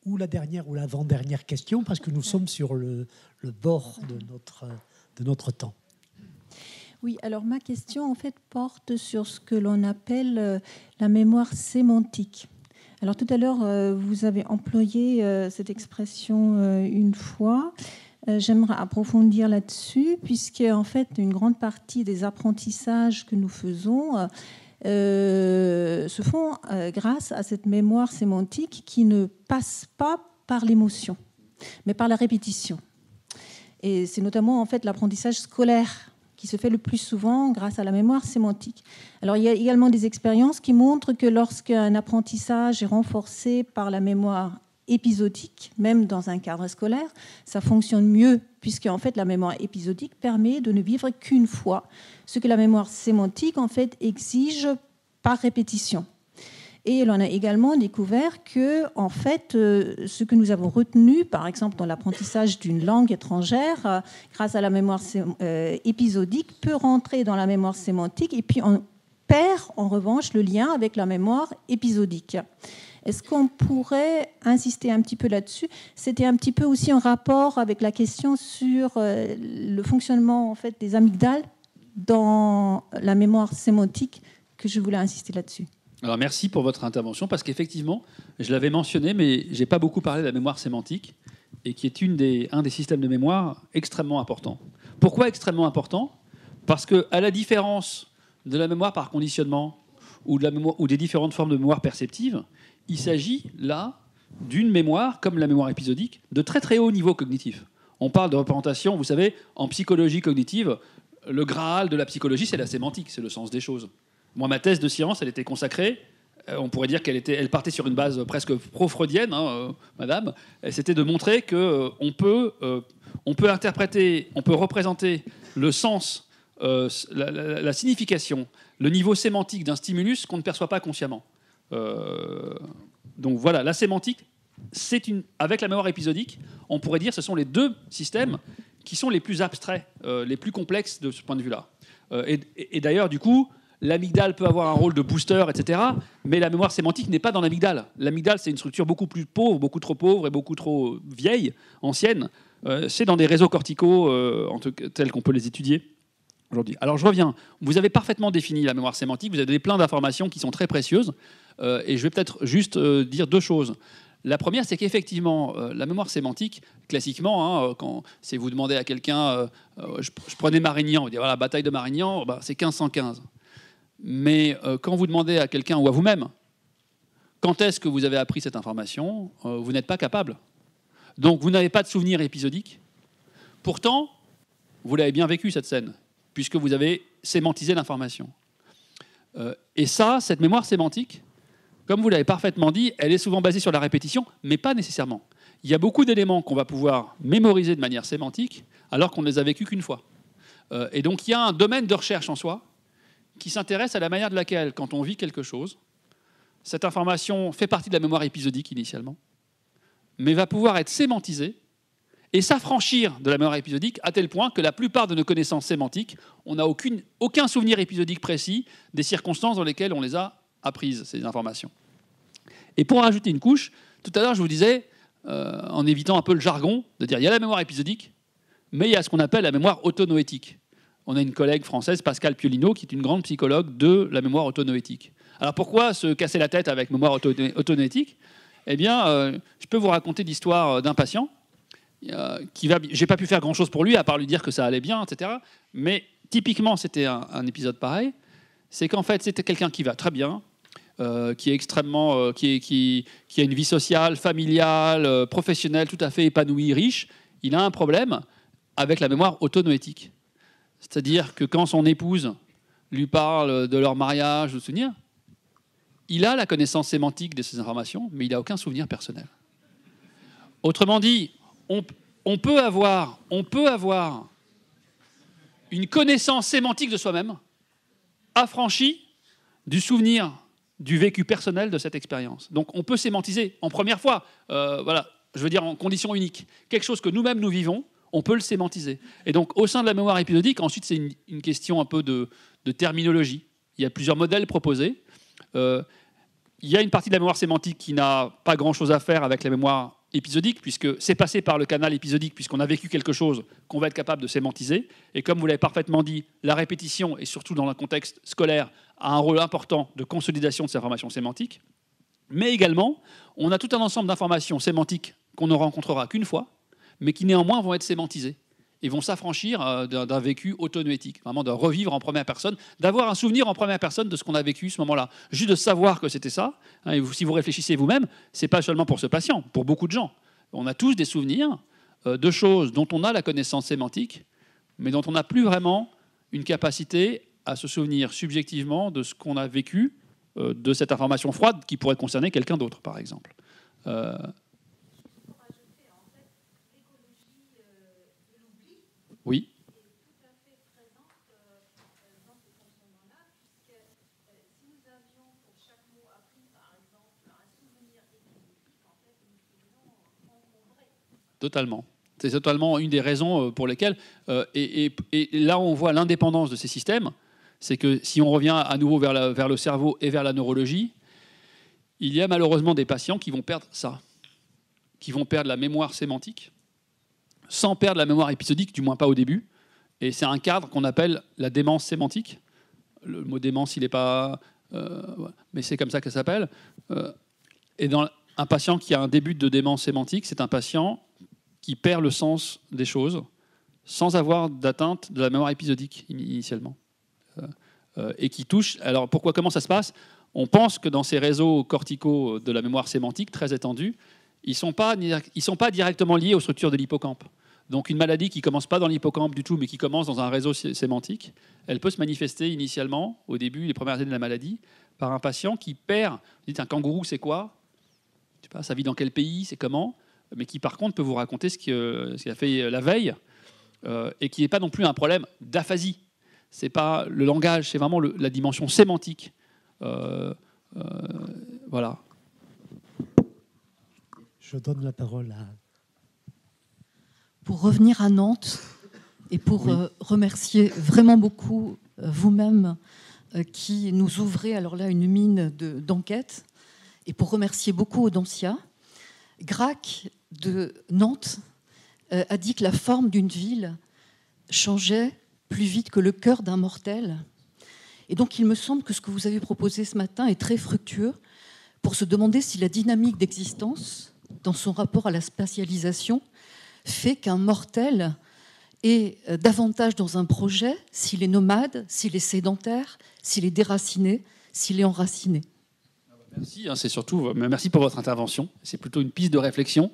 ou la dernière ou l'avant-dernière question, parce que nous sommes sur le, bord de notre, de notre temps. Oui, alors ma question en fait porte sur ce que l'on appelle la mémoire sémantique. Alors tout à l'heure, euh, vous avez employé euh, cette expression une fois. J'aimerais approfondir là-dessus, puisque en fait, une grande partie des apprentissages que nous faisons euh, se font euh, grâce à cette mémoire sémantique qui ne passe pas par l'émotion, mais par la répétition. Et c'est notamment en fait l'apprentissage scolaire qui se fait le plus souvent grâce à la mémoire sémantique. Alors il y a également des expériences qui montrent que lorsqu'un apprentissage est renforcé par la mémoire épisodique, même dans un cadre scolaire, ça fonctionne mieux, puisque en fait la mémoire épisodique permet de ne vivre qu'une fois ce que la mémoire sémantique en fait exige par répétition. Et l'on a également découvert que, en fait, euh, ce que nous avons retenu, par exemple dans l'apprentissage d'une langue étrangère, euh, grâce à la mémoire euh, épisodique, peut rentrer dans la mémoire sémantique, et puis on perd en revanche le lien avec la mémoire épisodique. Est-ce qu'on pourrait insister un petit peu là-dessus? C'était un petit peu aussi en rapport avec la question sur le fonctionnement en fait des amygdales dans la mémoire sémantique que je voulais insister là-dessus. Alors merci pour votre intervention parce qu'effectivement, je l'avais mentionné, mais j'ai pas beaucoup parlé de la mémoire sémantique et qui est une des, un des systèmes de mémoire extrêmement importants. Pourquoi extrêmement important? Parce que à la différence de la mémoire par conditionnement ou, de la mémoire, ou des différentes formes de mémoire perceptive, il s'agit là d'une mémoire, comme la mémoire épisodique, de très très haut niveau cognitif. On parle de représentation, vous savez, en psychologie cognitive, le Graal de la psychologie, c'est la sémantique, c'est le sens des choses. Moi, ma thèse de science, elle était consacrée. Euh, on pourrait dire qu'elle était, elle partait sur une base presque pro-freudienne, hein, euh, madame. C'était de montrer que euh, on peut, on peut interpréter, on peut représenter le sens, la, signification, le niveau sémantique d'un stimulus qu'on ne perçoit pas consciemment. donc voilà, la sémantique, c'est une, avec la mémoire épisodique, on pourrait dire ce sont les deux systèmes qui sont les plus abstraits, euh, les plus complexes de ce point de vue-là. Euh, et, d'ailleurs, du coup, l'amygdale peut avoir un rôle de booster, etc. Mais la mémoire sémantique n'est pas dans l'amygdale. L'amygdale, c'est une structure beaucoup plus pauvre, beaucoup trop pauvre et beaucoup trop vieille, ancienne. Euh, c'est dans des réseaux corticaux en tels qu'on peut les étudier aujourd'hui. Alors je reviens. Vous avez parfaitement défini la mémoire sémantique. Vous avez plein d'informations qui sont très précieuses. et je vais peut-être juste dire deux choses. La première, c'est qu'effectivement, euh, la mémoire sémantique, classiquement, hein, euh, quand si vous demandez à quelqu'un, euh, je, prenais Marignan, vous dites voilà, bataille de Marignan, bah, c'est 1515. Mais euh, quand vous demandez à quelqu'un ou à vous-même, quand est-ce que vous avez appris cette information, euh, vous n'êtes pas capable. Donc vous n'avez pas de souvenir épisodique. Pourtant, vous l'avez bien vécu cette scène, puisque vous avez sémantisé l'information. Euh, et ça, cette mémoire sémantique, comme vous l'avez parfaitement dit, elle est souvent basée sur la répétition, mais pas nécessairement. Il y a beaucoup d'éléments qu'on va pouvoir mémoriser de manière sémantique, alors qu'on ne les a vécus qu'une fois. Et donc il y a un domaine de recherche en soi qui s'intéresse à la manière de laquelle, quand on vit quelque chose, cette information fait partie de la mémoire épisodique initialement, mais va pouvoir être sémantisée et s'affranchir de la mémoire épisodique à tel point que la plupart de nos connaissances sémantiques, on n'a aucun souvenir épisodique précis des circonstances dans lesquelles on les a apprises, ces informations. Et pour rajouter une couche, tout à l'heure je vous disais, euh, en évitant un peu le jargon, de dire il y a la mémoire épisodique, mais il y a ce qu'on appelle la mémoire autonoétique. On a une collègue française, Pascal Piolino, qui est une grande psychologue de la mémoire autonoétique. Alors pourquoi se casser la tête avec mémoire autonoétique Eh bien, euh, je peux vous raconter l'histoire d'un patient euh, qui va. J'ai pas pu faire grand chose pour lui à part lui dire que ça allait bien, etc. Mais typiquement, c'était un, épisode pareil. C'est qu'en fait, c'était quelqu'un qui va très bien, euh, qui est extrêmement, qui, qui, qui, a une vie sociale, familiale, professionnelle, tout à fait épanouie, riche. Il a un problème avec la mémoire autonoétique. C'est-à-dire que quand son épouse lui parle de leur mariage ou de souvenirs, il a la connaissance sémantique de ces informations, mais il n'a aucun souvenir personnel. Autrement dit, on, peut avoir, on peut avoir une connaissance sémantique de soi-même affranchie du souvenir du vécu personnel de cette expérience. Donc on peut sémantiser en première fois, euh, voilà, je veux dire en condition unique, quelque chose que nous-mêmes nous vivons, on peut le sémantiser. Et donc, au sein de la mémoire épisodique, ensuite, c'est une, question un peu de, terminologie. Il y a plusieurs modèles proposés. Euh, il y a une partie de la mémoire sémantique qui n'a pas grand-chose à faire avec la mémoire épisodique, puisque c'est passé par le canal épisodique, puisqu'on a vécu quelque chose qu'on va être capable de sémantiser. Et comme vous l'avez parfaitement dit, la répétition, et surtout dans un contexte scolaire, a un rôle important de consolidation de ces informations sémantiques. Mais également, on a tout un ensemble d'informations sémantiques qu'on ne rencontrera qu'une fois, mais qui néanmoins vont être sémantisés et vont s'affranchir euh, d'un vécu autonoétique, vraiment de revivre en première personne, d'avoir un souvenir en première personne de ce qu'on a vécu ce moment-là. Juste de savoir que c'était ça. Hein, et si vous réfléchissez vous-même, c'est pas seulement pour ce patient, pour beaucoup de gens. On a tous des souvenirs euh, de choses dont on a la connaissance sémantique, mais dont on n'a plus vraiment une capacité à se souvenir subjectivement de ce qu'on a vécu, euh, de cette information froide qui pourrait concerner quelqu'un d'autre, par exemple. Oui. Totalement. C'est totalement une des raisons euh, pour lesquelles, euh, et, là on voit l'indépendance de ces systèmes, c'est que si on revient à nouveau vers, vers, le cerveau et vers la neurologie, il y a malheureusement des patients qui vont perdre ça, qui vont perdre la mémoire sémantique, sans perdre la mémoire épisodique, du moins pas au début. Et c'est un cadre qu'on appelle la démence sémantique. Le mot démence, il n'est pas. Euh, mais c'est comme ça qu'elle s'appelle. Euh, et dans un patient qui a un début de démence sémantique, c'est un patient qui perd le sens des choses sans avoir d'atteinte de la mémoire épisodique initialement. Euh, et qui touche. Alors pourquoi Comment ça se passe? On pense que dans ces réseaux corticaux de la mémoire sémantique très étendus, ils ne sont, sont pas directement liés aux structures de l'hippocampe. Donc une maladie qui commence pas dans l'hippocampe du tout, mais qui commence dans un réseau sémantique, elle peut se manifester initialement, au début, les premières années de la maladie, par un patient qui perd. Vous dites un kangourou, c'est quoi? Je sais pas, ça vit dans quel pays, c'est comment? Mais qui par contre peut vous raconter ce qu'il a fait la veille, euh, et qui n'est pas non plus un problème d'aphasie. C'est pas le langage, c'est vraiment la dimension sémantique. Euh, euh, voilà. Je donne la parole à pour revenir à Nantes et pour euh, remercier vraiment beaucoup euh, vous-même euh, qui nous ouvrez alors là une mine d'enquête et pour remercier beaucoup Audencia. Grac de Nantes a dit que la forme d'une ville changeait plus vite que le cœur d'un mortel. Et donc il me semble que ce que vous avez proposé ce matin est très fructueux pour se demander si la dynamique d'existence, dans son rapport à la spatialisation, fait qu'un mortel est euh, davantage dans un projet s'il est nomade, s'il est sédentaire, s'il est déraciné, s'il est enraciné Merci, hein, c'est surtout euh, merci pour votre intervention. C'est plutôt une piste de réflexion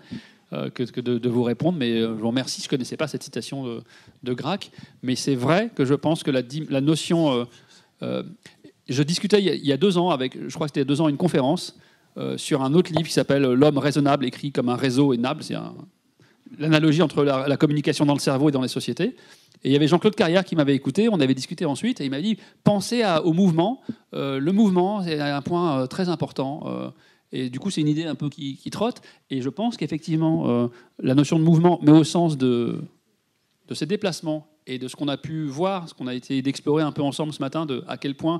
euh, que, de, vous répondre, mais je vous remercie. Je ne connaissais pas cette citation de, Grac, mais c'est vrai que je pense que la, notion. je discutais il y, a, deux ans avec, je crois que c'était deux ans, une conférence sur un autre livre qui s'appelle L'homme raisonnable, écrit comme un réseau et nable. C'est un, l'analogie entre la, communication dans le cerveau et dans les sociétés. Et il y avait Jean-Claude Carrière qui m'avait écouté, on avait discuté ensuite, et il m'a dit pensez au mouvement. Euh, le mouvement, c'est un point euh, très important. Euh, et du coup, c'est une idée un peu qui, trotte. Et je pense qu'effectivement, la notion de mouvement, mais au sens de, de ces déplacements et de ce qu'on a pu voir, ce qu'on a été d'explorer un peu ensemble ce matin, de à quel point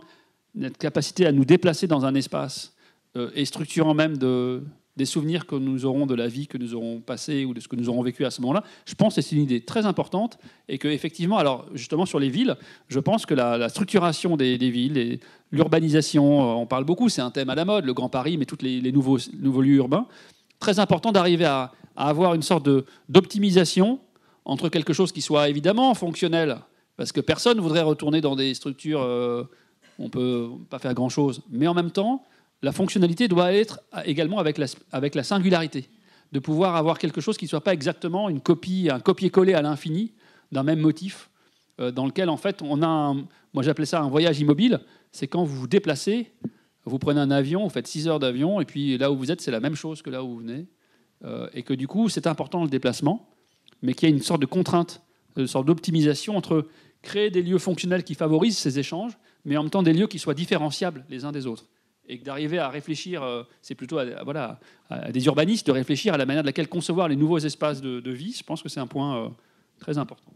notre capacité à nous déplacer dans un espace est structurant même de, des souvenirs que nous aurons de la vie que nous aurons passée ou de ce que nous aurons vécu à ce moment-là. Je pense que c'est une idée très importante et que effectivement, alors justement sur les villes, je pense que la, structuration des, villes, l'urbanisation, euh, on parle beaucoup, c'est un thème à la mode, le Grand Paris, mais tous les, nouveaux, nouveaux lieux urbains. Très important d'arriver à, avoir une sorte d'optimisation entre quelque chose qui soit évidemment fonctionnel, parce que personne ne voudrait retourner dans des structures, euh, on peut pas faire grand-chose, mais en même temps la fonctionnalité doit être également avec la, singularité, de pouvoir avoir quelque chose qui ne soit pas exactement une copie, un copier-coller à l'infini d'un même motif, euh, dans lequel en fait on a, un, moi j'appelais ça un voyage immobile, c'est quand vous vous déplacez, vous prenez un avion, vous faites 6 heures d'avion, et puis là où vous êtes, c'est la même chose que là où vous venez, euh, et que du coup c'est important le déplacement, mais qu'il y a une sorte de contrainte, une sorte d'optimisation entre créer des lieux fonctionnels qui favorisent ces échanges, mais en même temps des lieux qui soient différenciables les uns des autres et d'arriver à réfléchir, euh, c'est plutôt à, voilà, à des urbanistes de réfléchir à la manière de laquelle concevoir les nouveaux espaces de, vie, je pense que c'est un point euh, très important.